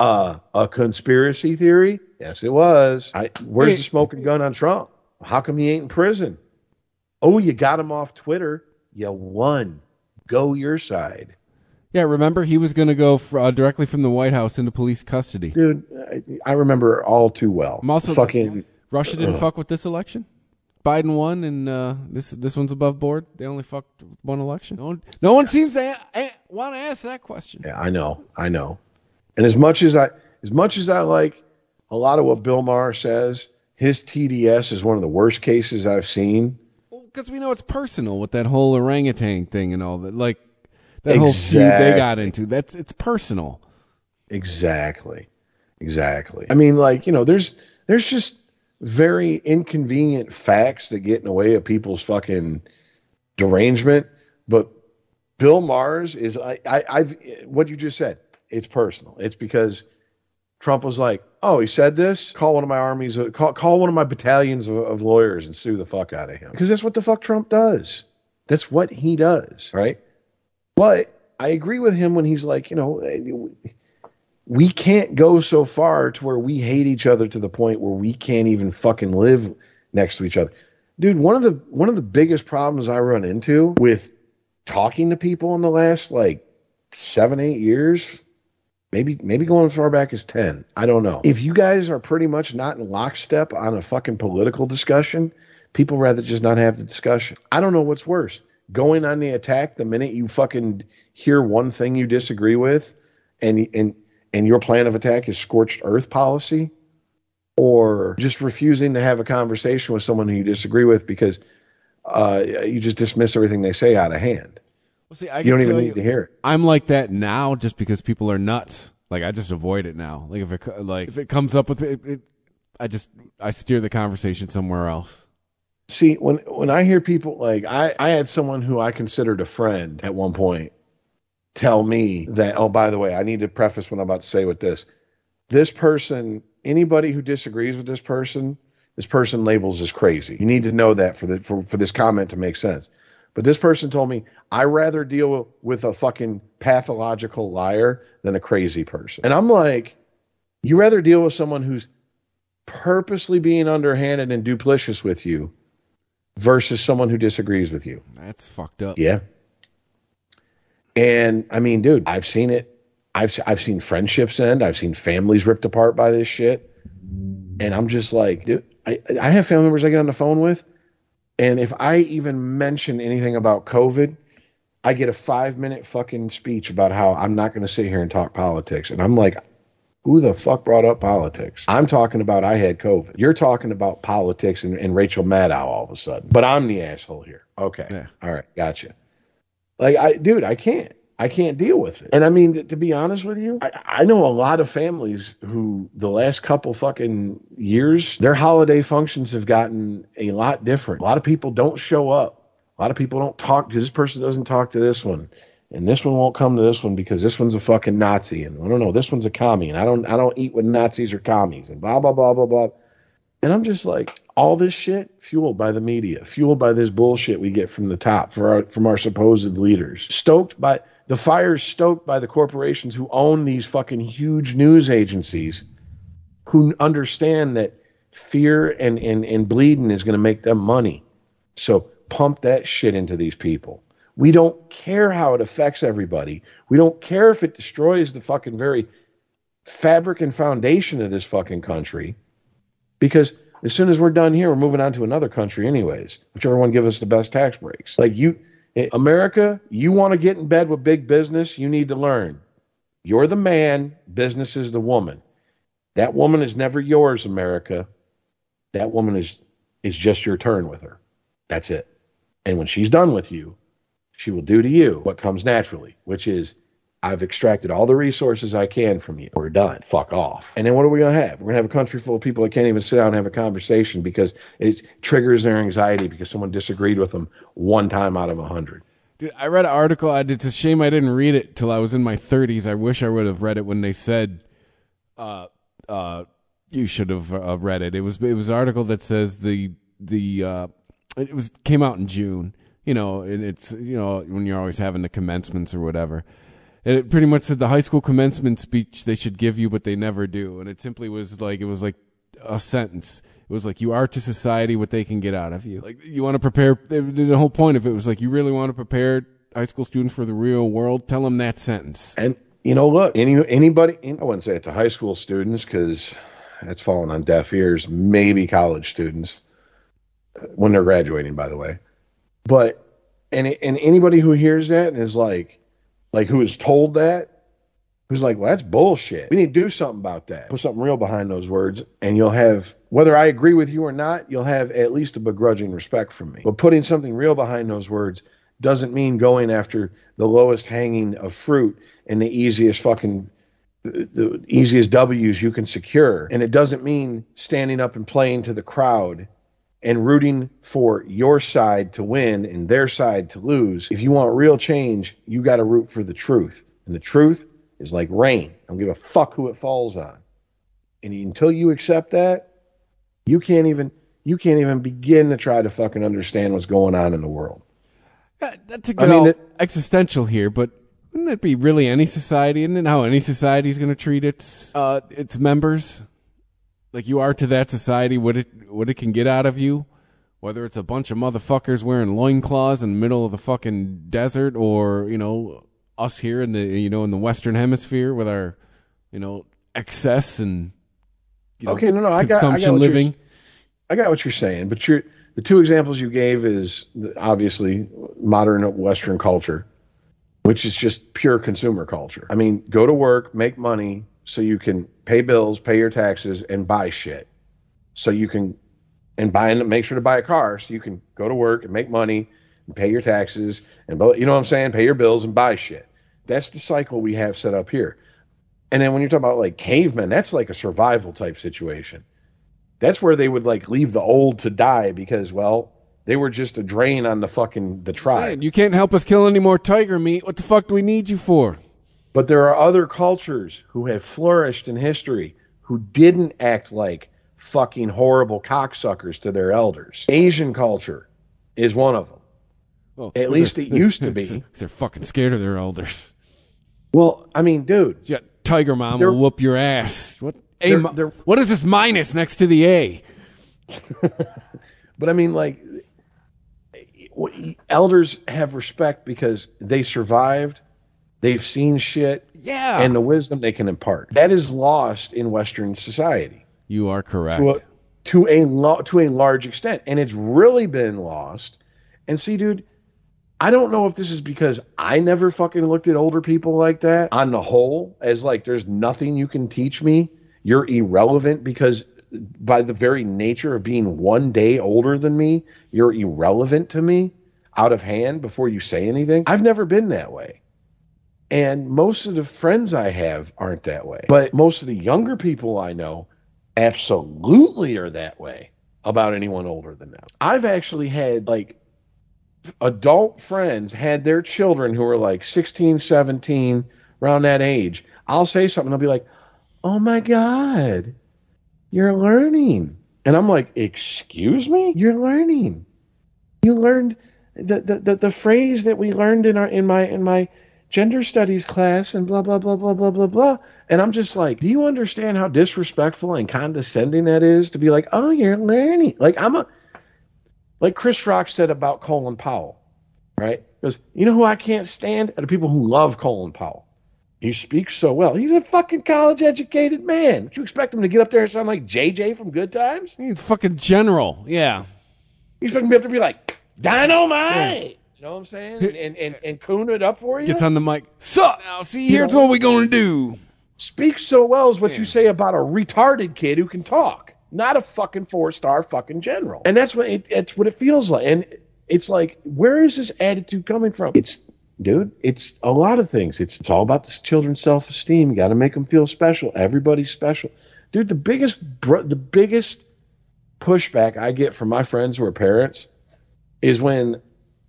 uh, a conspiracy theory? Yes, it was. I, where's the smoking gun on Trump? How come he ain't in prison? Oh, you got him off Twitter. You won. Go your side. Yeah, remember he was going to go fr- uh, directly from the White House into police custody. Dude, I, I remember all too well. I'm also fucking Russia didn't fuck with this election. Biden won, and uh, this this one's above board. They only fucked one election. No one, no one seems to a- a- want to ask that question. Yeah, I know, I know. And as much as I, as much as I like a lot of what Bill Maher says, his TDS is one of the worst cases I've seen. Because we know it's personal with that whole orangutan thing and all that. Like that whole feud they got into. That's it's personal. Exactly. Exactly. I mean, like, you know, there's there's just very inconvenient facts that get in the way of people's fucking derangement. But Bill Maher's is I, I I've what you just said. It's personal. It's because Trump was like, "Oh, he said this. Call one of my armies. uh, Call call one of my battalions of, of lawyers and sue the fuck out of him." Because that's what the fuck Trump does. That's what he does, right? But I agree with him when he's like, you know, we can't go so far to where we hate each other to the point where we can't even fucking live next to each other. Dude, one of the one of the biggest problems I run into with talking to people in the last like seven, eight years, maybe maybe going as far back as ten. I don't know. If you guys are pretty much not in lockstep on a fucking political discussion, people rather just not have the discussion. I don't know what's worse. Going on the attack the minute you fucking hear one thing you disagree with and and and your plan of attack is scorched earth policy or just refusing to have a conversation with someone who you disagree with because uh, you just dismiss everything they say out of hand. Well, see, I you don't even need you- to hear it. I'm like that now just because people are nuts. Like I just avoid it now. Like if it like if it comes up with it, it I just I steer the conversation somewhere else. See, when when I hear people like I, I had someone who I considered a friend at one point tell me that, oh, by the way, I need to preface what I'm about to say with this. This person, anybody who disagrees with this person, this person labels as crazy. You need to know that for the for, for this comment to make sense. But this person told me, I rather deal with a fucking pathological liar than a crazy person. And I'm like, you rather deal with someone who's purposely being underhanded and duplicitous with you versus someone who disagrees with you. That's fucked up. Yeah. And I mean, dude, I've seen it. I've I've seen friendships end. I've seen families ripped apart by this shit. And I'm just like, dude, I I have family members I get on the phone with, and if I even mention anything about COVID, I get a five minute fucking speech about how I'm not going to sit here and talk politics. And I'm like, who the fuck brought up politics? I'm talking about I had COVID. You're talking about politics and, and Rachel Maddow all of a sudden. But I'm the asshole here. Okay. All right. Gotcha. Like, I, dude, I can't. I can't deal with it. And I mean, to, to be honest with you, I, I know a lot of families who the last couple fucking years, their holiday functions have gotten a lot different. A lot of people don't show up. A lot of people don't talk because this person doesn't talk to this one. And this one won't come to this one because this one's a fucking Nazi. And I don't know, this one's a commie. And I don't I don't eat with Nazis or commies and blah blah blah blah blah. And I'm just like, all this shit fueled by the media, fueled by this bullshit we get from the top for our, from our supposed leaders, stoked by the fires stoked by the corporations who own these fucking huge news agencies, who understand that fear and and, and bleeding is going to make them money. So pump that shit into these people. We don't care how it affects everybody. We don't care if it destroys the fucking very fabric and foundation of this fucking country because as soon as we're done here, we're moving on to another country, anyways. Whichever one gives us the best tax breaks. Like you, eh, America, you want to get in bed with big business, you need to learn. You're the man, business is the woman. That woman is never yours, America. That woman is is just your turn with her. That's it. And when she's done with you, she will do to you what comes naturally, which is I've extracted all the resources I can from you. We're done. Fuck off. And then what are we going to have? We're going to have a country full of people that can't even sit down and have a conversation because it triggers their anxiety because someone disagreed with them one time out of a hundred. Dude, I read an article. It's a shame I didn't read it till I was in my 30s. I wish I would have read it when they said, uh, uh, you should have uh, read it. It was it was an article that says the the uh, it was came out in June. You know, it's you know when you're always having the commencements or whatever. And it pretty much said the high school commencement speech they should give you, but they never do. And it simply was like it was like a sentence. It was like you are to society what they can get out of you. Like you want to prepare. The whole point of it was like you really want to prepare high school students for the real world. Tell them that sentence. And you know, look, any anybody, I wouldn't say it to high school students because that's falling on deaf ears. Maybe college students when they're graduating, by the way. But and and anybody who hears that and is like, like who is told that, who's like, well, that's bullshit. We need to do something about that. Put something real behind those words, and you'll have whether I agree with you or not, you'll have at least a begrudging respect from me. But putting something real behind those words doesn't mean going after the lowest hanging of fruit and the easiest fucking the, easiest W's you can secure. And it doesn't mean standing up and playing to the crowd and rooting for your side to win and their side to lose. If you want real change, you got to root for the truth. And the truth is like rain. I don't give a fuck who it falls on. And until you accept that, you can't even you can't even begin to try to fucking understand what's going on in the world. Not to get I mean, it- existential here, but wouldn't it be really any society? Isn't it how any society is going to treat its uh, its members? Like you are to that society, what it what it can get out of you, whether it's a bunch of motherfuckers wearing loincloths in the middle of the fucking desert, or you know us here in the you know in the Western Hemisphere with our you know excess and you know, okay, no, no, I got, I got what you're- living. I got what you're saying, but you're the two examples you gave is obviously modern Western culture, which is just pure consumer culture. I mean, go to work, make money, so you can pay bills, pay your taxes, and buy shit. So you can and buy and make sure to buy a car, so you can go to work and make money and pay your taxes and you know what I'm saying, pay your bills and buy shit. That's the cycle we have set up here. And then when you're talking about like cavemen, that's like a survival type situation. That's where they would like leave the old to die because, well, they were just a drain on the fucking the tribe. You can't help us kill any more tiger meat. What the fuck do we need you for? But there are other cultures who have flourished in history who didn't act like fucking horrible cocksuckers to their elders. Asian culture is one of them. Well, At least it used to be. They're fucking scared of their elders. Well, I mean, dude, Yeah, Tiger Mom will whoop your ass. What? A, They're- they're- what is this minus next to the A? But I mean, like, elders have respect because they survived, they've seen shit, Yeah. and the wisdom they can impart. That is lost in Western society You are correct. to a to a lo- to a large extent, and it's really been lost. And see, dude, I don't know if this is because I never fucking looked at older people like that on the whole, as like there's nothing you can teach me. You're irrelevant because by the very nature of being one day older than me, you're irrelevant to me out of hand before you say anything. I've never been that way. And most of the friends I have aren't that way. But most of the younger people I know absolutely are that way about anyone older than them. I've actually had like adult friends had their children who were like 16, 17, around that age. I'll say something, they'll be like, "Oh my god, you're learning," and I'm like, "Excuse me, you're learning. You learned the the the, the phrase that we learned in our in my in my gender studies class and blah blah blah blah blah blah blah." And I'm just like, "Do you understand how disrespectful and condescending that is to be like, "Oh, you're learning"? Like I'm a like Chris Rock said about Colin Powell, right? Because you know who I can't stand? Are the people who love Colin Powell. He speaks so well. He's a fucking college educated man. Would you expect him to get up there and sound like JJ from Good Times? He's fucking general. Yeah. He's fucking be up there and be like, dynamite. You know what I'm saying? And, and, and, and coon it up for you. Gets on the mic. Sup? Now, see, You here's know- what we're going to do. Speak so well is what you say about a retarded kid who can talk, not a fucking four star fucking general. And that's what it, it's what it feels like. And it's like, where is this attitude coming from? It's, dude, it's a lot of things. It's it's all about this children's self esteem. You got to make them feel special. Everybody's special, dude. The biggest br- the biggest pushback I get from my friends who are parents is when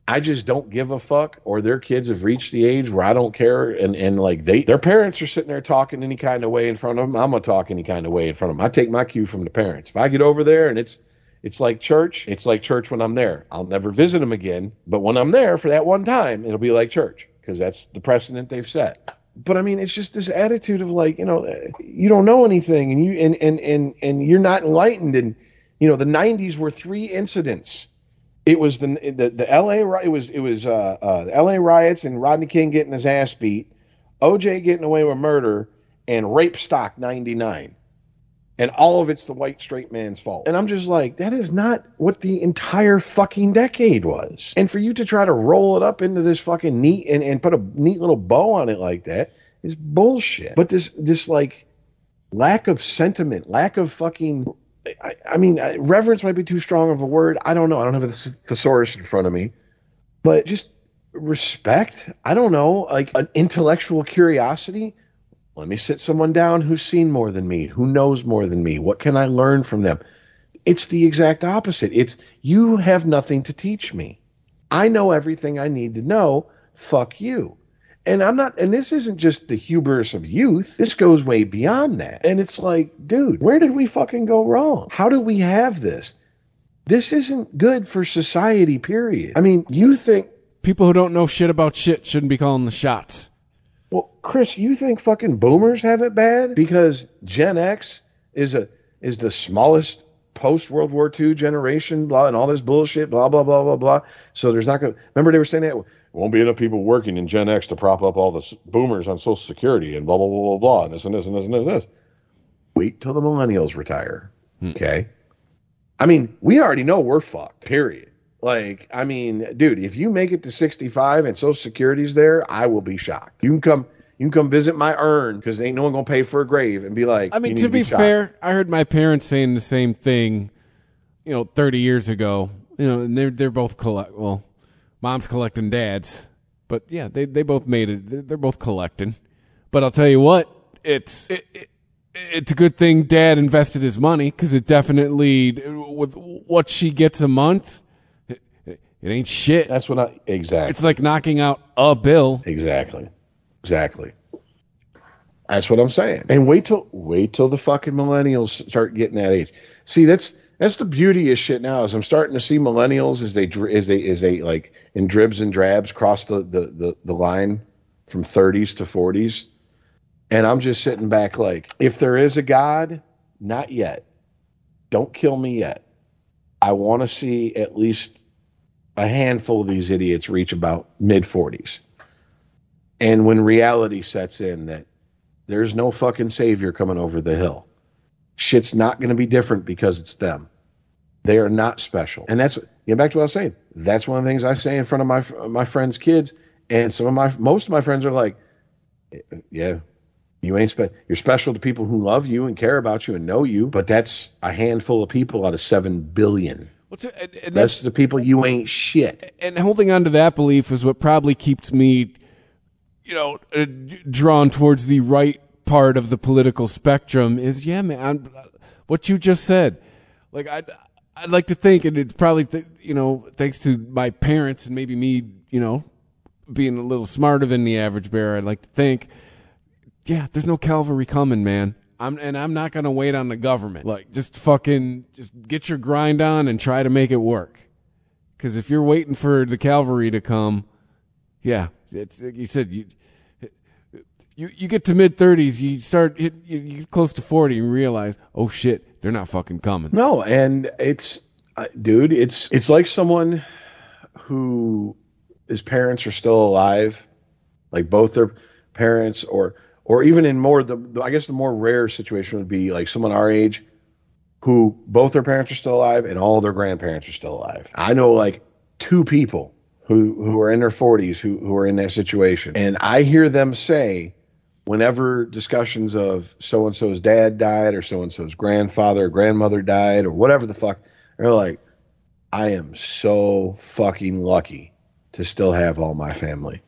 I just don't give a fuck, or their kids have reached the age where I don't care, and and like they their parents are sitting there talking any kind of way in front of them. I'm gonna talk any kind of way in front of them. I take my cue from the parents. If I get over there and it's it's like church, it's like church when I'm there. I'll never visit them again, but when I'm there for that one time, it'll be like church because that's the precedent they've set. But I mean, it's just this attitude of like, you know, you don't know anything, and you and and and and you're not enlightened, and you know, the '90s were three incidents it was the the, the L.A. It was it was uh, uh, the L.A. riots and Rodney King getting his ass beat, O.J. getting away with murder, and rape stock '99, and all of it's the white straight man's fault. And I'm just like, that is not what the entire fucking decade was. And for you to try to roll it up into this fucking neat and, and put a neat little bow on it like that is bullshit. But this this like lack of sentiment, lack of fucking I, I mean, I- reverence might be too strong of a word. I don't know. I don't have a thesaurus in front of me, but just respect. I don't know, like an intellectual curiosity. Let me sit someone down who's seen more than me, who knows more than me. What can I learn from them? It's the exact opposite. It's you have nothing to teach me. I know everything I need to know. Fuck you. And I'm not, and this isn't just the hubris of youth. This goes way beyond that. And it's like, dude, where did we fucking go wrong? How do we have this? This isn't good for society, period. I mean, you think People who don't know shit about shit shouldn't be calling the shots. Well, Chris, you think fucking boomers have it bad because Gen X is a is the smallest post World War II generation, blah, and all this bullshit, blah blah blah blah blah. So there's not going. to Remember they were saying that won't be enough people working in Gen X to prop up all the boomers on Social Security and blah blah blah blah blah and this and this and this and this and this. Wait till the millennials retire. Hmm. Okay. I mean, we already know we're fucked. Period. Like, I mean, dude, if you make it to 65 and Social Security's there, I will be shocked. You can come, you can come visit my urn because ain't no one gonna pay for a grave and be like. I mean, you need to be shocked. fair, I heard my parents saying the same thing, you know, 30 years ago. You know, and they're they're both collect. Well, mom's collecting dad's, but yeah, they they both made it. They're, both collecting. But I'll tell you what, it's it, it, it's a good thing dad invested his money because it definitely with what she gets a month, it, it ain't shit. That's what I exactly. It's like knocking out a bill. Exactly. Exactly. That's what I'm saying. And wait till wait till the fucking millennials start getting that age. See, that's that's the beauty of shit now. Is I'm starting to see millennials as they as they as they like in dribs and drabs cross the the the, the line from 30s to 40s. And I'm just sitting back like, if there is a God, not yet. Don't kill me yet. I want to see at least a handful of these idiots reach about mid 40s. And when reality sets in that there's no fucking savior coming over the hill, shit's not going to be different because it's them. They are not special. And that's, get back to what I was saying. That's one of the things I say in front of my, my friends' kids. And some of my, most of my friends are like, yeah, you ain't spe- you're special to people who love you and care about you and know you, but that's a handful of people out of 7 billion. What's it- and- and That's the people you ain't shit. and holding on to that belief is what probably keeps me, you know, uh, drawn towards the right part of the political spectrum. Is yeah, man, I'm, what you just said. Like I'd, I'd like to think, and it's probably th- you know thanks to my parents and maybe me, you know, being a little smarter than the average bear. I'd like to think, yeah, there's no cavalry coming, man. I'm and I'm not gonna wait on the government. Like just fucking just get your grind on and try to make it work. Because if you're waiting for the cavalry to come, yeah, it's like you said you you you get to mid thirties, you start hit, you, get close to forty and realize, oh shit, they're not fucking coming. No, and it's, uh, dude, it's it's like someone who his parents are still alive, like both their parents, or or even in more the I guess the more rare situation would be like someone our age who both their parents are still alive and all their grandparents are still alive. I know like two people who who are in their 40s who who are in that situation, and I hear them say whenever discussions of so and so's dad died or so and so's grandfather or grandmother died or whatever the fuck, they're like, I am so fucking lucky to still have all my family.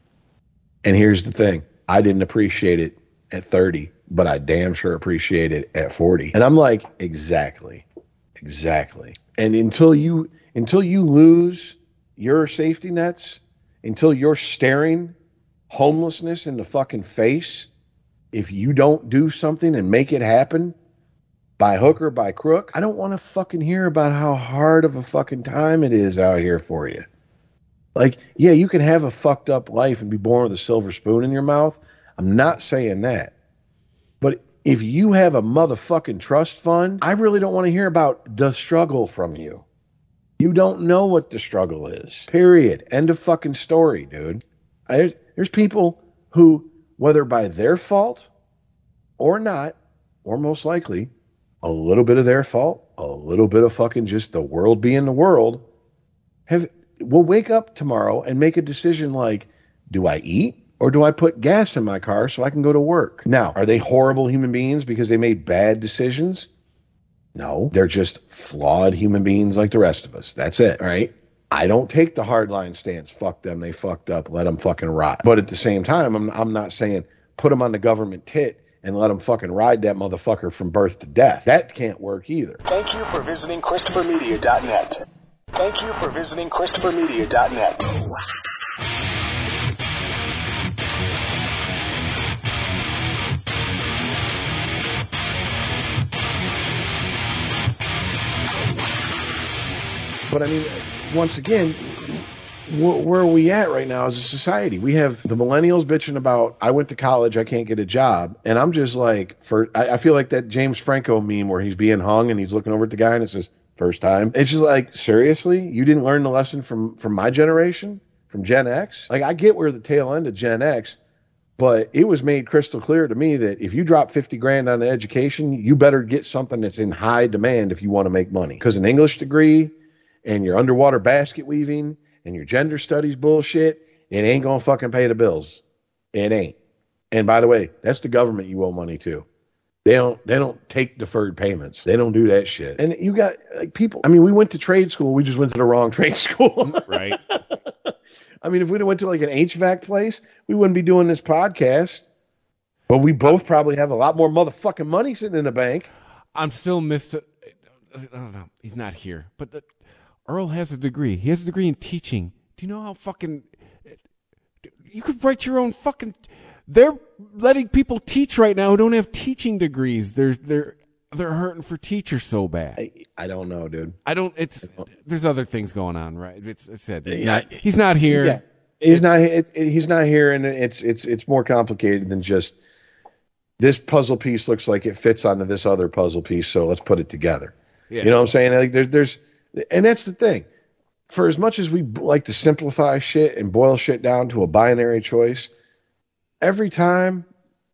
And here's the thing I didn't appreciate it at 30, but I damn sure appreciate it at 40. And I'm like, exactly. Exactly. And until you until you lose your safety nets, until you're staring homelessness in the fucking face, if you don't do something and make it happen by hook or by crook, I don't want to fucking hear about how hard of a fucking time it is out here for you. Like, yeah, you can have a fucked up life and be born with a silver spoon in your mouth. I'm not saying that. But if you have a motherfucking trust fund, I really don't want to hear about the struggle from you. You don't know what the struggle is. Period. End of fucking story, dude. There's, there's people who, whether by their fault or not, or most likely, a little bit of their fault, a little bit of fucking just the world being the world, have will wake up tomorrow and make a decision like, do I eat or do I put gas in my car so I can go to work? Now, are they horrible human beings because they made bad decisions? No, they're just flawed human beings like the rest of us. That's it, right? I don't take the hardline stance. Fuck them. They fucked up. Let them fucking rot. But at the same time, I'm, I'm not saying put them on the government tit and let them fucking ride that motherfucker from birth to death. That can't work either. Thank you for visiting ChristopherMedia.net. Thank you for visiting ChristopherMedia.net. But I mean, once again, wh- where are we at right now as a society? We have the millennials bitching about, I went to college, I can't get a job. And I'm just like, for I, I feel like that James Franco meme where he's being hung and he's looking over at the guy and it says, first time. It's just like, seriously? You didn't learn the lesson from, from my generation? From Gen X? Like, I get we're the tail end of Gen X, but it was made crystal clear to me that if you drop 50 grand on education, you better get something that's in high demand if you want to make money. Because an English degree and your underwater basket weaving and your gender studies bullshit, it ain't gonna fucking pay the bills. It ain't. And by the way, that's the government you owe money to. They don't they don't take deferred payments. They don't do that shit. And you got like people I mean, we went to trade school, we just went to the wrong trade school. Right. I mean, if we'd have went to like an HVAC place, we wouldn't be doing this podcast. But we both probably have a lot more motherfucking money sitting in the bank. I'm still missed. I don't know. He's not here, but Earl has a degree. He has a degree in teaching. Do you know how fucking you could write your own fucking? They're letting people teach right now who don't have teaching degrees. They're they're they're hurting for teachers so bad. I, I don't know, dude. I don't. It's there's other things going on, right? It's it's said he's Yeah. not he's not here. Yeah. He's not. It's, it, he's not here, and it's it's it's more complicated than just this puzzle piece looks like it fits onto this other puzzle piece, so let's put it together. Yeah. You know what I'm saying? Like there's there's, and that's the thing. For as much as we like to simplify shit and boil shit down to a binary choice, every time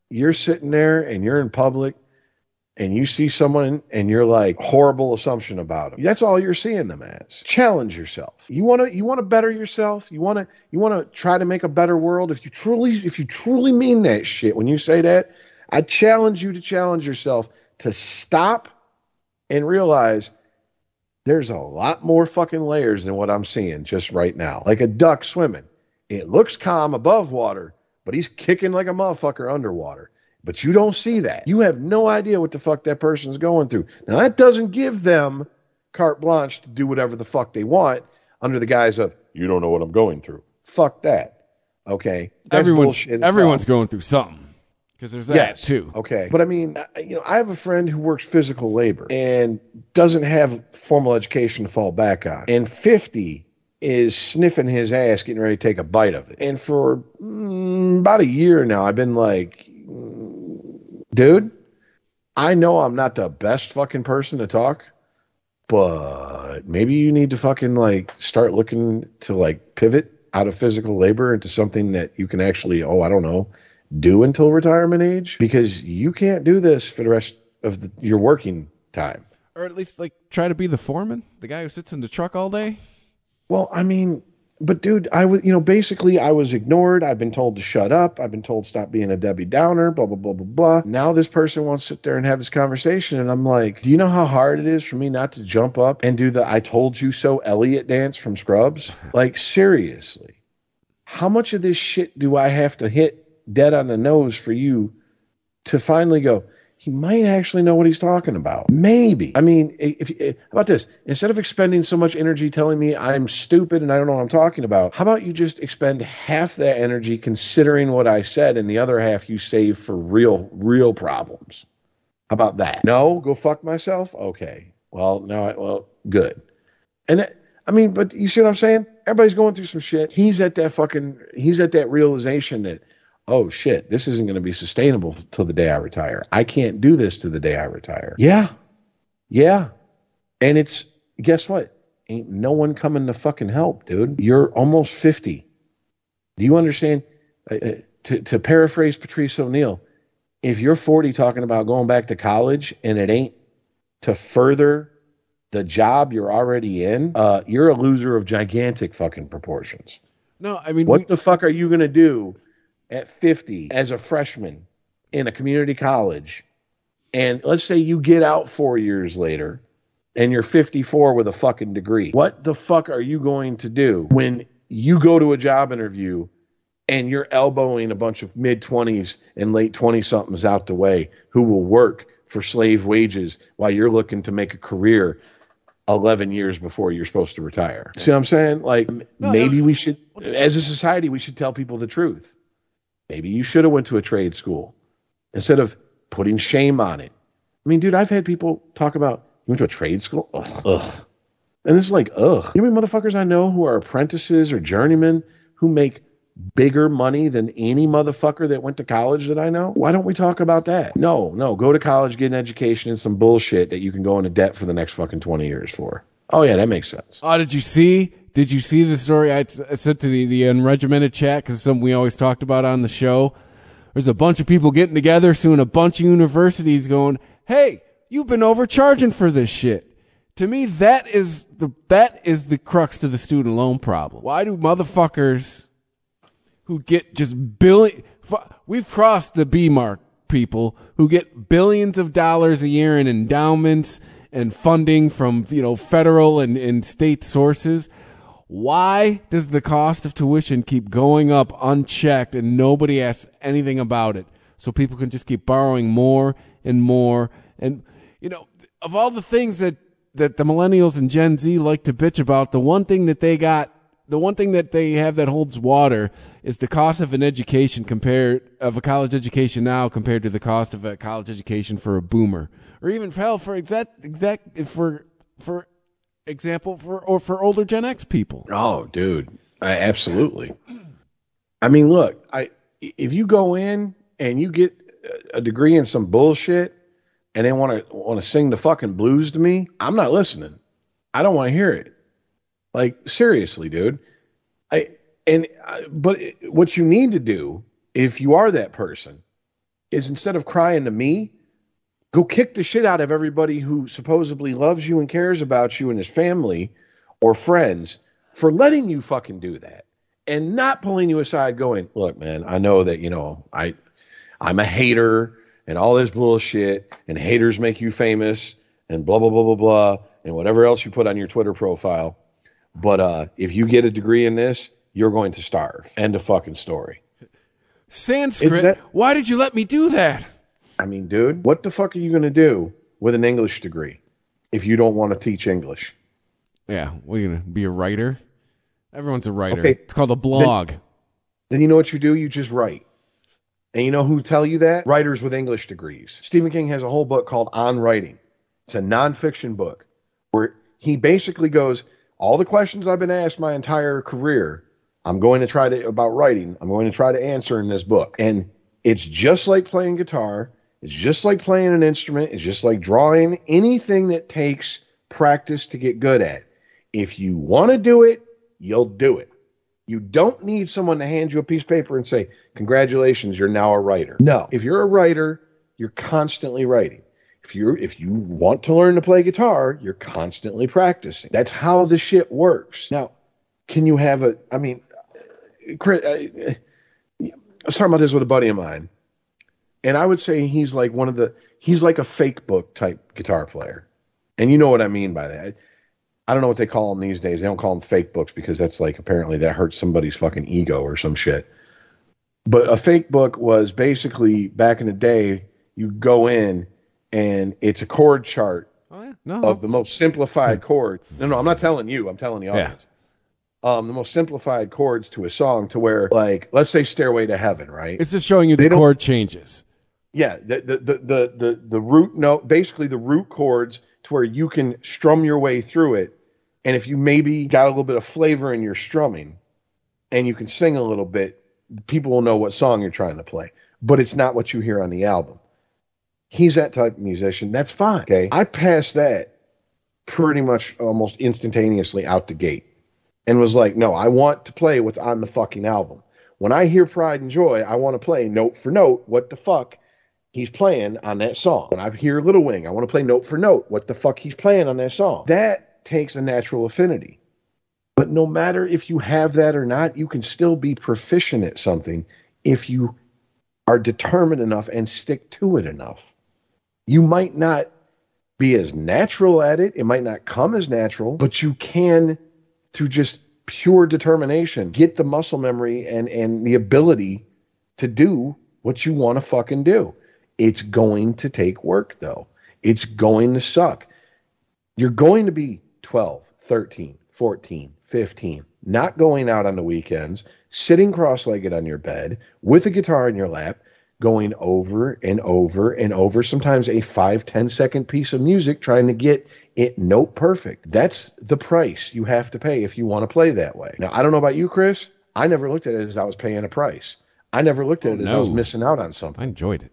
you're sitting there and you're in public and you see someone and you're like horrible assumption about them. That's all you're seeing them as. Challenge yourself. You want to you want to better yourself. You want to you want to try to make a better world. If you truly if you truly mean that shit when you say that, I challenge you to challenge yourself to stop and realize there's a lot more fucking layers than what I'm seeing just right now. Like a duck swimming. It looks calm above water, but he's kicking like a motherfucker underwater. But you don't see that. You have no idea what the fuck that person's going through. Now that doesn't give them carte blanche to do whatever the fuck they want under the guise of you don't know what I'm going through. Fuck that. Okay. That's everyone's everyone's going through something because there's that Yes. too. Okay. But I mean, you know, I have a friend who works physical labor and doesn't have formal education to fall back on. And 50 is sniffing his ass, getting ready to take a bite of it. And for mm, about a year now, I've been like, mm, dude, I know I'm not the best fucking person to talk, but maybe you need to fucking like start looking to like pivot out of physical labor into something that you can actually, oh, I don't know, do until retirement age because you can't do this for the rest of the, your working time. Or at least like try to be the foreman, the guy who sits in the truck all day. Well, I mean, but dude, I was, you know, basically I was ignored. I've been told to shut up. I've been told stop being a Debbie Downer, blah, blah, blah, blah, blah. Now this person wants to sit there and have this conversation. And I'm like, do you know how hard it is for me not to jump up and do the I told you so Elliot dance from Scrubs? like, seriously, how much of this shit do I have to hit dead on the nose for you to finally go, he might actually know what he's talking about. Maybe. I mean, if, if about this? Instead of expending so much energy telling me I'm stupid and I don't know what I'm talking about, how about you just expend half that energy considering what I said and the other half you save for real, real problems? How about that? No, go fuck myself? Okay. Well, no, I, well, good. And I mean, but you see what I'm saying? Everybody's going through some shit. He's at that fucking, he's at that realization that, oh shit, this isn't going to be sustainable till the day I retire. I can't do this to the day I retire. Yeah. Yeah. And it's, guess what? Ain't no one coming to fucking help, dude. You're almost 50. Do you understand? Uh, uh, to, to paraphrase Patrice O'Neal, if you're 40 talking about going back to college and it ain't to further the job you're already in, uh, you're a loser of gigantic fucking proportions. No, I mean, What the fuck are you going to do at 50 as a freshman in a community college? And let's say you get out four years later and you're 54 with a fucking degree. What the fuck are you going to do when you go to a job interview and you're elbowing a bunch of mid 20s and late 20 somethings out the way who will work for slave wages while you're looking to make a career 11 years before you're supposed to retire. See what I'm saying? Like maybe we should as a society we should tell people the truth. Maybe you should have went to a trade school instead of putting shame on it. I mean, dude, I've had people talk about you went to a trade school? Ugh. ugh. And it's like, ugh. You know motherfuckers I know who are apprentices or journeymen who make bigger money than any motherfucker that went to college that I know? Why don't we talk about that? No, no. Go to college, get an education and some bullshit that you can go into debt for the next fucking 20 years for. Oh, yeah, that makes sense. Oh, did you see? Did you see the story I, t- I sent to the, the unregimented chat? Because something we always talked about on the show. There's a bunch of people getting together, suing a bunch of universities going, hey, you've been overcharging for this shit. To me, that is the, that is the crux to the student loan problem. Why do motherfuckers who get just billion, we've crossed the B mark people who get billions of dollars a year in endowments and funding from, you know, federal and, and state sources. Why does the cost of tuition keep going up unchecked and nobody asks anything about it? So people can just keep borrowing more and more. And, you know, of all the things that, that the millennials and Gen Z like to bitch about, the one thing that they got, the one thing that they have that holds water is the cost of an education compared, of a college education now compared to the cost of a college education for a boomer. Or even, hell, for exact, exact, for, for example, for, or for older Gen X people. Oh, dude, I, absolutely. I mean, look, I if you go in and you get a degree in some bullshit and they want to want to sing the fucking blues to me, I'm not listening. I don't want to hear it. Like seriously, dude. I and uh, but what you need to do if you are that person is instead of crying to me, go kick the shit out of everybody who supposedly loves you and cares about you and his family or friends for letting you fucking do that and not pulling you aside going, look, man, I know that, you know, I I'm a hater and all this bullshit and haters make you famous and blah blah blah blah blah and whatever else you put on your Twitter profile. But uh if you get a degree in this, you're going to starve. End of fucking story. Sanskrit. That- Why did you let me do that? I mean, dude, what the fuck are you going to do with an English degree if you don't want to teach English? Yeah, we're gonna be a writer. Everyone's a writer. Okay. It's called a blog. Then you know what you do? You just write. And you know who tell you that? Writers with English degrees. Stephen King has a whole book called On Writing. It's a nonfiction book where he basically goes, all the questions I've been asked my entire career, I'm going to try to about writing. I'm going to try to answer in this book. And it's just like playing guitar. It's just like playing an instrument. It's just like drawing. Anything that takes practice to get good at. If you want to do it, you'll do it. You don't need someone to hand you a piece of paper and say, Congratulations, you're now a writer. No. If you're a writer, you're constantly writing. If you if you want to learn to play guitar, you're constantly practicing. That's how the shit works. Now, can you have a I mean Chris, I, I was talking about this with a buddy of mine, and I would say he's like one of the he's like a fake book type guitar player, and you know what I mean by that. I don't know what they call them these days. They don't call them fake books because that's like apparently that hurts somebody's fucking ego or some shit. But a fake book was basically back in the day, you go in and it's a chord chart oh, yeah. No. of the most simplified chords. No, no, I'm not telling you. I'm telling the audience. Yeah. Um, the most simplified chords to a song to where, like, let's say "Stairway to Heaven," right? It's just showing you They the chord changes. Yeah, the the, the the the root note, basically the root chords, to where you can strum your way through it, and if you maybe got a little bit of flavor in your strumming, and you can sing a little bit, people will know what song you're trying to play. But it's not what you hear on the album. He's that type of musician. That's fine. Okay, I passed that pretty much almost instantaneously out the gate, and was like, no, I want to play what's on the fucking album. When I hear Pride and Joy, I want to play note for note what the fuck he's playing on that song. When I hear Little Wing, I want to play note for note what the fuck he's playing on that song. That takes a natural affinity. But no matter if you have that or not, you can still be proficient at something if you are determined enough and stick to it enough. You might not be as natural at it, it might not come as natural, but you can, through just pure determination, get the muscle memory and and the ability to do what you want to fucking do. It's going to take work though. It's going to suck. You're going to be 12, 13, 14, 15, not going out on the weekends, sitting cross-legged on your bed with a guitar in your lap, going over and over and over, sometimes a five, 10 second piece of music, trying to get it note perfect. That's the price you have to pay if you want to play that way. Now, I don't know about you, Chris. I never looked at it as I was paying a price. I never looked at oh, it as I was Oh, missing out on something. I enjoyed it.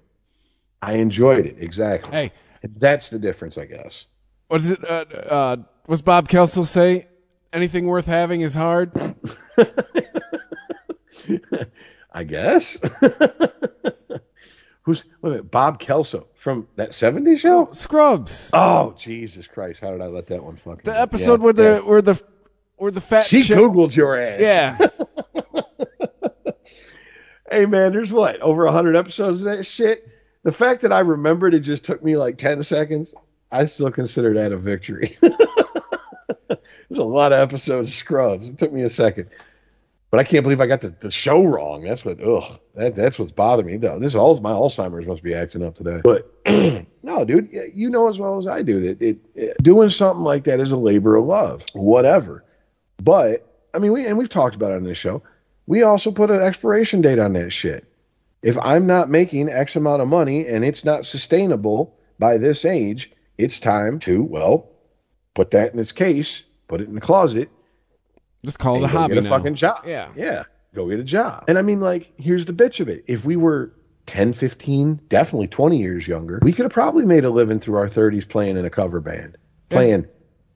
I enjoyed it, exactly. Hey. That's the difference, I guess. What is it? Uh, uh, what's Bob Kelso say? Anything worth having is hard. I guess. Who's wait a minute, Bob Kelso from that 70s show? Scrubs. Oh, Jesus Christ. How did I let that one fucking The episode Yeah, where the yeah. where the where the fat She chick- Googled your ass. Yeah. hey man, there's what over hundred episodes of that shit. The fact that I remembered it just took me like ten seconds. I still consider that a victory. There's a lot of episodes of Scrubs. It took me a second, but I can't believe I got the, the show wrong. That's what. Ugh. That that's what's bothering me. Though this all my Alzheimer's must be acting up today. But no, dude, you know as well as I do that it, it doing something like that is a labor of love. Whatever. But I mean, we and we've talked about it on this show. We also put an expiration date on that shit. If I'm not making X amount of money and it's not sustainable by this age, it's time to well put that in its case, put it in the closet, Just call it a go hobby get a now. fucking job. Yeah. Yeah. Go get a job. And I mean, like, here's the bitch of it. If we were 10, 15, definitely 20 years younger, we could have probably made a living through our 30s playing in a cover band, playing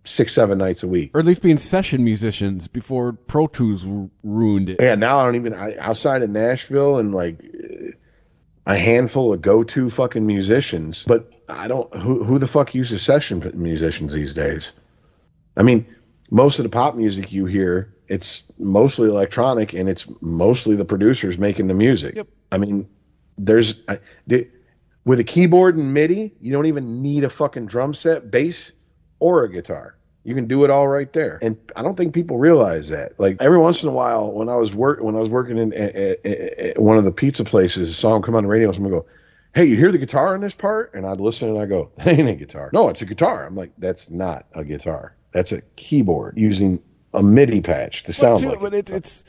six, seven nights a week. Or at least being session musicians before Pro Tools ruined it. Yeah, now I don't even, I, outside of Nashville and like a handful of go to fucking musicians, but I don't, who, who the fuck uses session musicians these days? I mean, most of the pop music you hear, it's mostly electronic and it's mostly the producers making the music. Yep. I mean, there's I, the, with a keyboard and MIDI, you don't even need a fucking drum set, bass, or a guitar. You can do it all right there, and I don't think people realize that. Like every once in a while, when I was work when I was working in at, at, at one of the pizza places, a song come on the radio, and someone go, "Hey, you hear the guitar in this part?" And I'd listen and I go, "That ain't a guitar. No, it's a guitar." I'm like, "That's not a guitar. That's a keyboard using a MIDI patch to But, sound too, like." but it, it's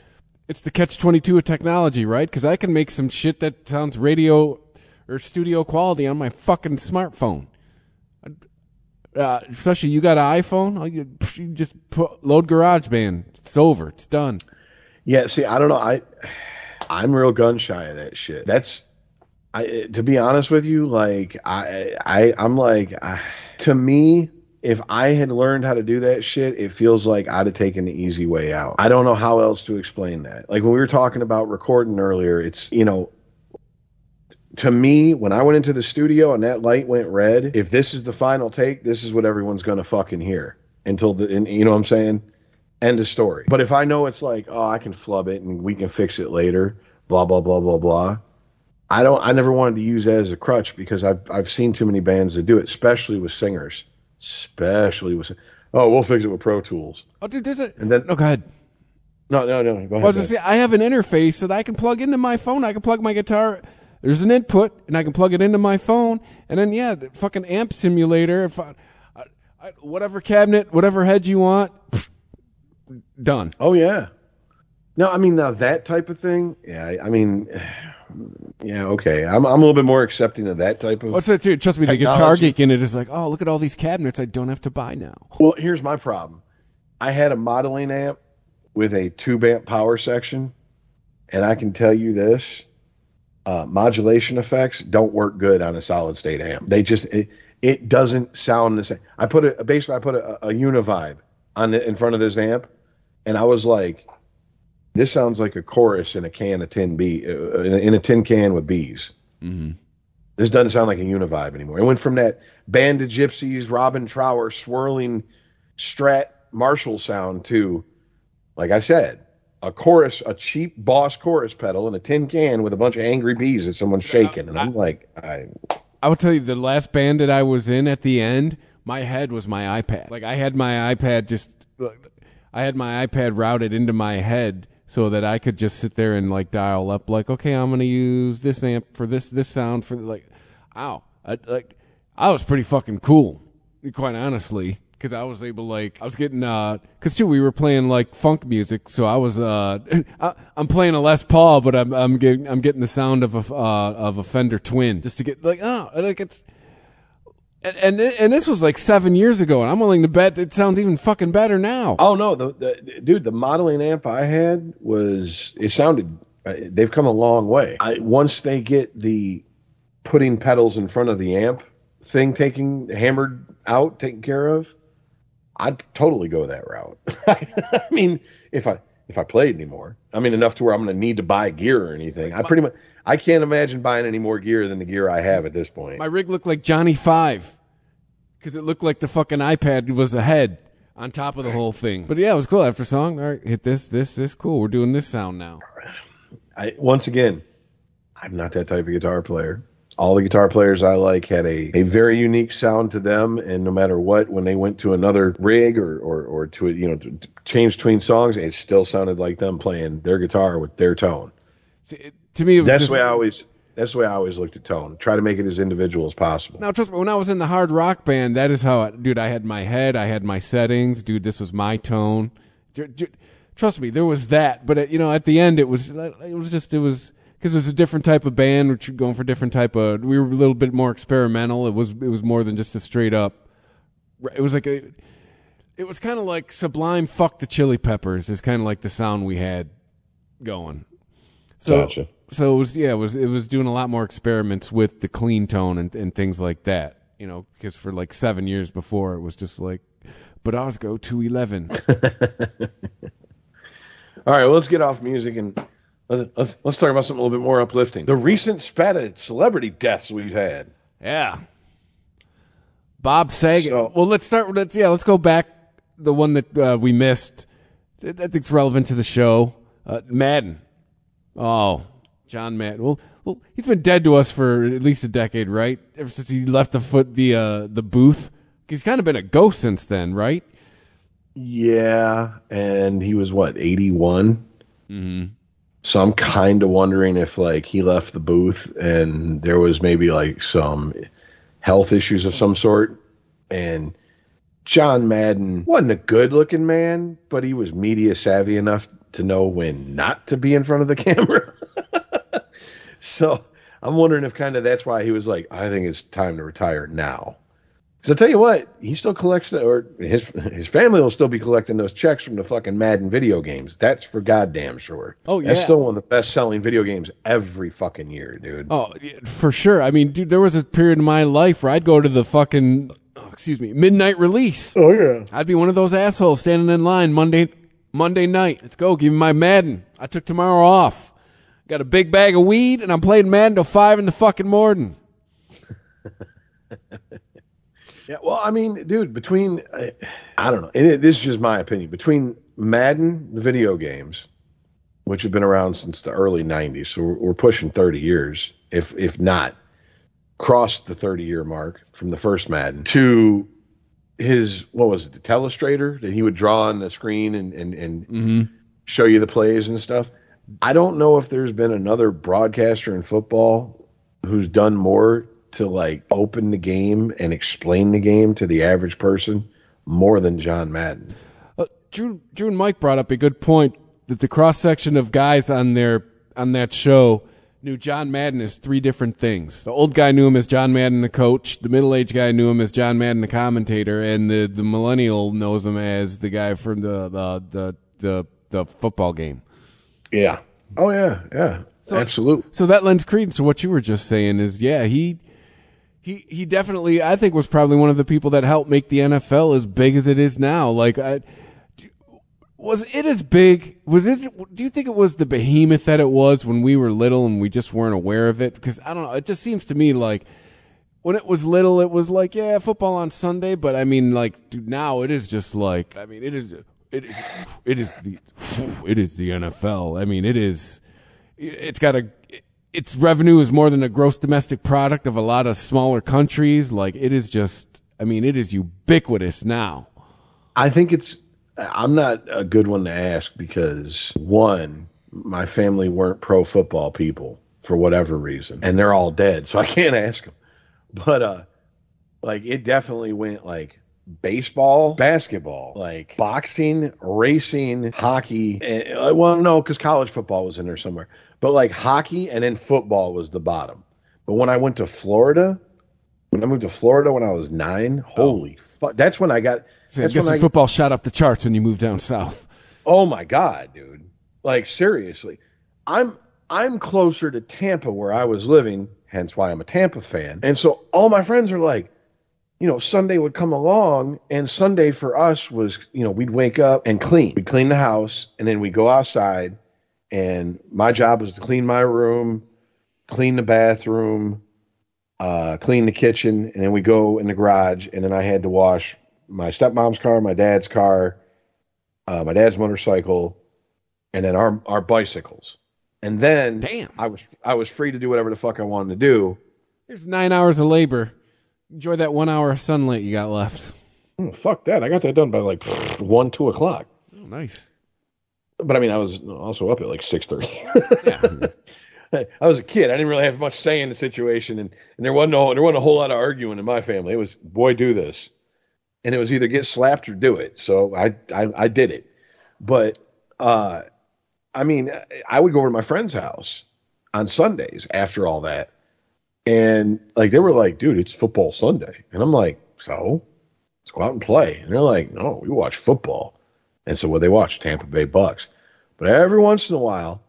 it's the catch twenty two of technology, right? Because I can make some shit that sounds radio or studio quality on my fucking smartphone. Uh, especially you got an iPhone, you, you just put, load GarageBand. It's over. It's done. Yeah, see, I don't know. I I'm real gun shy of that shit. That's I to be honest with you, like I I I'm like I, to me if I had learned how to do that shit, it feels like I'd have taken the easy way out. I don't know how else to explain that. Like when we were talking about recording earlier, it's you know to me, when I went into the studio and that light went red, if this is the final take, this is what everyone's gonna fucking hear until the, and, you know what I'm saying? End of story. But if I know it's like, oh, I can flub it and we can fix it later, blah blah blah blah blah. I don't. I never wanted to use that as a crutch because I've I've seen too many bands that do it, especially with singers, especially with. Oh, we'll fix it with Pro Tools. Oh, dude, there's a. And then no, go ahead. No, no, no. Go I ahead. was just saying, I have an interface that I can plug into my phone. I can plug my guitar. There's an input, and I can plug it into my phone. And then, yeah, the fucking amp simulator. If I, I, I, whatever cabinet, whatever head you want, pff, done. Oh yeah. No, I mean now that type of thing. Yeah, I, I mean, yeah, okay. I'm I'm a little bit more accepting of that type of. What's that too? Trust me, the guitar geek in it is like, oh, look at all these cabinets I don't have to buy now. Well, here's my problem. I had a modeling amp with a tube amp power section, and I can tell you this: uh, modulation effects don't work good on a solid state amp. They just it, it doesn't sound the same. I put a basically I put a, a univibe on the, in front of this amp, and I was like, "This sounds like a chorus in a can of tin bee uh, in, a, in a tin can with bees." Mm-hmm. This doesn't sound like a univibe anymore. It went from that band of gypsies, Robin Trower swirling Strat Marshall sound to, like I said, a chorus, a cheap Boss chorus pedal in a tin can with a bunch of angry bees that someone's shaking. And I'm like, I, I will tell you, the last band that I was in at the end, my head was my iPad. Like I had my iPad just. I had my iPad routed into my head so that I could just sit there and like dial up like okay I'm gonna use this amp for this this sound for like ow I, like I was pretty fucking cool quite honestly because I was able like I was getting uh because too we were playing like funk music so I was uh I, I'm playing a Les Paul but I'm I'm getting I'm getting the sound of a uh, of a Fender Twin just to get like oh like it's and, and and this was like seven years ago, and I'm willing to bet it sounds even fucking better now. Oh no, the, the dude, the modeling amp I had was it sounded. Uh, they've come a long way. I, once they get the putting pedals in front of the amp thing taking hammered out, taken care of, I'd totally go that route. I mean, if I if I played anymore, I mean enough to where I'm going to need to buy gear or anything. I pretty much I can't imagine buying any more gear than the gear I have at this point. My rig looked like Johnny Five because it looked like the fucking iPad was a head on top of the whole thing. But yeah, it was cool. After song, all right, hit this, this, this, cool. We're doing this sound now. I once again, I'm not that type of guitar player. All the guitar players I like had a, a very unique sound to them, and no matter what, when they went to another rig or or, or to a, you know to, change between songs, it still sounded like them playing their guitar with their tone. See, it, to me, it was that's just, the way I always that's the way I always looked at tone. Try to make it as individual as possible. Now, trust me, when I was in the hard rock band, that is how, I, dude, I had my head, I had my settings, dude, this was my tone. Trust me, there was that, but at, you know, at the end, it was, it was just, it was, because it was a different type of band, which going for different type of, we were a little bit more experimental. It was, it was more than just a straight up, it was like a, it was kind of like Sublime Fuck the Chili Peppers is kind of like the sound we had going. So, Gotcha. so it was yeah, it was it was doing a lot more experiments with the clean tone and, and things like that. You know, because for like seven years before it was just like, but ours go to eleven. All right, well, let's get off music and let's, let's talk about something a little bit more uplifting. The recent spat of celebrity deaths we've had. yeah. Bob Saget. So- well, let's start let's yeah, let's go back the one that uh, we missed. I I think it's relevant to the show. Uh, Madden. Oh, John Madden. Well, well, he's been dead to us for at least a decade, right? Ever since he left the foot the uh, the booth. He's kind of been a ghost since then, right? Yeah, and he was what eighty one. Mm-hmm. So I'm kind of wondering if like he left the booth and there was maybe like some health issues of some sort. And John Madden wasn't a good looking man, but he was media savvy enough to know when not to be in front of the camera. so I'm wondering if kind of that's why he was like, I think it's time to retire now. Because I tell you what, he still collects the, or his his family will still be collecting those checks from the fucking Madden video games. That's for goddamn sure. Oh, yeah, that's still one of the best selling video games every fucking year, dude. Oh, for sure. I mean, dude, there was a period in my life where I'd go to the fucking, oh, excuse me, midnight release. Oh yeah. I'd be one of those assholes standing in line Monday, Monday night. Let's go. Give me my Madden. I took tomorrow off. Got a big bag of weed and I'm playing Madden till five in the fucking morning. Yeah, well, I mean, dude, between I, I don't know, and it, this is just my opinion. Between Madden, the video games, which have been around since the early '90s, so we're, we're pushing 30 years, if if not crossed the 30 year mark from the first Madden to his what was it, the telestrator that he would draw on the screen and and and mm-hmm. show you the plays and stuff. I don't know if there's been another broadcaster in football who's done more to like open the game and explain the game to the average person more than John Madden. Uh, Drew, Drew and Mike brought up a good point that the cross section of guys on their on that show knew John Madden as three different things. The old guy knew him as John Madden, the coach. The middle aged guy knew him as John Madden, the commentator, and the, the millennial knows him as the guy from the the the the, the football game. Yeah. Oh yeah, yeah. Absolutely. So that lends credence to what you were just saying. Is yeah, he he he definitely I think was probably one of the people that helped make the NFL as big as it is now. Like, I, was it as big? Was it? Do you think it was the behemoth that it was when we were little and we just weren't aware of it? Because I don't know. It just seems to me like when it was little, it was like yeah, football on Sunday. But I mean, like dude, now it is just like I mean, it is. It is, it is the, it is the NFL. I mean, it is, it's got a, its revenue is more than a gross domestic product of a lot of smaller countries. Like it is just, I mean, it is ubiquitous now. I think it's I'm not a good one to ask because one, my family weren't pro football people for whatever reason, and they're all dead, so I can't ask them. But uh, like it definitely went like baseball, basketball, like boxing, racing, hockey. And, uh, well, no, because college football was in there somewhere, but like hockey and then football was the bottom. But when I went to Florida, when I moved to Florida when I was nine, oh. holy fuck, that's when I got. See, I That's guess when the I, football shot up the charts when you moved down south. Oh my god, dude. Like seriously. I'm I'm closer to Tampa where I was living, hence why I'm a Tampa fan. And so all my friends are like, you know, Sunday would come along and Sunday for us was, you know, we'd wake up and clean. We'd clean the house and then we'd go outside and my job was to clean my room, clean the bathroom, uh, clean the kitchen, and then we go in the garage and then I had to wash my stepmom's car, my dad's car, uh, my dad's motorcycle, and then our our bicycles. And then Damn. I was I was free to do whatever the fuck I wanted to do. There's nine hours of labor. Enjoy that one hour of sunlight you got left. Oh, fuck that! I got that done by like one two o'clock. Oh, nice. But I mean, I was also up at like six thirty. I was a kid. I didn't really have much say in the situation, and, and there wasn't no, there wasn't a whole lot of arguing in my family. It was boy, do this, and it was either get slapped or do it. So I I, I did it. But uh, I mean, I would go over to my friend's house on Sundays after all that, and like they were like, "Dude, it's football Sunday," and I'm like, "So let's go out and play." And they're like, "No, we watch football," and so what they watch Tampa Bay Bucks. But every once in a while,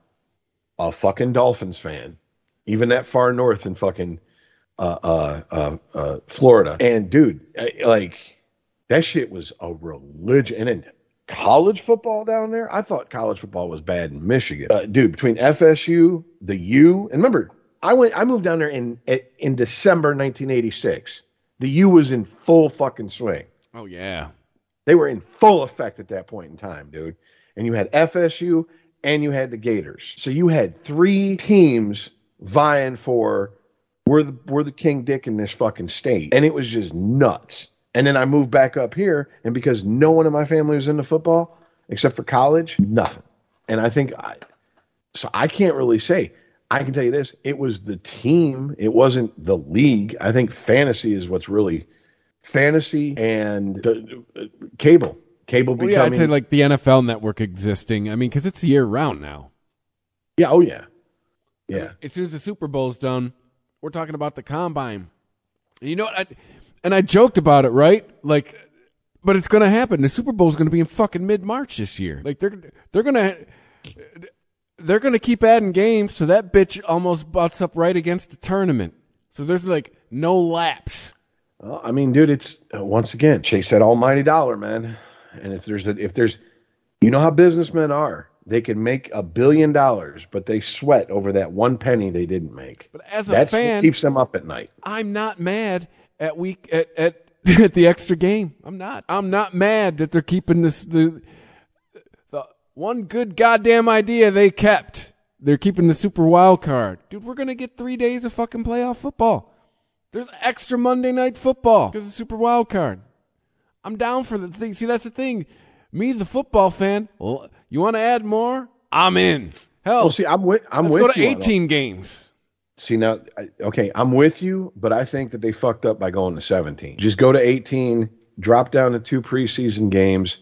a fucking Dolphins fan, even that far north in fucking uh, uh, uh, uh, Florida. And dude, I- like that shit was a religion. And then college football down there, I thought college football was bad in Michigan. Uh, dude, between FSU, the U, and remember, I went, I moved down there in in December 1986. The U was in full fucking swing. Oh yeah. They were in full effect at that point in time, dude. And you had FSU and you had the Gators. So you had three teams vying for we're the we're the king dick in this fucking state. And it was just nuts. And then I moved back up here, and because no one in my family was into football except for college, nothing. And I think I so I can't really say. I can tell you this: it was the team. It wasn't the league. I think fantasy is what's really fantasy and the, uh, cable. Cable Well, yeah, I'd say like the NFL network existing. I mean, because it's year round now. yeah, oh yeah, yeah. As soon as the Super Bowl's done, we're talking about the combine. And you know what? I, and I joked about it, right? Like, but it's going to happen. The Super Bowl's going to be in fucking mid March this year. Like they're they're going to they're going to keep adding games, so that bitch almost butts up right against the tournament. So there's like no lapse. Well, I mean, dude, it's uh, once again chase that almighty dollar, man. And if there's a, if there's, you know how businessmen are. They can make a billion dollars, but they sweat over that one penny they didn't make. But as a That's fan, what keeps them up at night. I'm not mad at week at, at at the extra game. I'm not. I'm not mad that they're keeping this the the one good goddamn idea they kept. They're keeping the super wild card. Dude, we're gonna get three days of fucking playoff football. There's extra Monday night football because of super wild card. I'm down for the thing. See, that's the thing. Me, the football fan. Well, you want to add more? I'm in. Hell, Well, see, I'm with I'm let's with go to you 18 games. See now, I- okay, I'm with you, but I think that they fucked up by going to 17. Just go to 18, drop down to two preseason games,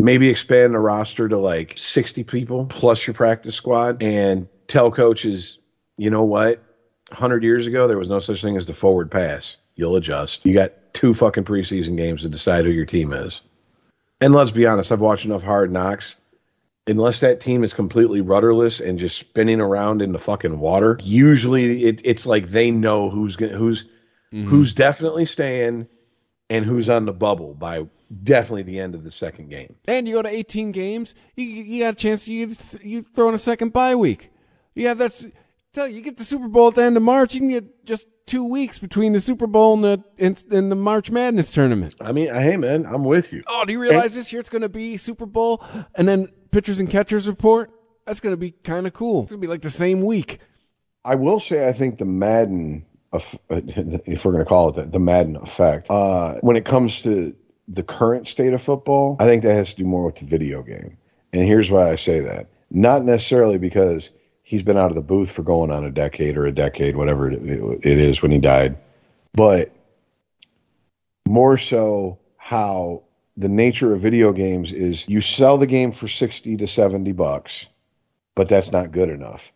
maybe expand the roster to like 60 people plus your practice squad, and tell coaches, you know what? 100 years ago, there was no such thing as the forward pass. You'll adjust. You got two fucking preseason games to decide who your team is. And let's be honest, I've watched enough hard knocks unless that team is completely rudderless and just spinning around in the fucking water, usually it, it's like they know who's gonna, who's mm-hmm. who's definitely staying and who's on the bubble by definitely the end of the second game. And you go to 18 games, you, you got a chance. You you throw in a second bye week. Yeah, that's tell you, you get the Super Bowl at the end of March. You can get just two weeks between the Super Bowl and the and, and the March Madness tournament. I mean, hey man, I'm with you. Oh, do you realize this year it's going to be Super Bowl and then pitchers and catchers report? That's going to be kind of cool. It's going to be like the same week. I will say I think the Madden, if we're going to call it that, the Madden effect, uh, when it comes to the current state of football, I think that has to do more with the video game. And here's why I say that. Not necessarily because he's been out of the booth for going on a decade or a decade, whatever it, it is when he died, but more so how the nature of video games is you sell the game for 60 to 70 bucks, but that's not good enough.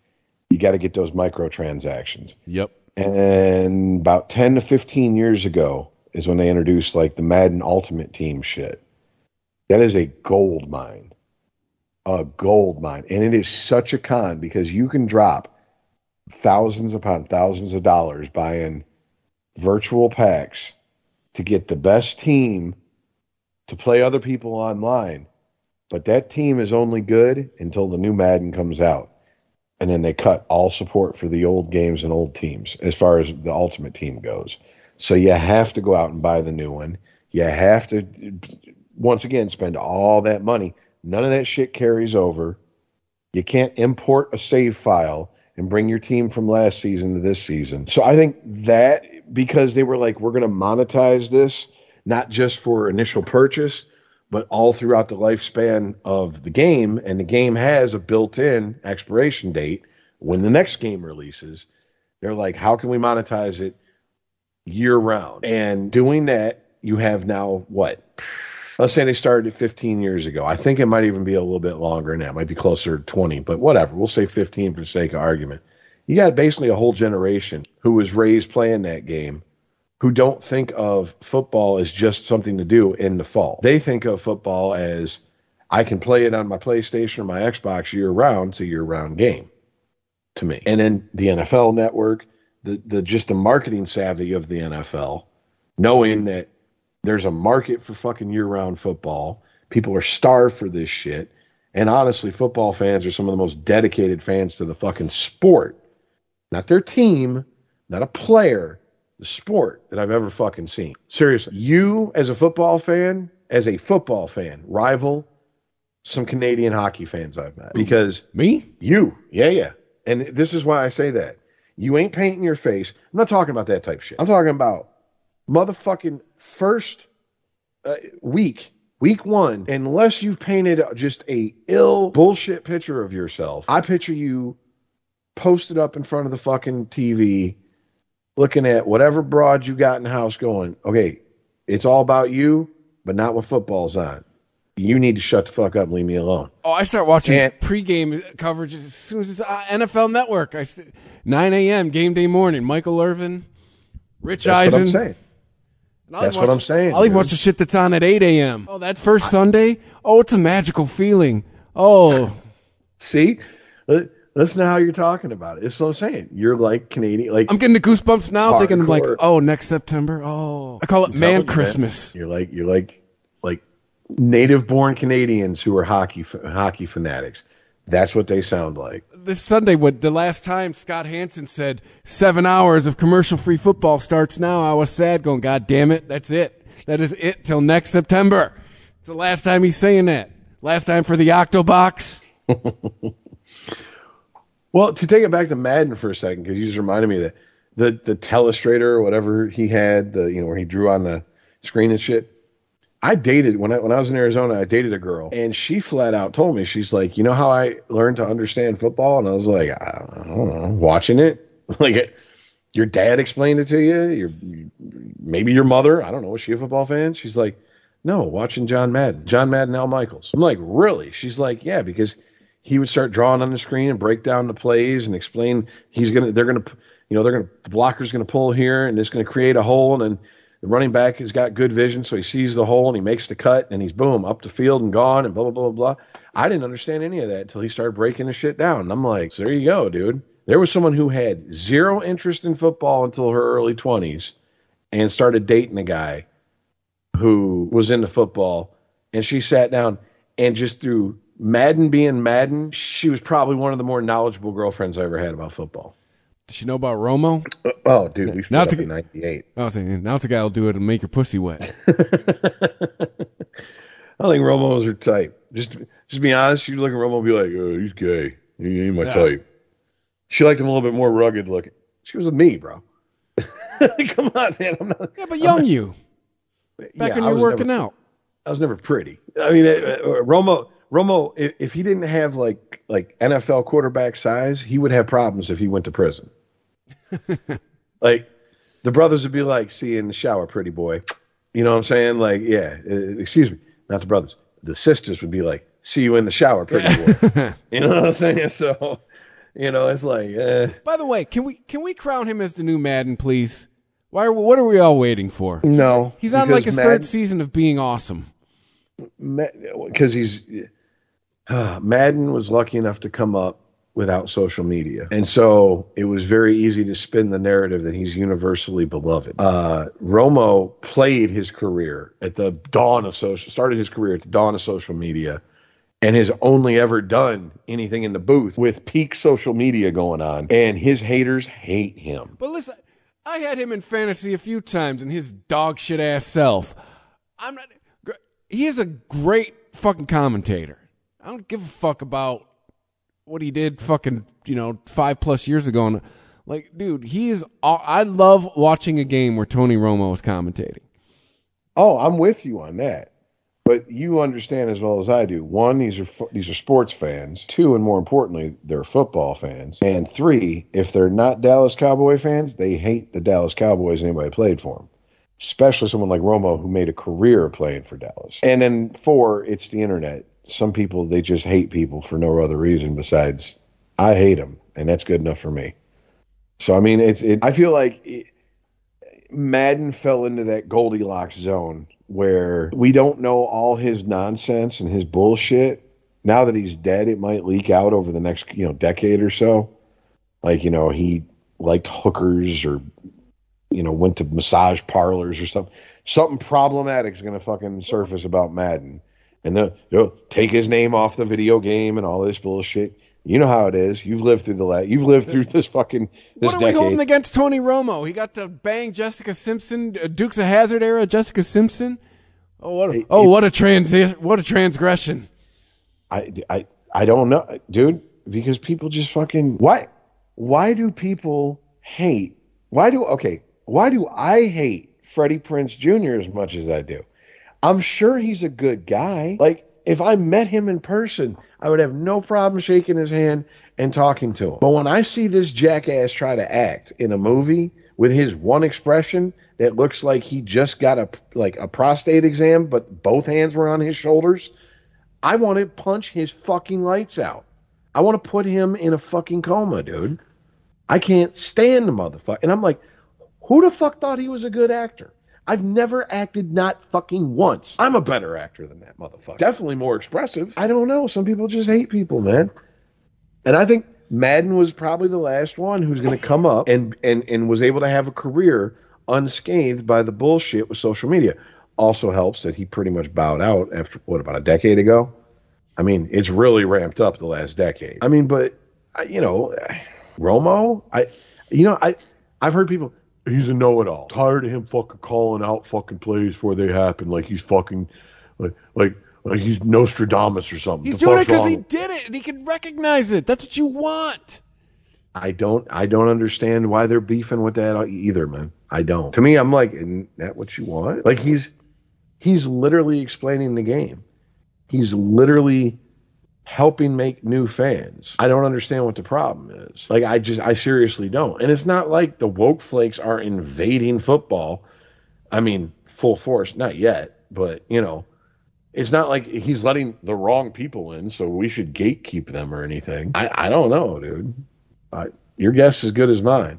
You got to get those microtransactions. Yep. And about 10 to 15 years ago is when they introduced like the Madden Ultimate Team shit. That is a gold mine. A gold mine. And it is such a con because you can drop thousands upon thousands of dollars buying virtual packs to get the best team to play other people online. But that team is only good until the new Madden comes out. And then they cut all support for the old games and old teams as far as the ultimate team goes. So you have to go out and buy the new one. You have to, once again, spend all that money. None of that shit carries over. You can't import a save file and bring your team from last season to this season. So I think that because they were like, we're going to monetize this, not just for initial purchase, but all throughout the lifespan of the game. And the game has a built in expiration date when the next game releases. They're like, how can we monetize it year round? And doing that, you have now what? Let's say they started 15 years ago. I think it might even be a little bit longer now. It might be closer to 20, but whatever. We'll say 15 for the sake of argument. You got basically a whole generation who was raised playing that game who don't think of football as just something to do in the fall. They think of football as I can play it on my PlayStation or my Xbox year round. It's a year round game to me. And then the NFL network, the, the just the marketing savvy of the NFL, knowing that there's a market for fucking year round football. People are starved for this shit. And honestly, football fans are some of the most dedicated fans to the fucking sport. Not their team, not a player, the sport that I've ever fucking seen. Seriously. You as a football fan, as a football fan, rival some Canadian hockey fans I've met. Because me? You. Yeah, yeah. And this is why I say that. You ain't painting your face. I'm not talking about that type shit. I'm talking about motherfucking first uh, week, week one, unless you've painted just a ill bullshit picture of yourself, I picture you posted up in front of the fucking TV, looking at whatever broad you got in the house, going, okay, it's all about you, but not when football's on. You need to shut the fuck up and leave me alone. Oh, I start watching pregame coverage as soon as it's uh, NFL Network. I st- 9 a.m. game day morning. Michael Irvin, Rich That's Eisen. what I'm saying. And I'll That's even what I'm saying, I'll even watch the shit that's on at 8 a.m. Oh, that first Sunday? Oh, it's a magical feeling. Oh. See? Listen to how you're talking about it. It's what I'm saying. You're like Canadian. Like I'm getting the goosebumps now thinking like, oh, next September. Oh. I call it telling man you, man. Christmas. You're like you're like like native born Canadians who are hockey hockey fanatics. That's what they sound like. This Sunday, what the last time Scott Hanson said seven hours of commercial free football starts now, I was sad going, God damn it, that's it. That is it till next September. It's the last time he's saying that. Last time for the Octobox. Well, to take it back to Madden for a second, because you just reminded me that the the telestrator or whatever he had, the you know where he drew on the screen and shit. I dated when I when I was in Arizona. I dated a girl, and she flat out told me she's like, you know how I learned to understand football, and I was like, I don't know, watching it. Like, your dad explained it to you. Your maybe your mother. I don't know. Was she a football fan? She's like, no, watching John Madden, John Madden, Al Michaels. I'm like, really? She's like, yeah, because he would start drawing on the screen and break down the plays and explain he's gonna they're gonna you know they're gonna the blocker's gonna pull here and it's gonna create a hole and then the running back has got good vision so he sees the hole and he makes the cut and he's boom up the field and gone and blah blah blah blah. I didn't understand any of that until he started breaking the shit down. And I'm like, there you go, dude. There was someone who had zero interest in football until her early 20s and started dating a guy who was into football and she sat down and just through Madden being Madden, she was probably one of the more knowledgeable girlfriends I ever had about football. Does she know about Romo? Oh, dude, we now split it's a, in 98. I was saying, now it's a guy who'll do it and make your pussy wet. I think Romo was her type. Just just be honest, you'd look at Romo and be like, oh, he's gay. He ain't my Yeah. type. She liked him a little bit more rugged looking. She was with me, bro. Come on, man. I'm not, yeah, but young you. Back Yeah, when you were working never- out. I was never pretty. I mean, uh, uh, Romo, Romo, if, if he didn't have like like NFL quarterback size, he would have problems if he went to prison. Like the brothers would be like, "See you in the shower, pretty boy." You know what I'm saying? Like, yeah, uh, excuse me, not the brothers. The sisters would be like, "See you in the shower, pretty boy." you know what I'm saying? So, you know, it's like, eh. By the way, can we can we crown him as the new Madden, please? Why? Are, what are we all waiting for? No, he's on like his Madden- third season of being awesome. because he's uh, Madden was lucky enough to come up without social media, and so it was very easy to spin the narrative that he's universally beloved. Uh, Romo played his career at the dawn of social, started his career at the dawn of social media, and has only ever done anything in the booth with peak social media going on, and his haters hate him. But listen, I had him in fantasy a few times, and his dog shit ass self. I'm not. He is a great fucking commentator. I don't give a fuck about what he did fucking you know five plus years ago. And like, dude, he is. I love watching a game where Tony Romo is commentating. Oh, I'm with you on that. But you understand as well as I do. One, these are these are sports fans. Two, and more importantly, they're football fans. And three, if they're not Dallas Cowboy fans, they hate the Dallas Cowboys. Anybody played for them, especially someone like Romo who made a career playing for Dallas. And then four, it's the internet. Some people they just hate people for no other reason besides I hate them, and that's good enough for me. So I mean, it's it, I feel like it, Madden fell into that Goldilocks zone where we don't know all his nonsense and his bullshit. Now that he's dead, it might leak out over the next, you know, decade or so. Like, you know, he liked hookers or, you know, went to massage parlors or something. Something problematic is going to fucking surface about Madden. And they'll, they'll take his name off the video game and all this bullshit. You know how it is. You've lived through the la- You've lived through this fucking this What are we decade. holding against Tony Romo? He got to bang Jessica Simpson, uh, Dukes of Hazzard era Jessica Simpson. Oh what! A, oh what a transi- What a transgression! I, I, I don't know, dude, because people just fucking why why do people hate why do okay why do I hate Freddie Prinze Jr. as much as I do? I'm sure he's a good guy. Like if I met him in person, I would have no problem shaking his hand and talking to him. But when I see this jackass try to act in a movie with his one expression that looks like he just got a like a prostate exam, but both hands were on his shoulders, I want to punch his fucking lights out. I want to put him in a fucking coma, dude. I can't stand the motherfucker. And I'm like, who the fuck thought he was a good actor? I've never acted not fucking once. I'm a better actor than that motherfucker. Definitely more expressive. I don't know. Some people just hate people, man. And I think Madden was probably the last one who's going to come up and, and, and was able to have a career unscathed by the bullshit with social media. Also helps that he pretty much bowed out after, what, about a decade ago? I mean, it's really ramped up the last decade. I mean, but, you know, Romo, I, you know, I, I've heard people, he's a know-it-all. Tired of him fucking calling out fucking plays before they happen, like he's fucking, like, like, like he's Nostradamus or something. He's The doing it because he did it and he can recognize it. That's what you want. I don't I don't understand why they're beefing with that either, man. I don't. To me, I'm like, isn't that what you want? Like he's he's literally explaining the game. He's literally helping make new fans. I don't understand what the problem is. Like I just I seriously don't. And it's not like the woke flakes are invading football. I mean, full force, not yet, but you know, it's not like he's letting the wrong people in, so we should gatekeep them or anything. I, I don't know, dude. I, your guess is good as mine.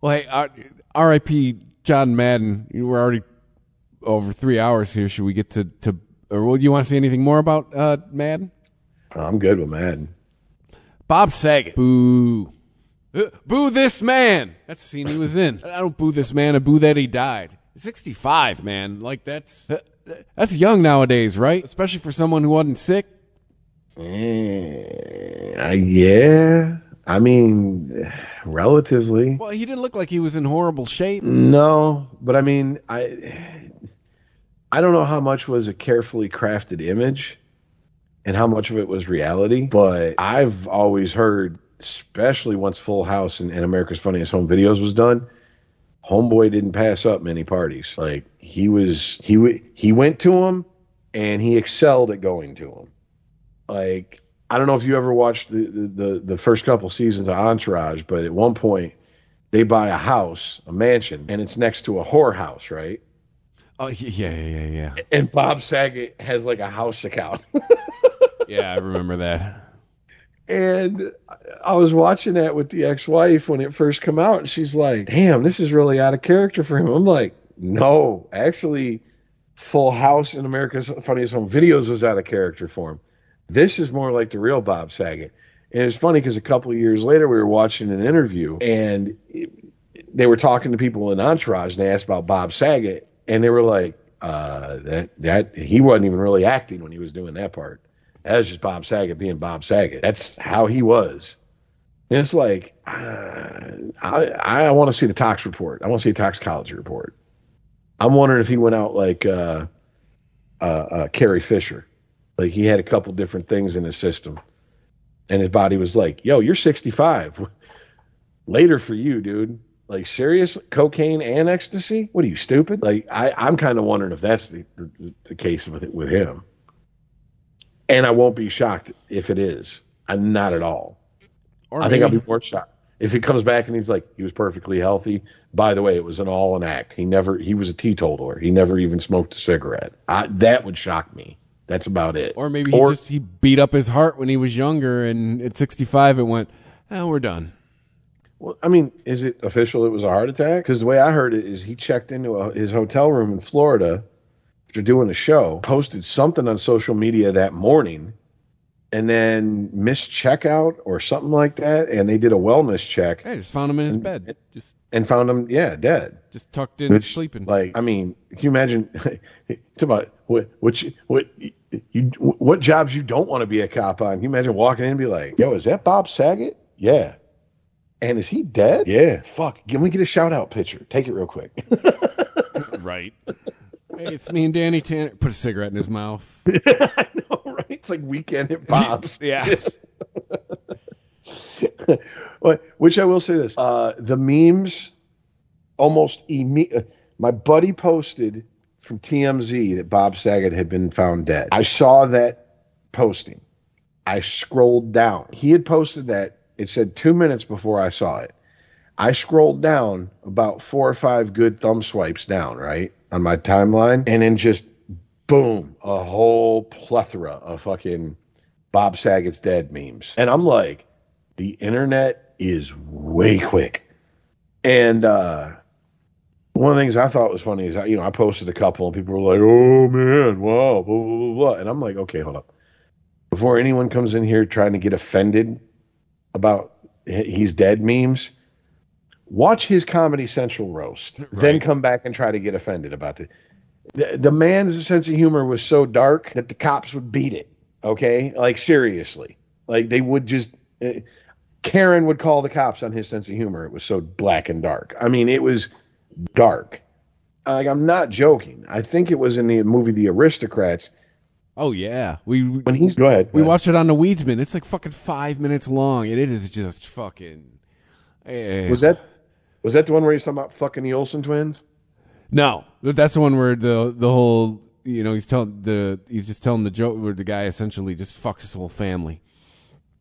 Well, hey, uh, R.I.P. John Madden. You were already over three hours here. Should we get to to? Or well, you want to say anything more about uh, Madden? I'm good with Madden. Bob Saget. Boo. Uh, boo this man. That's the scene he was in. I don't boo this man. I boo that he died. 65, man. Like that's uh, that's young nowadays, right? Especially for someone who wasn't sick. Uh, yeah, I mean, relatively. Well, he didn't look like he was in horrible shape. No, but I mean, I I don't know how much was a carefully crafted image and how much of it was reality, but I've always heard, especially once Full House and, and America's Funniest Home Videos was done, Homeboy didn't pass up many parties. Like he was, he w- he went to them and he excelled at going to them. Like I don't know if you ever watched the the the, first couple seasons of Entourage, but at one point they buy a house, a mansion, and it's next to a whorehouse, right? Oh yeah, yeah, yeah, yeah. And Bob Saget has like a house account. Yeah, I remember that. And I was watching that with the ex-wife when it first come out, and she's like, "Damn, this is really out of character for him." I'm like, "No, actually, Full House in America's Funniest Home Videos was out of character for him. This is more like the real Bob Saget." And it's funny because a couple of years later, we were watching an interview, and it- they were talking to people in Entourage, and they asked about Bob Saget, and they were like, uh, "That that he wasn't even really acting when he was doing that part." That was just Bob Saget being Bob Saget. That's how he was. And it's like, uh, I, I want to see the tox report. I want to see a toxicology report. I'm wondering if he went out like uh, uh, uh, Carrie Fisher. Like he had a couple different things in his system. And his body was like, yo, you're 65. Later for you, dude. Like serious cocaine and ecstasy? What are you stupid? Like I, I'm kind of wondering if that's the, the, the case with with him. And I won't be shocked if it is. I'm not at all. Or I think I'll be more shocked if he comes back and he's like, he was perfectly healthy. By the way, it was an all an act. He never, he was a teetotaler. He never even smoked a cigarette. I, that would shock me. That's about it. Or maybe he just he beat up his heart when he was younger, and at 65 it went, oh, we're done. Well, I mean, is it official it was a heart attack? Because the way I heard it is he checked into a, his hotel room in Florida after doing a show, posted something on social media that morning, and then missed checkout or something like that. And they did a wellness check I just found him in his bed, just and found him, yeah, dead. just tucked in, Which, sleeping. Like, I mean, can you imagine? talk about what what you, what you what jobs you don't want to be a cop on. Can you imagine walking in and be like, "Yo, is that Bob Saget?" Yeah. And is he dead? Yeah. Fuck. Can we get a shout out picture? Take it real quick. right. Hey, it's me and Danny Tanner. Put a cigarette in his mouth. I know, right? It's like weekend at Bob's. Yeah. What- Which I will say this: uh, the memes almost imme- My buddy posted from TMZ that Bob Saget had been found dead. I saw that posting. I scrolled down. He had posted that. It said two minutes before I saw it. I scrolled down about four or five good thumb swipes down, right, on my timeline, and then just boom, a whole plethora of fucking Bob Saget's dead memes. And I'm like, the internet is way quick. And uh, one of the things I thought was funny is, I, you know, I posted a couple and people were like, oh man, wow, blah, blah, blah, blah. And I'm like, okay, hold up. Before anyone comes in here trying to get offended about he's dead memes, watch his Comedy Central roast, then come back and try to get offended about it. The, the man's sense of humor was so dark that the cops would beat it. Okay, like seriously, like they would just. Uh, Karen would call the cops on his sense of humor. It was so black and dark. I mean, it was dark. Like I'm not joking. I think it was in the movie The Aristocrats. Oh yeah, we when he's go ahead. We ahead. watched it on the Weedsman. It's like fucking five minutes long, and it is just fucking. eh. Was that was that the one where he's talking about fucking the Olsen twins? No, that's the one where the the whole you know he's telling the he's just telling the joke where the guy essentially just fucks his whole family.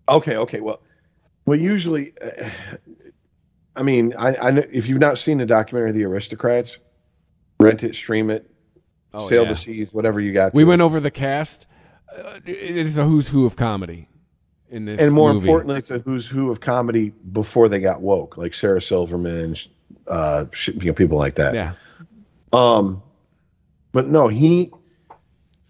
Okay, okay. Well, well, usually, uh, I mean, I, I know if you've not seen the documentary The Aristocrats, rent it, stream it, Oh, sail yeah. the seas, whatever you got. We to. went over the cast. Uh, it is a who's who of comedy in this, and more movie. importantly, it's a who's who of comedy before they got woke, like Sarah Silverman, uh, you know, people like that. Yeah. Um, but no, he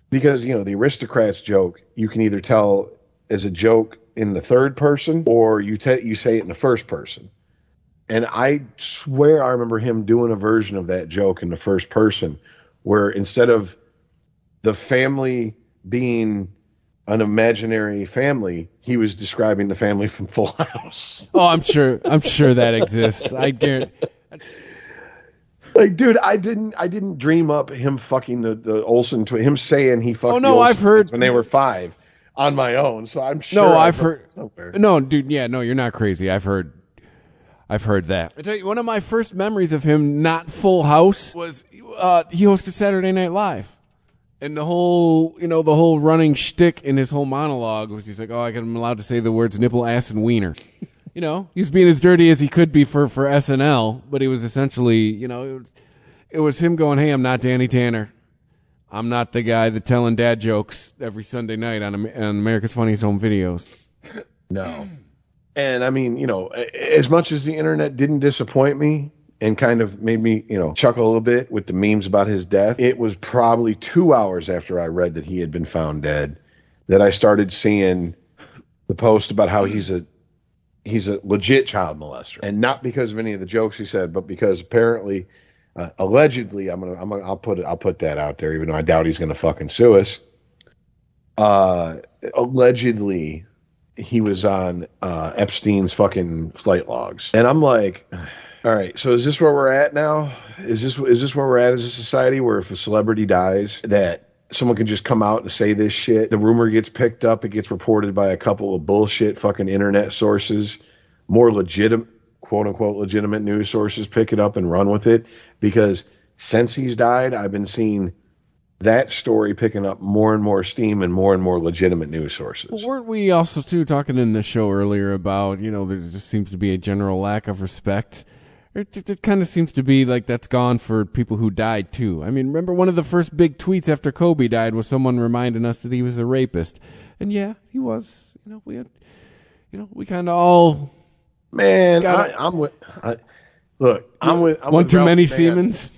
because you know the aristocrats joke, you can either tell as a joke in the third person or you te- you say it in the first person. And I swear I remember him doing a version of that joke in the first person, where instead of the family being an imaginary family, he was describing the family from Full House. Oh, I'm sure. I'm sure that exists. I guarantee. Like, dude, I didn't, I didn't dream up him fucking the, the Olsen twin, him saying he fucked. Oh, no, Olsen I've heard- when they were five on my own. So I'm sure. No, I've I've heard. somewhere. No, dude. Yeah, no, you're not crazy. I've heard. I've heard that. I tell you, one of my first memories of him not Full House was uh, he hosted Saturday Night Live, And the whole, you know, the whole running shtick in his whole monologue was he's like, "Oh, I'm allowed to say the words nipple, ass, and wiener." you know, he was being as dirty as he could be for for SNL, but he was essentially, you know, it was, it was him going, "Hey, I'm not Danny Tanner. I'm not the guy that telling dad jokes every Sunday night on, on America's Funniest Home Videos." No. And I mean, you know, as much as the internet didn't disappoint me and kind of made me, you know, chuckle a little bit with the memes about his death, it was probably two hours after I read that he had been found dead that I started seeing the post about how he's a he's a legit child molester, and not because of any of the jokes he said, but because apparently, uh, allegedly, I'm gonna, I'm gonna, I'll put I'll put that out there, even though I doubt he's gonna fucking sue us. Uh, allegedly, he was on uh, Epstein's fucking flight logs, and I'm like, all right, so is this where we're at now? Is this is this where we're at as a society where if a celebrity dies, that someone can just come out and say this shit? The rumor gets picked up, it gets reported by a couple of bullshit fucking internet sources, more legitimate, quote unquote, legitimate news sources pick it up and run with it because since he's died, I've been seeing that story picking up more and more steam and more and more legitimate news sources. Well, weren't we also too talking in the show earlier about you know there just seems to be a general lack of respect. It, it, it kind of seems to be like that's gone for people who died too. I mean, remember one of the first big tweets after Kobe died was someone reminding us that he was a rapist, and yeah, he was. You know, we had, you know, we kind of all Man, Got I, I'm with. I, look, I'm with. I'm one with too many May Siemens.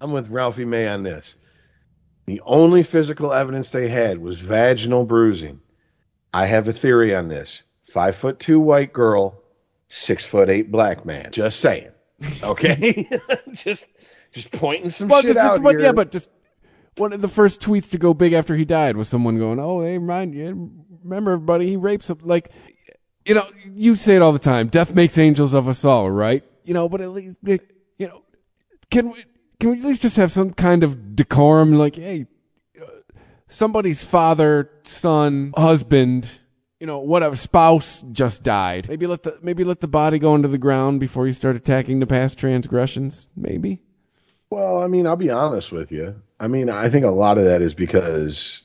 I'm with Ralphie May on this. The only physical evidence they had was vaginal bruising. I have a theory on this. Five foot two white girl, six foot eight black man. Just saying. Okay, just just pointing some Well, shit just, out but here. yeah, but just one of the first tweets to go big after he died was someone going, "Oh, hey, mind you, remember everybody, he rapes him." Like, you know, you say it all the time. Death makes angels of us all, right? You know, but at least, you know, can we can we at least just have some kind of decorum? Like, hey, uh, somebody's father, son, husband, you know, what? whatever spouse just died. Maybe let the maybe let the body go into the ground before you start attacking the past transgressions. Maybe. Well, I mean, I'll be honest with you. I mean, I think a lot of that is because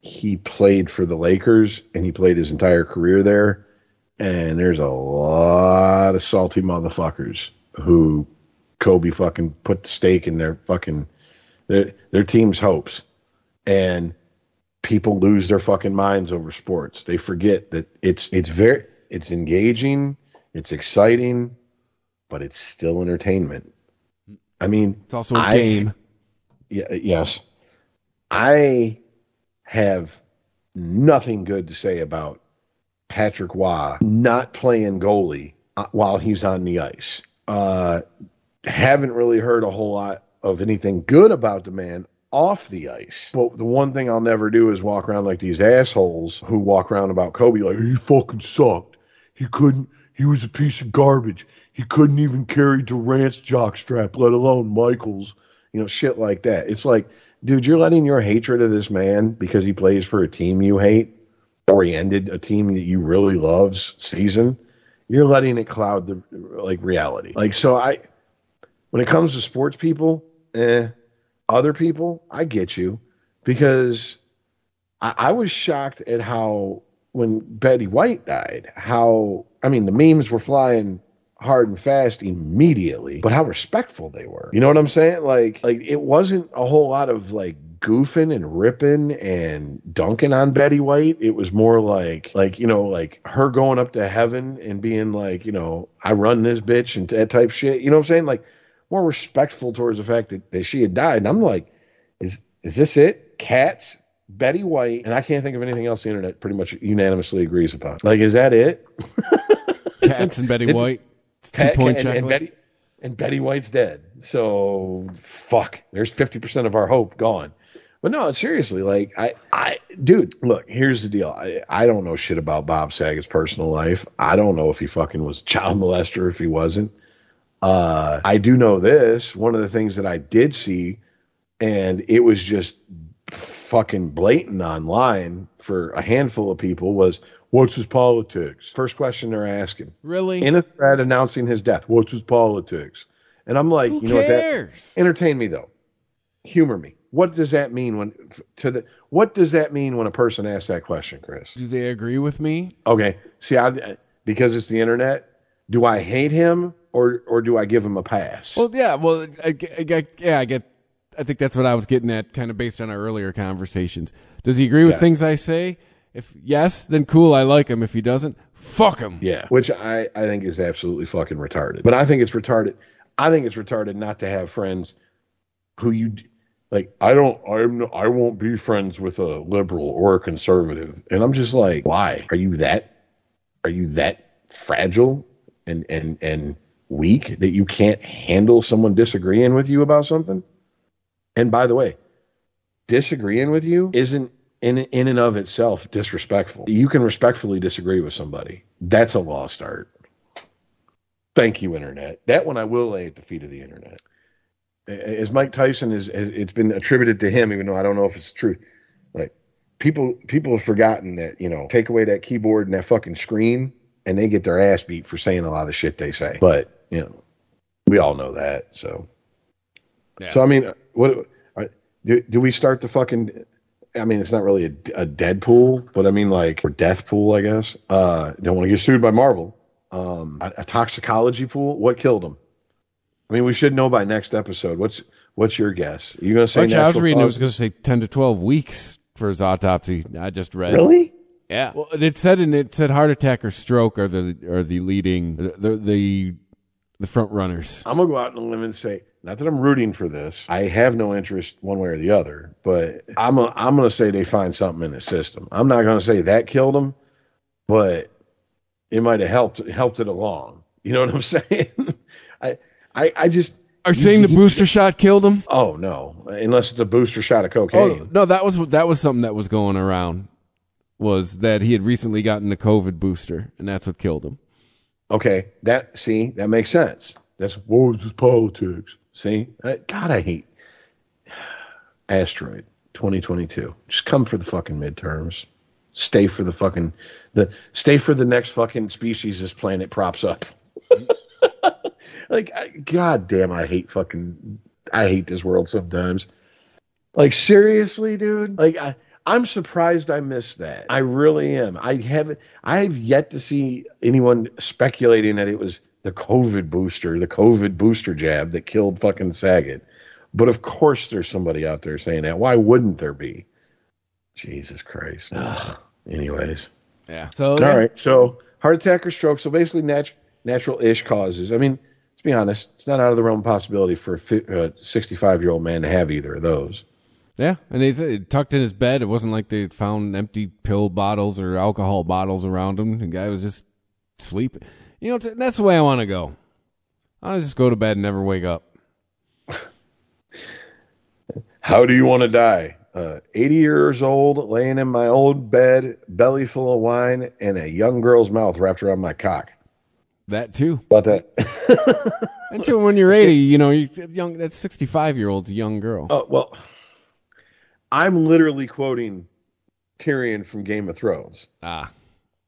he played for the Lakers and he played his entire career there. And there's a lot of salty motherfuckers who Kobe fucking put the stake in their fucking their their team's hopes. And people lose their fucking minds over sports. They forget that it's it's very it's engaging, it's exciting, but it's still entertainment. I mean, It's also a I- game. Yeah, yes. I have nothing good to say about Patrick Roy not playing goalie uh, while he's on the ice. Uh, haven't really heard a whole lot of anything good about the man off the ice. But the one thing I'll never do is walk around like these assholes who walk around about Kobe like he fucking sucked. He couldn't. He was a piece of garbage. He couldn't even carry Durant's jockstrap, let alone Michael's. You know, shit like that. It's like, dude, you're letting your hatred of this man because he plays for a team you hate or he ended a team that you really love's season. You're letting it cloud the like reality. Like so, I when it comes to sports people, eh, other people, I get you because I, I was shocked at how when Betty White died, how I mean the memes were flying hard and fast immediately, but how respectful they were. You know what I'm saying? Like like it wasn't a whole lot of like goofing and ripping and dunking on Betty White. It was more like like you know like her going up to heaven and being like you know I run this bitch and that type shit. You know what I'm saying? Like more respectful towards the fact that, that she had died. And I'm like, is is this it? Cats, Betty White, and I can't think of anything else the internet pretty much unanimously agrees upon. Like, is that it? Cats and Betty White. It's Cat- two point and, and. Betty and Betty White's dead. So fuck. There's fifty percent of our hope gone. But no, seriously, like I, I, dude, look. Here's the deal. I, I don't know shit about Bob Saget's personal life. I don't know if he fucking was a child molester, if he wasn't. Uh, I do know this. One of the things that I did see, and it was just fucking blatant online for a handful of people, was what's his politics? First question they're asking. Really? In a thread announcing his death, what's his politics? And I'm like, Who you know what? That cares? entertain me though. Humor me. what does that mean when to the what does that mean when a person asks that question, Chris? Do they agree with me? Okay, see, I because it's the internet. Do I hate him or or do I give him a pass? Well, yeah. Well, I, I, I, yeah, I get. I think that's what I was getting at, kind of based on our earlier conversations. Does he agree with things I say? If yes, then cool, I like him. If he doesn't, fuck him. Yeah, which I, I think is absolutely fucking retarded. But I think it's retarded. I think it's retarded not to have friends who you like. I don't. I'm. I won't be friends with a liberal or a conservative. And I'm just like, why are you that? Are you that fragile and and and weak that you can't handle someone disagreeing with you about something? And by the way, disagreeing with you isn't in in and of itself disrespectful. You can respectfully disagree with somebody. That's a lost art. Thank you, internet. That one I will lay at the feet of the internet. As Mike Tyson is, it's been attributed to him, even though I don't know if it's true. Like people, people have forgotten that you know, take away that keyboard and that fucking screen, and they get their ass beat for saying a lot of the shit they say. But you know, we all know that. So, so I mean, what do do we start the fucking? I mean, it's not really a, a Deadpool, but I mean like or Death Pool, I guess. Uh, don't want to get sued by Marvel. Um, a, a toxicology pool. What killed him? I mean, we should know by next episode. What's what's your guess? Are you going to say? Actually, I was natural reading it was going to say ten to twelve weeks for his autopsy. I just read. Really? Yeah. Well, it said and it said heart attack or stroke are the are the leading the the the, the front runners. I'm gonna go out on a limb and say, not that I'm rooting for this. I have no interest one way or the other, but I'm a, I'm gonna say they find something in the system. I'm not gonna say that killed him, but it might have helped helped it along. You know what I'm saying? I I I just Are you saying the booster shot killed him? Oh no, unless it's a booster shot of cocaine. Oh no, that was that was something that was going around. Was that he had recently gotten the COVID booster, and that's what killed him. Okay, that see that makes sense. That's what was politics. See, I, God, I hate asteroid 2022. Just come for the fucking midterms. Stay for the fucking the stay for the next fucking species this planet props up. like, I, God damn, I hate fucking. I hate this world sometimes. Like seriously, dude. Like I, I'm surprised I missed that. I really am. I haven't. I have yet to see anyone speculating that it was the COVID booster, the COVID booster jab that killed fucking Saget. But of course, there's somebody out there saying that. Why wouldn't there be? Jesus Christ. Ugh. Anyways. Yeah. So All right. So heart attack or stroke. So basically, nat- natural-ish causes. I mean, let's be honest. It's not out of the realm of possibility for a 65-year-old uh, man to have either of those. Yeah, and they said tucked in his bed. It wasn't like they found empty pill bottles or alcohol bottles around him. The guy was just sleeping. You know, t- that's the way I want to go. I want to just go to bed and never wake up. How do you want to die? Uh, 80 years old, laying in my old bed, belly full of wine, and a young girl's mouth wrapped around my cock. That too. About that. Until when you're 80, you know, you young. That's 65 year old's a young girl. Oh well, I'm literally quoting Tyrion from Game of Thrones. Ah.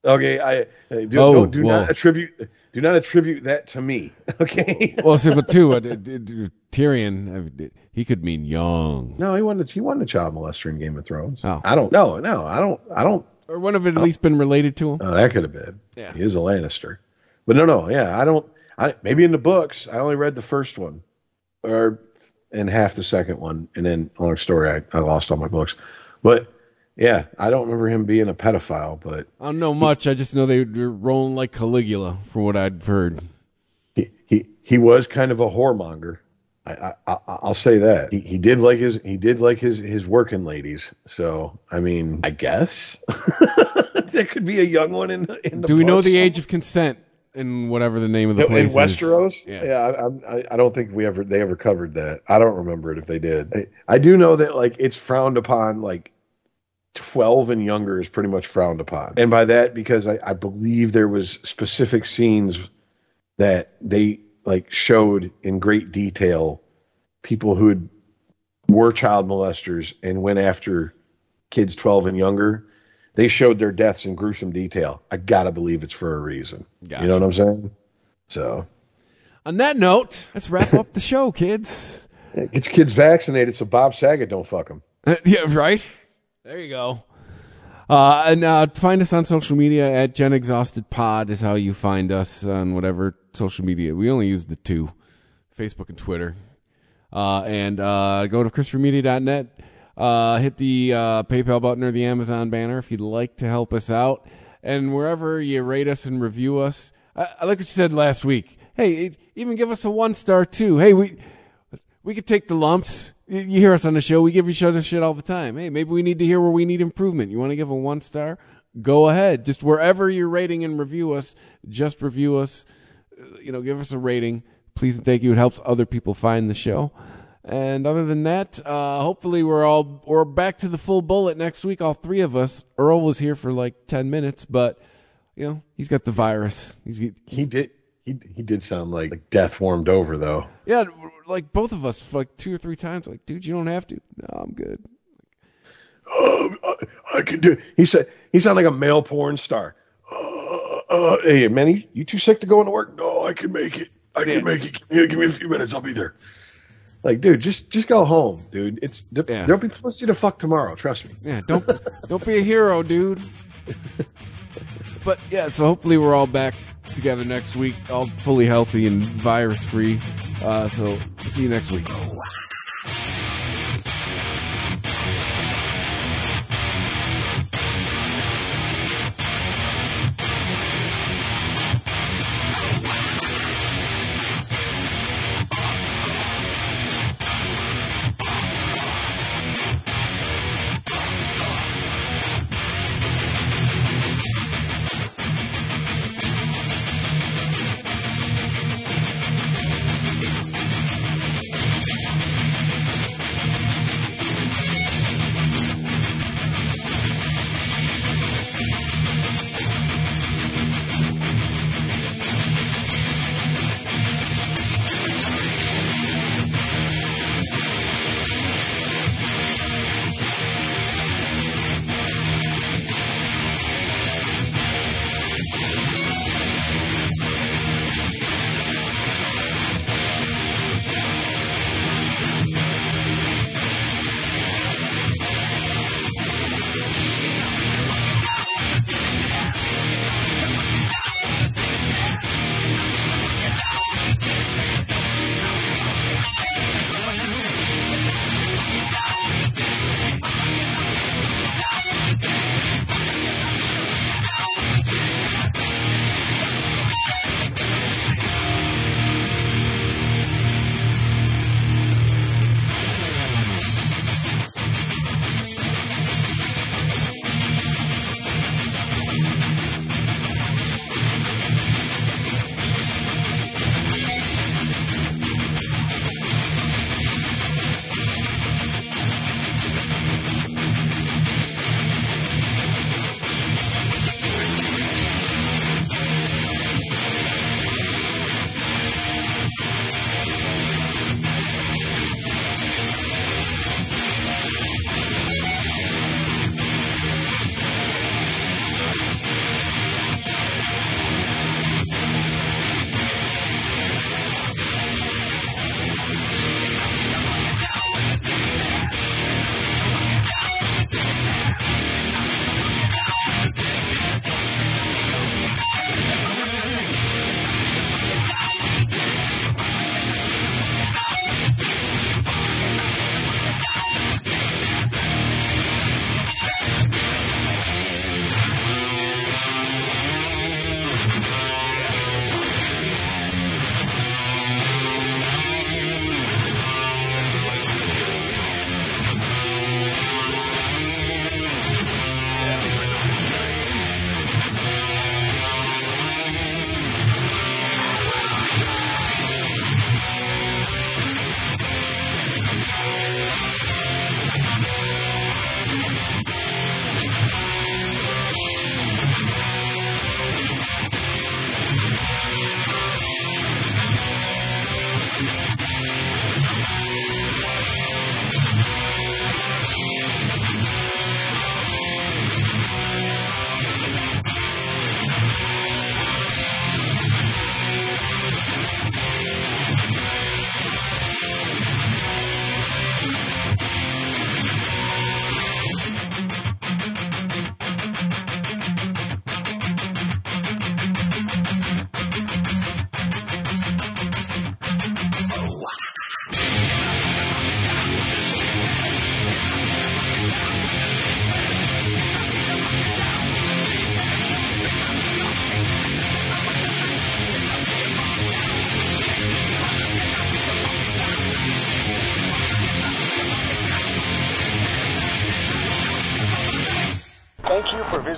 Okay, I uh, do, Oh, don't, do well. not attribute do not attribute that to me. Okay. well, see, but too, uh, Tyrion, uh, he could mean young. No, he wasn't. He wasn't a child molester in Game of Thrones. Oh. I don't. No, no, I don't. I don't. Or one of it at least been related to him. Oh, that could have been. Yeah. he is a Lannister. But no, no, yeah, I don't. I maybe in the books, I only read the first one, or and half the second one, and then long story, I, I lost all my books. But yeah, I don't remember him being a pedophile. But I don't know much. I just know they were rolling like Caligula, for what I'd heard. he he, he was kind of a whoremonger. I, I, I I'll say that he, he did like his he did like his his working ladies. So I mean, I guess there could be a young one in the, in the Do we know books. the age of consent in whatever the name of the in place in Westeros. Yeah. Yeah, I, I, I don't think we ever they ever covered that. I don't remember it if they did. I, I do know that like it's frowned upon. Like twelve and younger is pretty much frowned upon, and by that because I, I believe there was specific scenes that they like showed in great detail people who had, were child molesters and went after kids 12 and younger they showed their deaths in gruesome detail i gotta believe it's for a reason you know what i'm saying so On that note, let's wrap up the show, kids. Get your kids vaccinated so Bob Saget don't fuck them. yeah, right. There you go. Uh, and uh, find us on social media at Gen Exhausted Pod is how you find us on whatever social media. We only use the two, Facebook and Twitter. Uh, and uh, go to ChristopherMedia.net. Uh, hit the uh, PayPal button or the Amazon banner if you'd like to help us out. And wherever you rate us and review us, I, I like what you said last week. Hey, even give us a one star too. Hey, we we could take the lumps. You hear us on the show. We give each other shit all the time. Hey, maybe we need to hear where we need improvement. You want to give a one star? Go ahead. Just wherever you're rating and review us, just review us. Uh, You know, give us a rating. Please and thank you. It helps other people find the show. And other than that, uh, hopefully we're all we're back to the full bullet next week. All three of us. Earl was here for like ten minutes, but you know he's got the virus. He's He did. He he did sound like, like death warmed over though. yeah, like both of us like two or three times. Like, dude, you don't have to. No, I'm good. Um, I, I can do. He said he sounded like a male porn star. Uh, uh, hey man, you, too sick to go into work? No, I can make it. I can make it. Give me, give me a few minutes. I'll be there. Like, dude, just just go home, dude. It's there'll be plenty to fuck tomorrow. Trust me. Yeah, don't don't be a hero, dude. But yeah, so hopefully we're all back together next week, all fully healthy and virus free. Uh, so see you next week.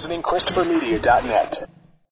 Visiting ChristopherMedia.net.